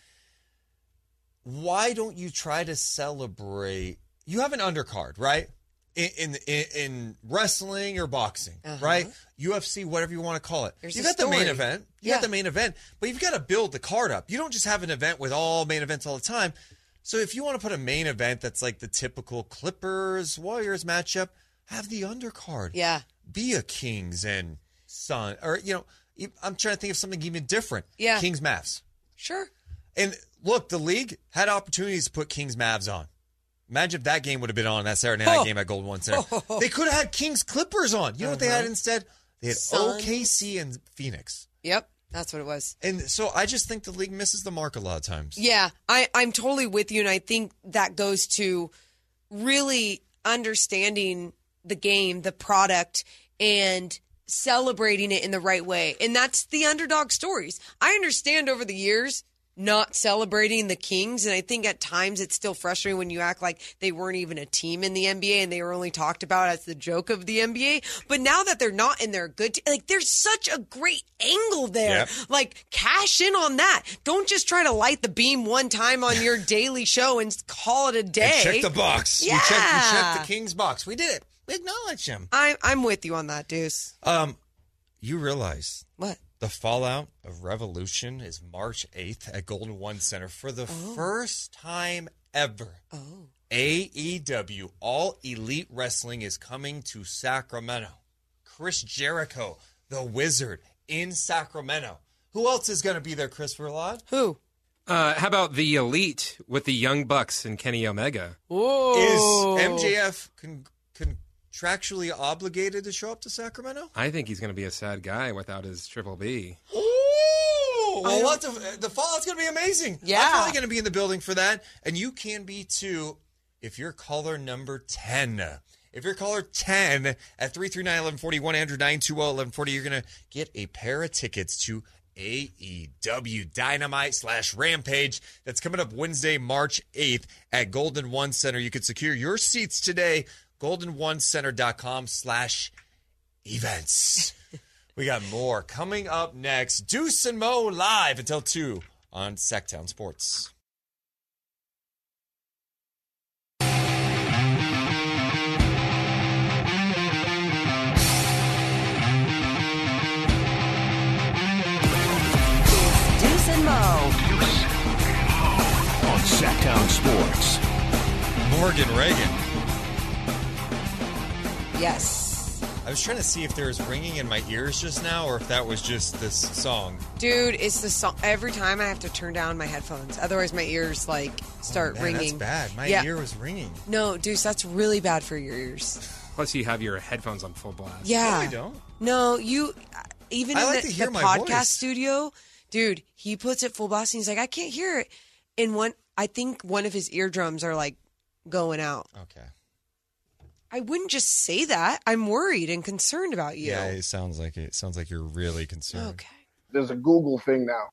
why don't you try to celebrate? You have an undercard, right? In in, in, in wrestling or boxing, right? UFC, whatever you want to call it. Uh-huh. There's you a got the main event. You Yeah. got the main event, but you've got to build the card up. You don't just have an event with all main events all the time. So if you want to put a main event that's like the typical Clippers Warriors matchup, have the undercard. Yeah. Be a Kings and Sun, or you know, I'm trying to think of something even different. Yeah. Kings Mavs. Sure. And look, the league had opportunities to put Kings Mavs on. Imagine if that game would have been on that Saturday night Oh. game at Golden One Center. [laughs] they could have had Kings Clippers on. You know what they had Uh-huh. instead? They had Suns. OKC and Phoenix. Yep, that's what it was. And so I just think the league misses the mark a lot of times. Yeah, I, I'm totally with you, and I think that goes to really understanding the game, the product, and celebrating it in the right way. And that's the underdog stories. I understand over the years not celebrating the Kings, and I think at times it's still frustrating when you act like they weren't even a team in the NBA and they were only talked about as the joke of the NBA. But now that they're not and they're good, like there's such a great angle there. Yep. Like cash in on that. Don't just try to light the beam one time on your [laughs] daily show and call it a day. And check the box. Yeah. You check, you check the Kings box. We did it. We acknowledge him. I'm I'm with you on that, Deuce. Um, you realize what the fallout of Revolution is March eighth at Golden One Center for the first time ever. Oh, AEW All Elite Wrestling is coming to Sacramento. Chris Jericho, the Wizard, in Sacramento. Who else is going to be there, Christopher Verlod? Who? Uh, how about the Elite with the Young Bucks and Kenny Omega? Whoa. Is MJF con- contractually obligated to show up to Sacramento? I think he's going to be a sad guy without his Triple B. Ooh, well, what the, uh, the fallout's going to be amazing. Yeah. I'm probably going to be in the building for that. And you can be too if you're caller number 10. If you're caller 10 at 339 1141, Andrew 920 1140, you're going to get a pair of tickets to AEW Dynamite slash Rampage. That's coming up Wednesday, March 8th at Golden One Center. You can secure your seats today, goldenonecenter.com slash events. we got more coming up next. Deuce and Mo live until 2 on Sactown Sports. Deuce and Mo. On Sactown Sports. Morgan Reagan. Yes. I was trying to see if there was ringing in my ears just now or if that was just this song. Dude, it's the song. Every time I have to turn down my headphones, otherwise my ears like start oh, Man, ringing. That's bad. My Yeah. ear was ringing. No, Deuce, that's really bad for your ears. Plus, you have your headphones on full blast. Yeah. No, I don't. No, you. Uh, even I in like the, to hear the my podcast voice. studio, dude, he puts it full blast and he's like, I can't hear it. And one, I think one of his eardrums are like going out. Okay. I wouldn't just say that. I'm worried and concerned about you. Yeah, it sounds like it. it sounds like you're really concerned. Okay. There's a Google thing now.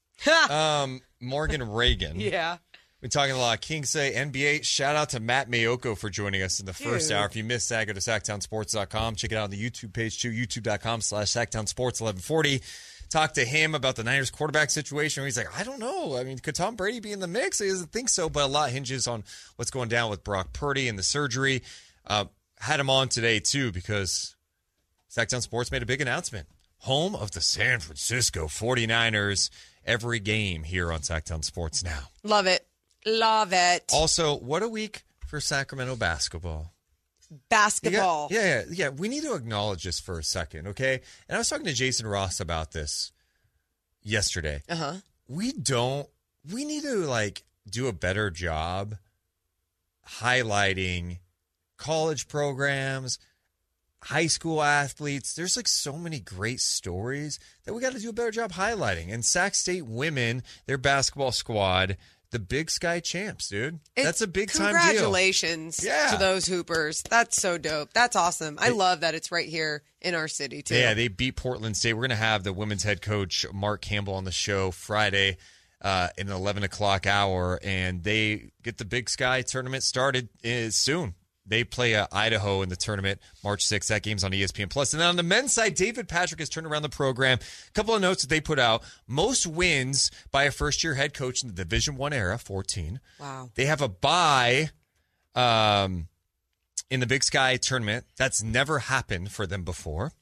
[laughs] um, Morgan Reagan. [laughs] Yeah. Been talking a lot. of King say NBA. Shout out to Matt Maiocco for joining us in the first Dude. hour. If you missed that, go to SactownSports.com. Check it out on the YouTube page too. YouTube.com slash SactownSports 1140. Talk to him about the Niners quarterback situation. He's like, I don't know. I mean, could Tom Brady be in the mix? He doesn't think so, but a lot hinges on what's going down with Brock Purdy and the surgery. Uh, had him on today too because Sactown Sports made a big announcement. Home of the San Francisco 49ers. Every game here on Sactown Sports now. Love it. Love it. Also, what a week for Sacramento basketball. You got- Basketball. yeah, yeah, yeah. We need to acknowledge this for a second, okay? And I was talking to Jason Ross about this yesterday. Uh huh. We don't. We need to like do a better job highlighting college programs, high school athletes. There's like so many great stories that we got to do a better job highlighting. And Sac State women, their basketball squad, the Big Sky champs, dude. That's a big time deal. Congratulations Yeah. to those Hoopers. That's so dope. That's awesome. I love that it's right here in our city too. Yeah, they beat Portland State. We're going to have the women's head coach Mark Campbell on the show Friday uh, in the 11 o'clock hour, and they get the Big Sky tournament started uh, soon. They play uh, Idaho in the tournament March 6th. That game's on ESPN Plus. And then on the men's side, David Patrick has turned around the program. A couple of notes that they put out: most wins by a first-year head coach in the Division One era, 14. Wow. They have a bye um, in the Big Sky tournament. That's never happened for them before.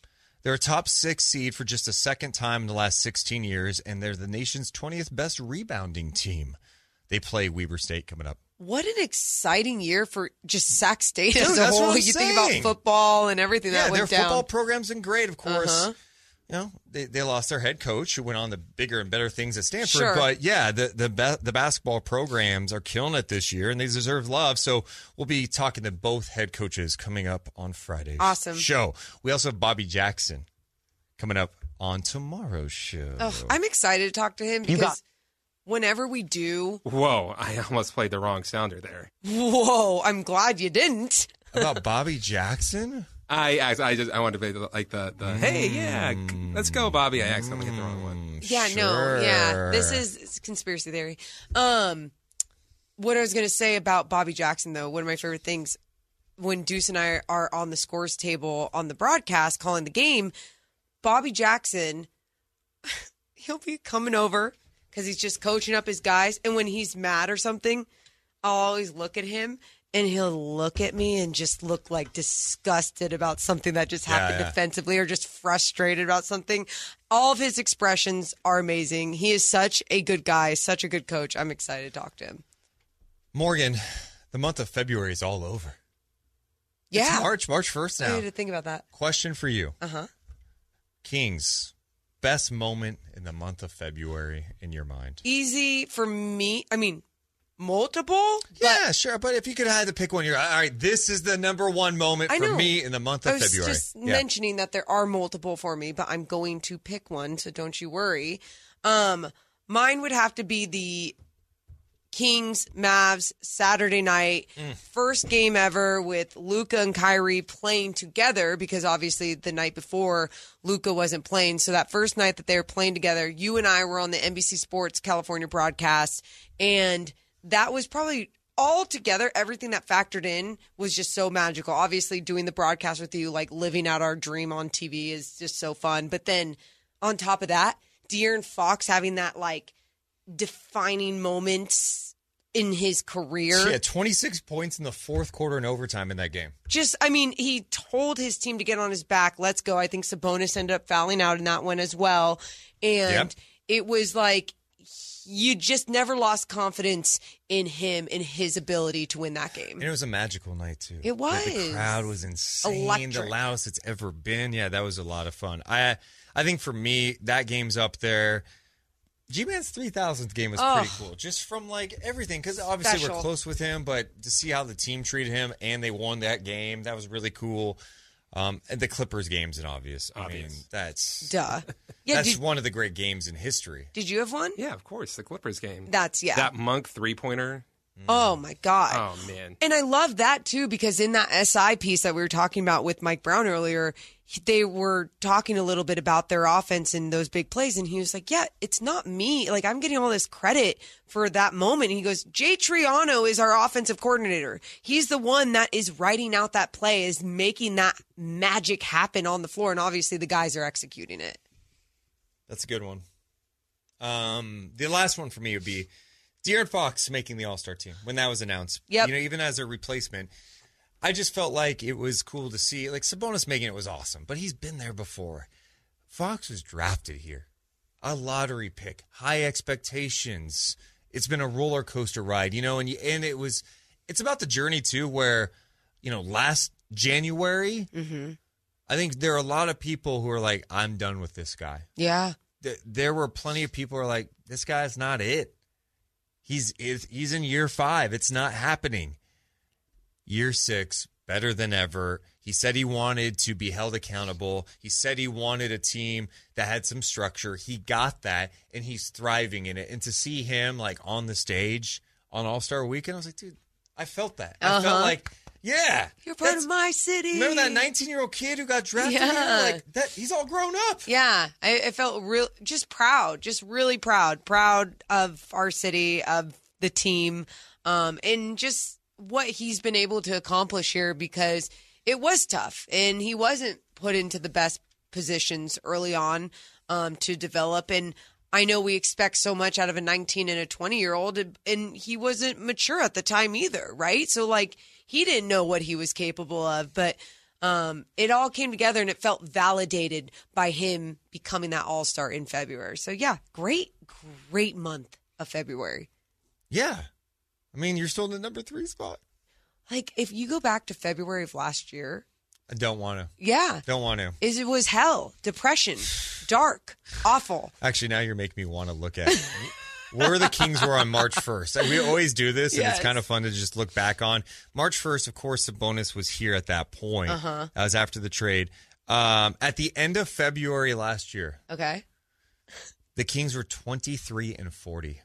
They're a top six seed for just a second time in the last 16 years, and they're the nation's 20th best rebounding team. They play Weber State coming up. What an exciting year for just Sac State Dude, as a whole. I'm You think about football and everything yeah, that their went down. Their football program's in great, of course. Uh-huh. You know, they, they lost their head coach who went on to bigger and better things at Stanford. Sure. But yeah, the the ba- the basketball programs are killing it this year, and they deserve love. So we'll be talking to both head coaches coming up on Friday's Awesome. show. We also have Bobby Jackson coming up on tomorrow's show. Ugh, I'm excited to talk to him because got- whenever we do, Whoa, [laughs] I almost played the wrong sounder there. whoa, I'm glad you didn't. About Bobby Jackson? I I, I just I wanted to play the, like the, the hey yeah let's go Bobby. I accidentally hit the wrong one. Yeah, no, yeah. This is it's conspiracy theory. Um, what I was going to say about Bobby Jackson, though, one of my favorite things when Deuce and I are on the scores table on the broadcast calling the game, Bobby Jackson, [laughs] he'll be coming over because he's just coaching up his guys. And when he's mad or something, I'll always look at him and he'll look at me and just look like disgusted about something that just happened yeah. defensively or just frustrated about something. All of his expressions are amazing. He is such a good guy, such a good coach. I'm excited to talk to him. Morgan, the month of February is all over. Yeah. It's March, March 1st now. I need to think about that. Question for you. Uh huh. Kings, best moment in the month of February in your mind? Easy for me. I mean, multiple. Yeah, sure. But if you could have to pick one, you're all right. This is the number one moment I for me in the month I of was February. just Yeah. mentioning that there are multiple for me, but I'm going to pick one, so don't you worry. Um, mine would have to be the Kings Mavs Saturday night Mm. first game ever with Luka and Kyrie playing together because obviously the night before Luka wasn't playing. So that first night that they were playing together, you and I were on the NBC Sports California broadcast, and that was probably all together. Everything that factored in was just so magical. Obviously, doing the broadcast with you, like living out our dream on TV, is just so fun. But then on top of that, De'Aaron Fox having that like defining moments in his career. She had 26 points in the fourth quarter and overtime in that game. Just, I mean, he told his team to get on his back. Let's go. I think Sabonis ended up fouling out in that one as well. And Yep. it was like you just never lost confidence in him and his ability to win that game. And it was a magical night too. It was. The, the crowd was insane. The loudest it's ever been. Yeah, that was a lot of fun. I I think for me that game's up there. G Man's three thousandth game was Oh. pretty cool, just from like everything. Because obviously Special. we're close with him, but to see how the team treated him and they won that game, that was really cool. Um, and the Clippers game's an obvious. I mean, that's Duh. [laughs] Yeah, that's did- one of the great games in history. Did you have one? Yeah, of course, the Clippers game. That's yeah. That monk three pointer. Oh my god. Oh man. And I love that too because in that SI piece that we were talking about with Mike Brown earlier, they were talking a little bit about their offense and those big plays, and he was like, "Yeah, it's not me. Like I'm getting all this credit for that moment." And he goes, "Jay Triano is our offensive coordinator. He's the one that is writing out that play, is making that magic happen on the floor, and obviously the guys are executing it." That's a good one. Um, the last one for me would be De'Aaron Fox making the All Star team when that was announced. Yep. You know, even as a replacement, I just felt like it was cool to see. Like Sabonis making it was awesome, but he's been there before. Fox was drafted here, a lottery pick, high expectations. It's been a roller coaster ride, you know, and you, and it was. It's about the journey too, where you know last January. Mm-hmm. I think there are a lot of people who are like, I'm done with this guy. Yeah. Th- There were plenty of people who are like, this guy's not it. He's he's in year five. It's not happening. Year six, better than ever. He said he wanted to be held accountable. He said he wanted a team that had some structure. He got that, and he's thriving in it. And to see him like on the stage on All Star Weekend, I was like, dude, I felt that. I felt Uh-huh. like, yeah, You're part of my city. Remember that 19 year old kid who got drafted? Yeah. here? Like that, he's all grown up. Yeah, I, I felt real, just proud, just really proud, proud of our city, of the team, um, and just what he's been able to accomplish here because it was tough, and he wasn't put into the best positions early on um, to develop. And I know we expect so much out of a 19 and a 20 year old, and he wasn't mature at the time either, right? So like he didn't know what he was capable of, but um, it all came together and it felt validated by him becoming that all star in February. So yeah, great, great month of February. Yeah. I mean, you're still in the number three spot. Like if you go back to February of last year, I don't want to. yeah, Don't want to. is it was hell, depression, dark, awful. Actually, now you're making me want to look at where the Kings were on March 1st. We always do this, and Yes. it's kind of fun to just look back on. March 1st, of course, Sabonis was here at that point. Uh-huh. That was after the trade. Um, at the end of February last year, Okay. the Kings were 23 and 40,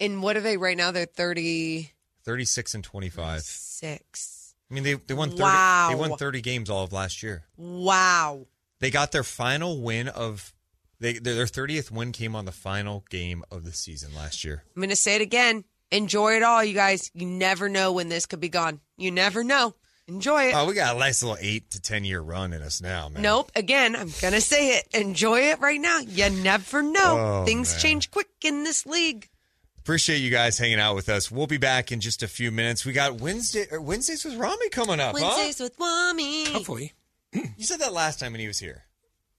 And what are they right now? They're thirty 36 and 25. six. I mean, they, they won 30, Wow. they won 30 games all of last year. Wow. They got their final win of they their their 30th win came on the final game of the season last year. I'm going to say it again. Enjoy it all, you guys. You never know when this could be gone. You never know. Enjoy it. Oh, we got a nice little 8 to 10 year run in us now, man. Nope. Again, I'm going to say it. Enjoy it right now. You never know. Oh, Things man. change quick in this league. Appreciate you guys hanging out with us. We'll be back in just a few minutes. We got Wednesday or Wednesdays with Ramie coming up, Wednesdays with mommy. Hopefully. You said that last time when he was here.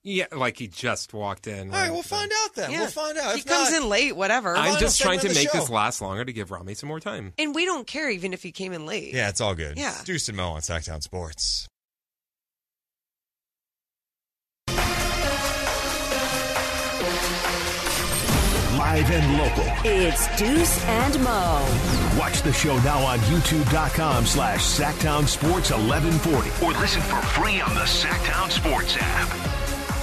Yeah, like he just walked in. All right, we'll uh, find out then. Yeah. We'll find out. He comes not- in late, whatever. I'm just trying to make the this last longer to give Ramie some more time. and we don't care even if he came in late. Yeah, it's all good. Yeah. Deuce and Mo on Sactown Sports. Live and local. It's Deuce and Mo. Watch the show now on youtube.com slash Sactown Sports 1140 or listen for free on the Sactown Sports app.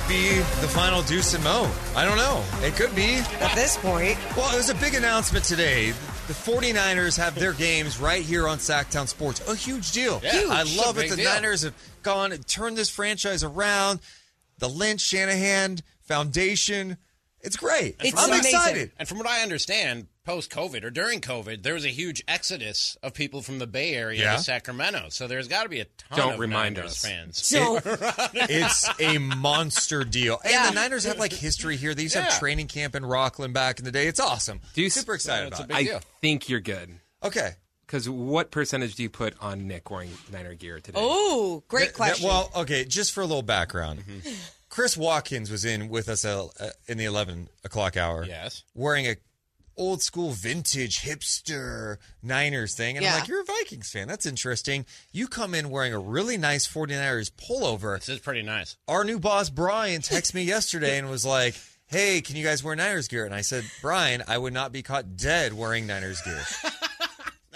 Be the final Deuce and Mo. I don't know. It could be. At this point, Well, it was a big announcement today. The 49ers have their games right here on Sactown Sports. A huge deal. Yeah, Huge. I love it. The deal. Niners have gone and turned this franchise around. The Lynch Shanahan Foundation. It's great. It's I'm amazing. excited. And from what I understand, post COVID or during COVID, there was a huge exodus of people from the Bay Area Yeah. to Sacramento. So there's got to be a ton Don't of remind Niners us. fans. so [laughs] [laughs] It's a monster deal. And Yeah. the Niners have like history here. They used to have training camp in Rocklin back in the day. It's awesome. Do you Super excited It's a about big it. I deal. think you're good. Okay. Because what percentage do you put on Nick wearing Niner gear today? oh, great Th- that- question. well, okay, just for a little background. Mm-hmm. Chris Watkins was in with us uh, uh, in the 11 o'clock hour. Yes. Wearing a old school vintage hipster Niners thing. And Yeah. I'm like, you're a Vikings fan. That's interesting. You come in wearing a really nice 49ers pullover. This is pretty nice. Our new boss, Brian, texted me yesterday and was like, hey, can you guys wear Niners gear? And I said, Brian, I would not be caught dead wearing Niners gear. [laughs]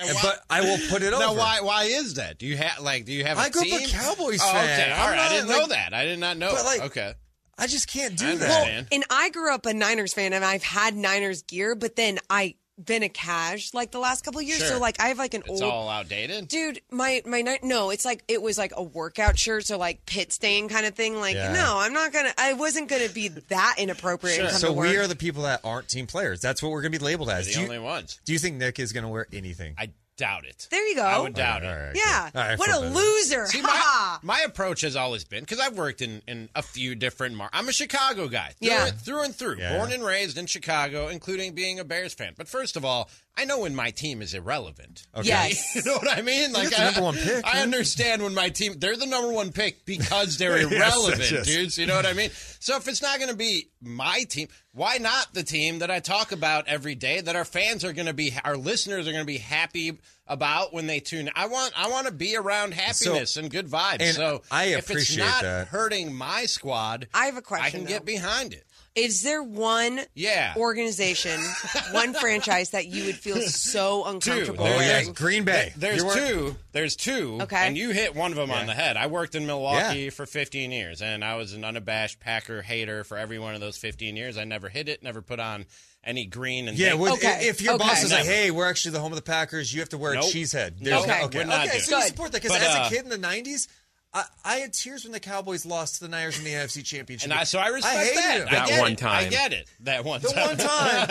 And- but I will put it [laughs] over. Now, why why is that? Do you have like do you have? a I grew up a? Cowboys oh, fan. Okay, all I'm right. not, I didn't like- know that. I did not know. But, like, okay. I just can't I do that. understand. and I grew up a Niners fan and I've had Niners gear, but then I been a cash like the last couple of years. Sure. So like I have like an It's old all outdated. Dude, my my night no, it's like it was like a workout shirt, so like pit stain kind of thing. Like, Yeah. no, I'm not gonna. I wasn't gonna be that inappropriate. and come So we are the people that aren't team players. That's what we're going to be labeled as. We're the do you, only ones. Do you think Nick is going to wear anything? I doubt it. There you go. I would doubt All it. right, yeah. good. All right, I what a better. loser. See, Ha my, my approach has always been because I've worked in, in a few different. Mar- I'm a Chicago guy, through, Yeah. and- through and through, Yeah. born and raised in Chicago, including being a Bears fan. But first of all, I know when my team is irrelevant. Okay. [laughs] Yes. You know what I mean? Like I, number one pick, I man. understand when my team they're the number one pick because they're [laughs] irrelevant, yes. dudes. You know what I mean? So if it's not going to be my team, why not the team that I talk about every day that our fans are going to be, our listeners are going to be happy about when they tune? in? I want, I want to be around happiness and good vibes. and so I if it's appreciate not that. hurting my squad, I have a question. I can get behind it. Is there one Yeah. organization, [laughs] one franchise that you would feel so uncomfortable Oh, with? yeah. Green Bay. There's You weren't- two. There's two. Okay. And you hit one of them Yeah. on the head. I worked in Milwaukee Yeah. for 15 years, and I was an unabashed Packer hater for every one of those 15 years. I never hit it, never put on any green. And Yeah, well, Okay, if your okay. boss is like, "Hey, we're actually the home of the Packers," you have to wear Nope. a cheese head. Nope. Okay. okay, We're not okay. So you support that because But, as uh, a kid in the '90s, I, I had tears when the Cowboys lost to the Niners in the NFC Championship. and I, so I respect hated that. it. I That get one it. time. I get it. That one the time. one time.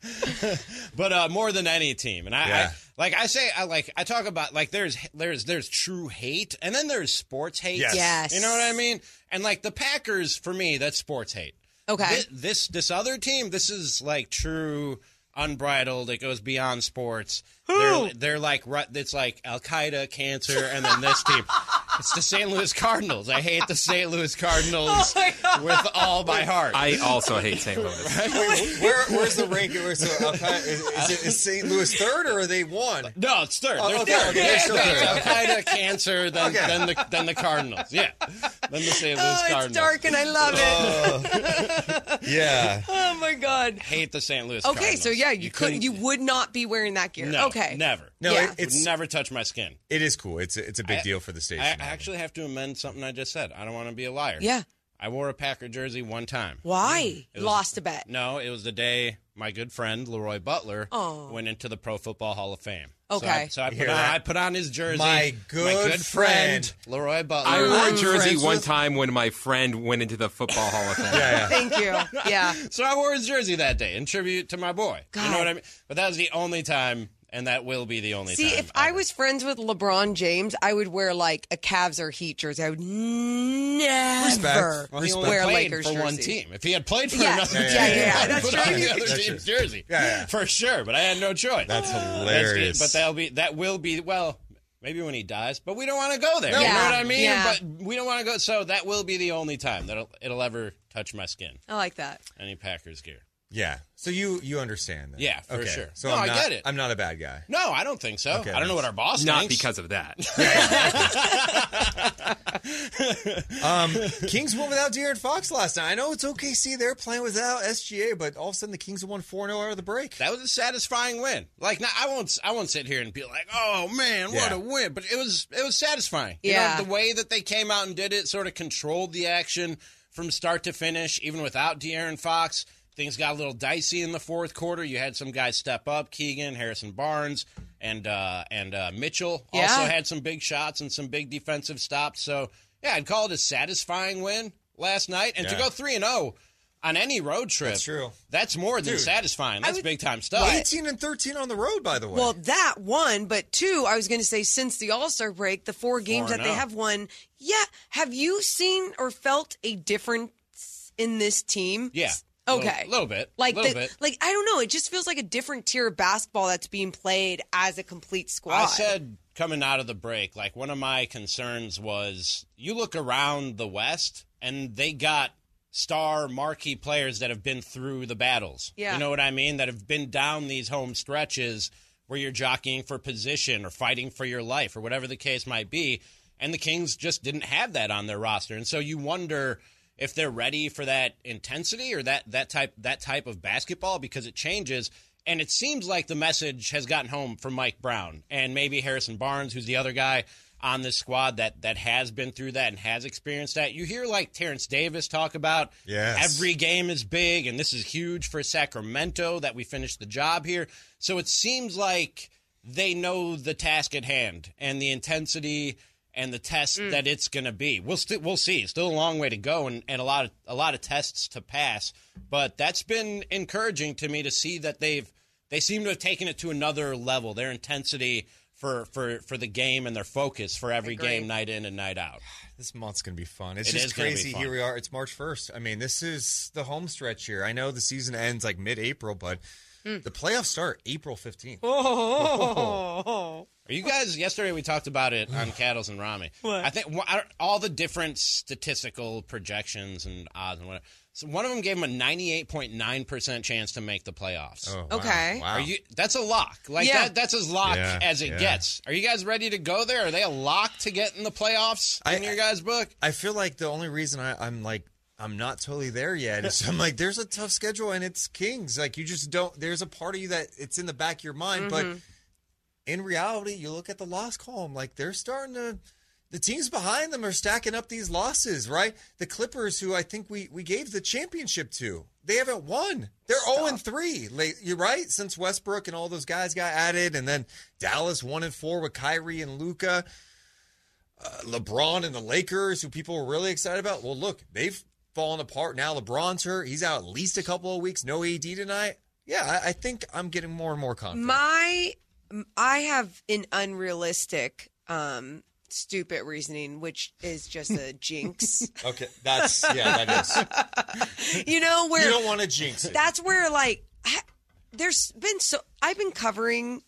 [laughs] but uh, more than any team, and I, Yeah. I like I say I like I talk about like there's there's there's true hate, and then there's sports hate. Yes. Yes. you know what I mean. And like the Packers, for me, that's sports hate. Okay. Thi- This, this other team, this is like true unbridled. It goes beyond sports. They're, they're like it's like Al Qaeda, cancer, and then this team. [laughs] It's the St. Louis Cardinals. I hate the St. Louis [laughs] Cardinals oh with all my heart. I also hate St. Louis. [laughs] Where, where's the ranking? Where's the, Al Qaeda- is, is, it, is St. Louis third or are they one? No, it's third. Oh, They're okay, third. okay, they're still third. Al Qaeda, cancer, then Okay. then the then the Cardinals. Yeah, then the St. Louis Oh, it's dark and I love it. Oh. Yeah. oh my god. Hate the St. Louis. Okay, Cardinals. so yeah, you, could couldn't- you would not be wearing that gear. No, okay. Never. No, Yeah. it, it's Would never touch my skin. it is cool. It's a, it's a big I- deal for the station. I actually have to amend something I just said. I don't want to be a liar. Yeah. I wore a Packer jersey one time. Why? It was- Lost a bet. No, it was the day my good friend Leroy Butler Oh. went into the Pro Football Hall of Fame. Okay. So I, so I put hear on that? I put on his jersey. My good friend. Leroy Butler. I wore a I'm jersey friends one with- time when my friend went into the Football Hall of Fame. yeah, yeah. Thank you. [laughs] Yeah. So I wore his jersey that day in tribute to my boy. You God. know what I mean? But that was the only time, and that will be the only time. See, time. if I was friends with LeBron James, I would wear like a Cavs or Heat jersey. I would never well, he wear a Lakers for jersey. one team. If he had played for Yeah, another yeah, team, yeah, yeah, I'd that's put on the other That's team's true. jersey. Yeah, yeah. for sure. But I had no choice. That's That's hilarious. good. But that'll be that will be well. Maybe when he dies, but we don't want to go there. You Yeah, know what I mean? yeah. But we don't want to go. So that will be the only time that it'll, it'll ever touch my skin. I like that. Any Packers gear. Yeah. So you you understand that? Yeah, for okay. sure. So No, I'm I get it. I'm not a bad guy. No, I don't think so. Okay, I don't know what our boss Not thinks. because of that. [laughs] [laughs] Um, Kings won without De'Aaron Fox last night. I know it's OKC. They're playing without SGA, but all of a sudden the Kings have won 4 0 out of the break. That was a satisfying win. Like, now, I won't, I won't sit here and be like, "Oh man, what Yeah. a win!" But it was, it was satisfying. You Yeah. know, the way that they came out and did it, sort of controlled the action from start to finish, even without De'Aaron Fox. Things got a little dicey in the fourth quarter. You had some guys step up: Keegan, Harrison Barnes, and uh, and uh, Mitchell. Yeah. Also had some big shots and some big defensive stops. So yeah, I'd call it a satisfying win last night. And to go three and zero on any road trip, That's true. That's more than Dude, satisfying. That's would- big time stuff. 18 and 13 on the road, by the way. Well, that one, but two, I was going to say since the All Star break, the four games Four that they oh. have won. Yeah, have you seen or felt a difference in this team? Yeah. Okay. A little, bit. Like little the, bit. like I don't know, it just feels like a different tier of basketball that's being played as a complete squad. I said coming out of the break, like one of my concerns was you look around the West and they got star marquee players that have been through the battles. Yeah. You know what I mean? That have been down these home stretches where you're jockeying for position or fighting for your life or whatever the case might be. And the Kings just didn't have that on their roster. And so you wonder if they're ready for that intensity or that, that type that type of basketball because it changes. And it seems like the message has gotten home from Mike Brown and maybe Harrison Barnes, who's the other guy. on this squad that that has been through that and has experienced that. You hear like Terence Davis talk about Yes. every game is big and this is huge for Sacramento that we finished the job here. So it seems like they know the task at hand and the intensity and the test mm. that it's going to be. We'll st- we'll see. Still a long way to go and, and a lot of a lot of tests to pass. But that's been encouraging to me to see that they've they seem to have taken it to another level. Their intensity for for for the game and their focus for every game, night in and night out. [sighs] This month's gonna be fun. It's It just is crazy. Here we are. It's March first. I mean, this is the home stretch here. I know the season ends like mid-April, but Mm. the playoffs start April fifteenth. Oh, oh, oh, oh. Are you guys? Yesterday we talked about it on [sighs] Cattles and Ramie. What? I think all the different statistical projections and odds and whatever. So one of them gave him a ninety-eight point nine percent chance to make the playoffs. Oh, wow. Okay. Wow. Are you? That's a lock. Like Yeah. that. That's as lock Yeah, as it yeah. gets. Are you guys ready to go there? Are they a lock to get in the playoffs in your guys' book? I feel like the only reason I, I'm like I'm not totally there yet is I'm like there's a tough schedule and it's Kings. Like you just don't. There's a part of you that it's in the back of your mind, but Mhm. in reality, you look at the loss column. Like they're starting to. The teams behind them are stacking up these losses, right? The Clippers, who I think we we gave the championship to, they haven't won. They're zero and three. Like, You're right. Since Westbrook and all those guys got added, and then Dallas one and four with Kyrie and Luka. Uh, LeBron and the Lakers, who people were really excited about. Well, look, they've fallen apart now. LeBron's hurt. He's out at least a couple of weeks. No AD tonight. Yeah, I, I think I'm getting more and more confident. My, I have an unrealistic, um, stupid reasoning, which is just a jinx. [laughs] Okay, that's yeah, that is. [laughs] you know where You don't want to jinx it. That's where like ha- there's been so I've been covering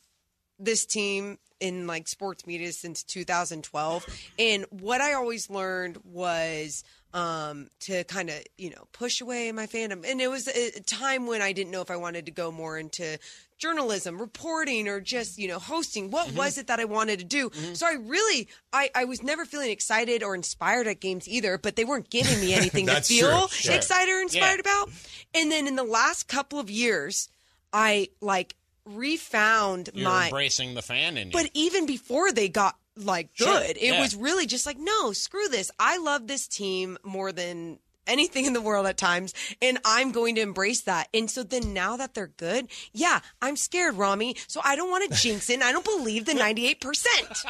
this team in like sports media since 2012 and what I always learned was um to kind of you know push away my fandom and it was a time when I didn't know if I wanted to go more into journalism reporting or just you know hosting what was it that I wanted to do so I really I I was never feeling excited or inspired at games either but they weren't giving me anything to [laughs] feel true. Sure. excited or inspired Yeah. about and then in the last couple of years, I like refound You're my. embracing the fan in you. But even before they got like Sure, good, it yeah. was really just like, no, screw this. I love this team more than anything in the world at times, and I'm going to embrace that. And so then now that they're good, yeah, I'm scared, Ramie. So I don't want to jinx it. and I don't believe the [laughs] 98%.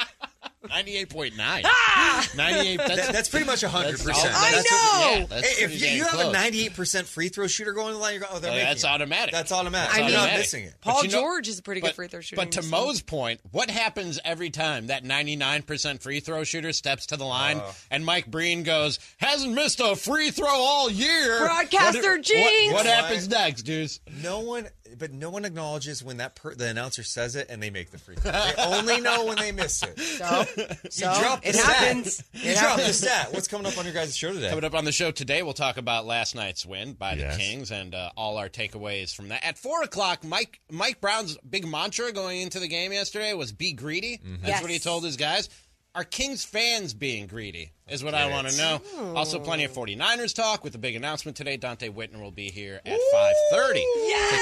Ninety-eight point nine. Ah! Ninety-eight. That- that's pretty much 100%. I that's- know. yeah, that's if you, you have close. a 98% free throw shooter going to the line, you're going, oh, they're Oh, making that's it. automatic. That's automatic. That's you're not missing it. Paul But you know- George is a pretty good but- free throw shooter. But to so- Mo's point, what happens every time that 99% free throw shooter steps to the line Uh. and Mike Breen goes, hasn't missed a free throw all year? Broadcaster what, jinx! What, what happens next, dudes? No one, but no one acknowledges when that per, the announcer says it and they make the free throw. They only know when they miss it. [laughs] So, you so dropped the it stat. happens. You It dropped the happens. stat. What's coming up on your guys' show today? Coming up on the show today, we'll talk about last night's win by the Yes. Kings and uh, all our takeaways from that. At four o'clock, Mike Mike Brown's big mantra going into the game yesterday was "Be greedy." Mm-hmm. That's what he told his guys. Are Kings fans being greedy? Is what I want to know. Also, plenty of 49ers talk with the big announcement today. Donte Whitner will be here at 5:30 to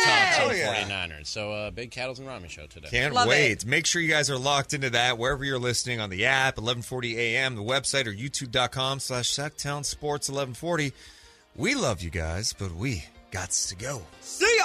talk Hell some yeah. 49ers. So, uh, big Cattles and Ramie show today. Can't wait. Make sure you guys are locked into that wherever you're listening on the app, 1140 AM, the website, or youtube.com slash Sactown Sports 1140. We love you guys, but we got to go. See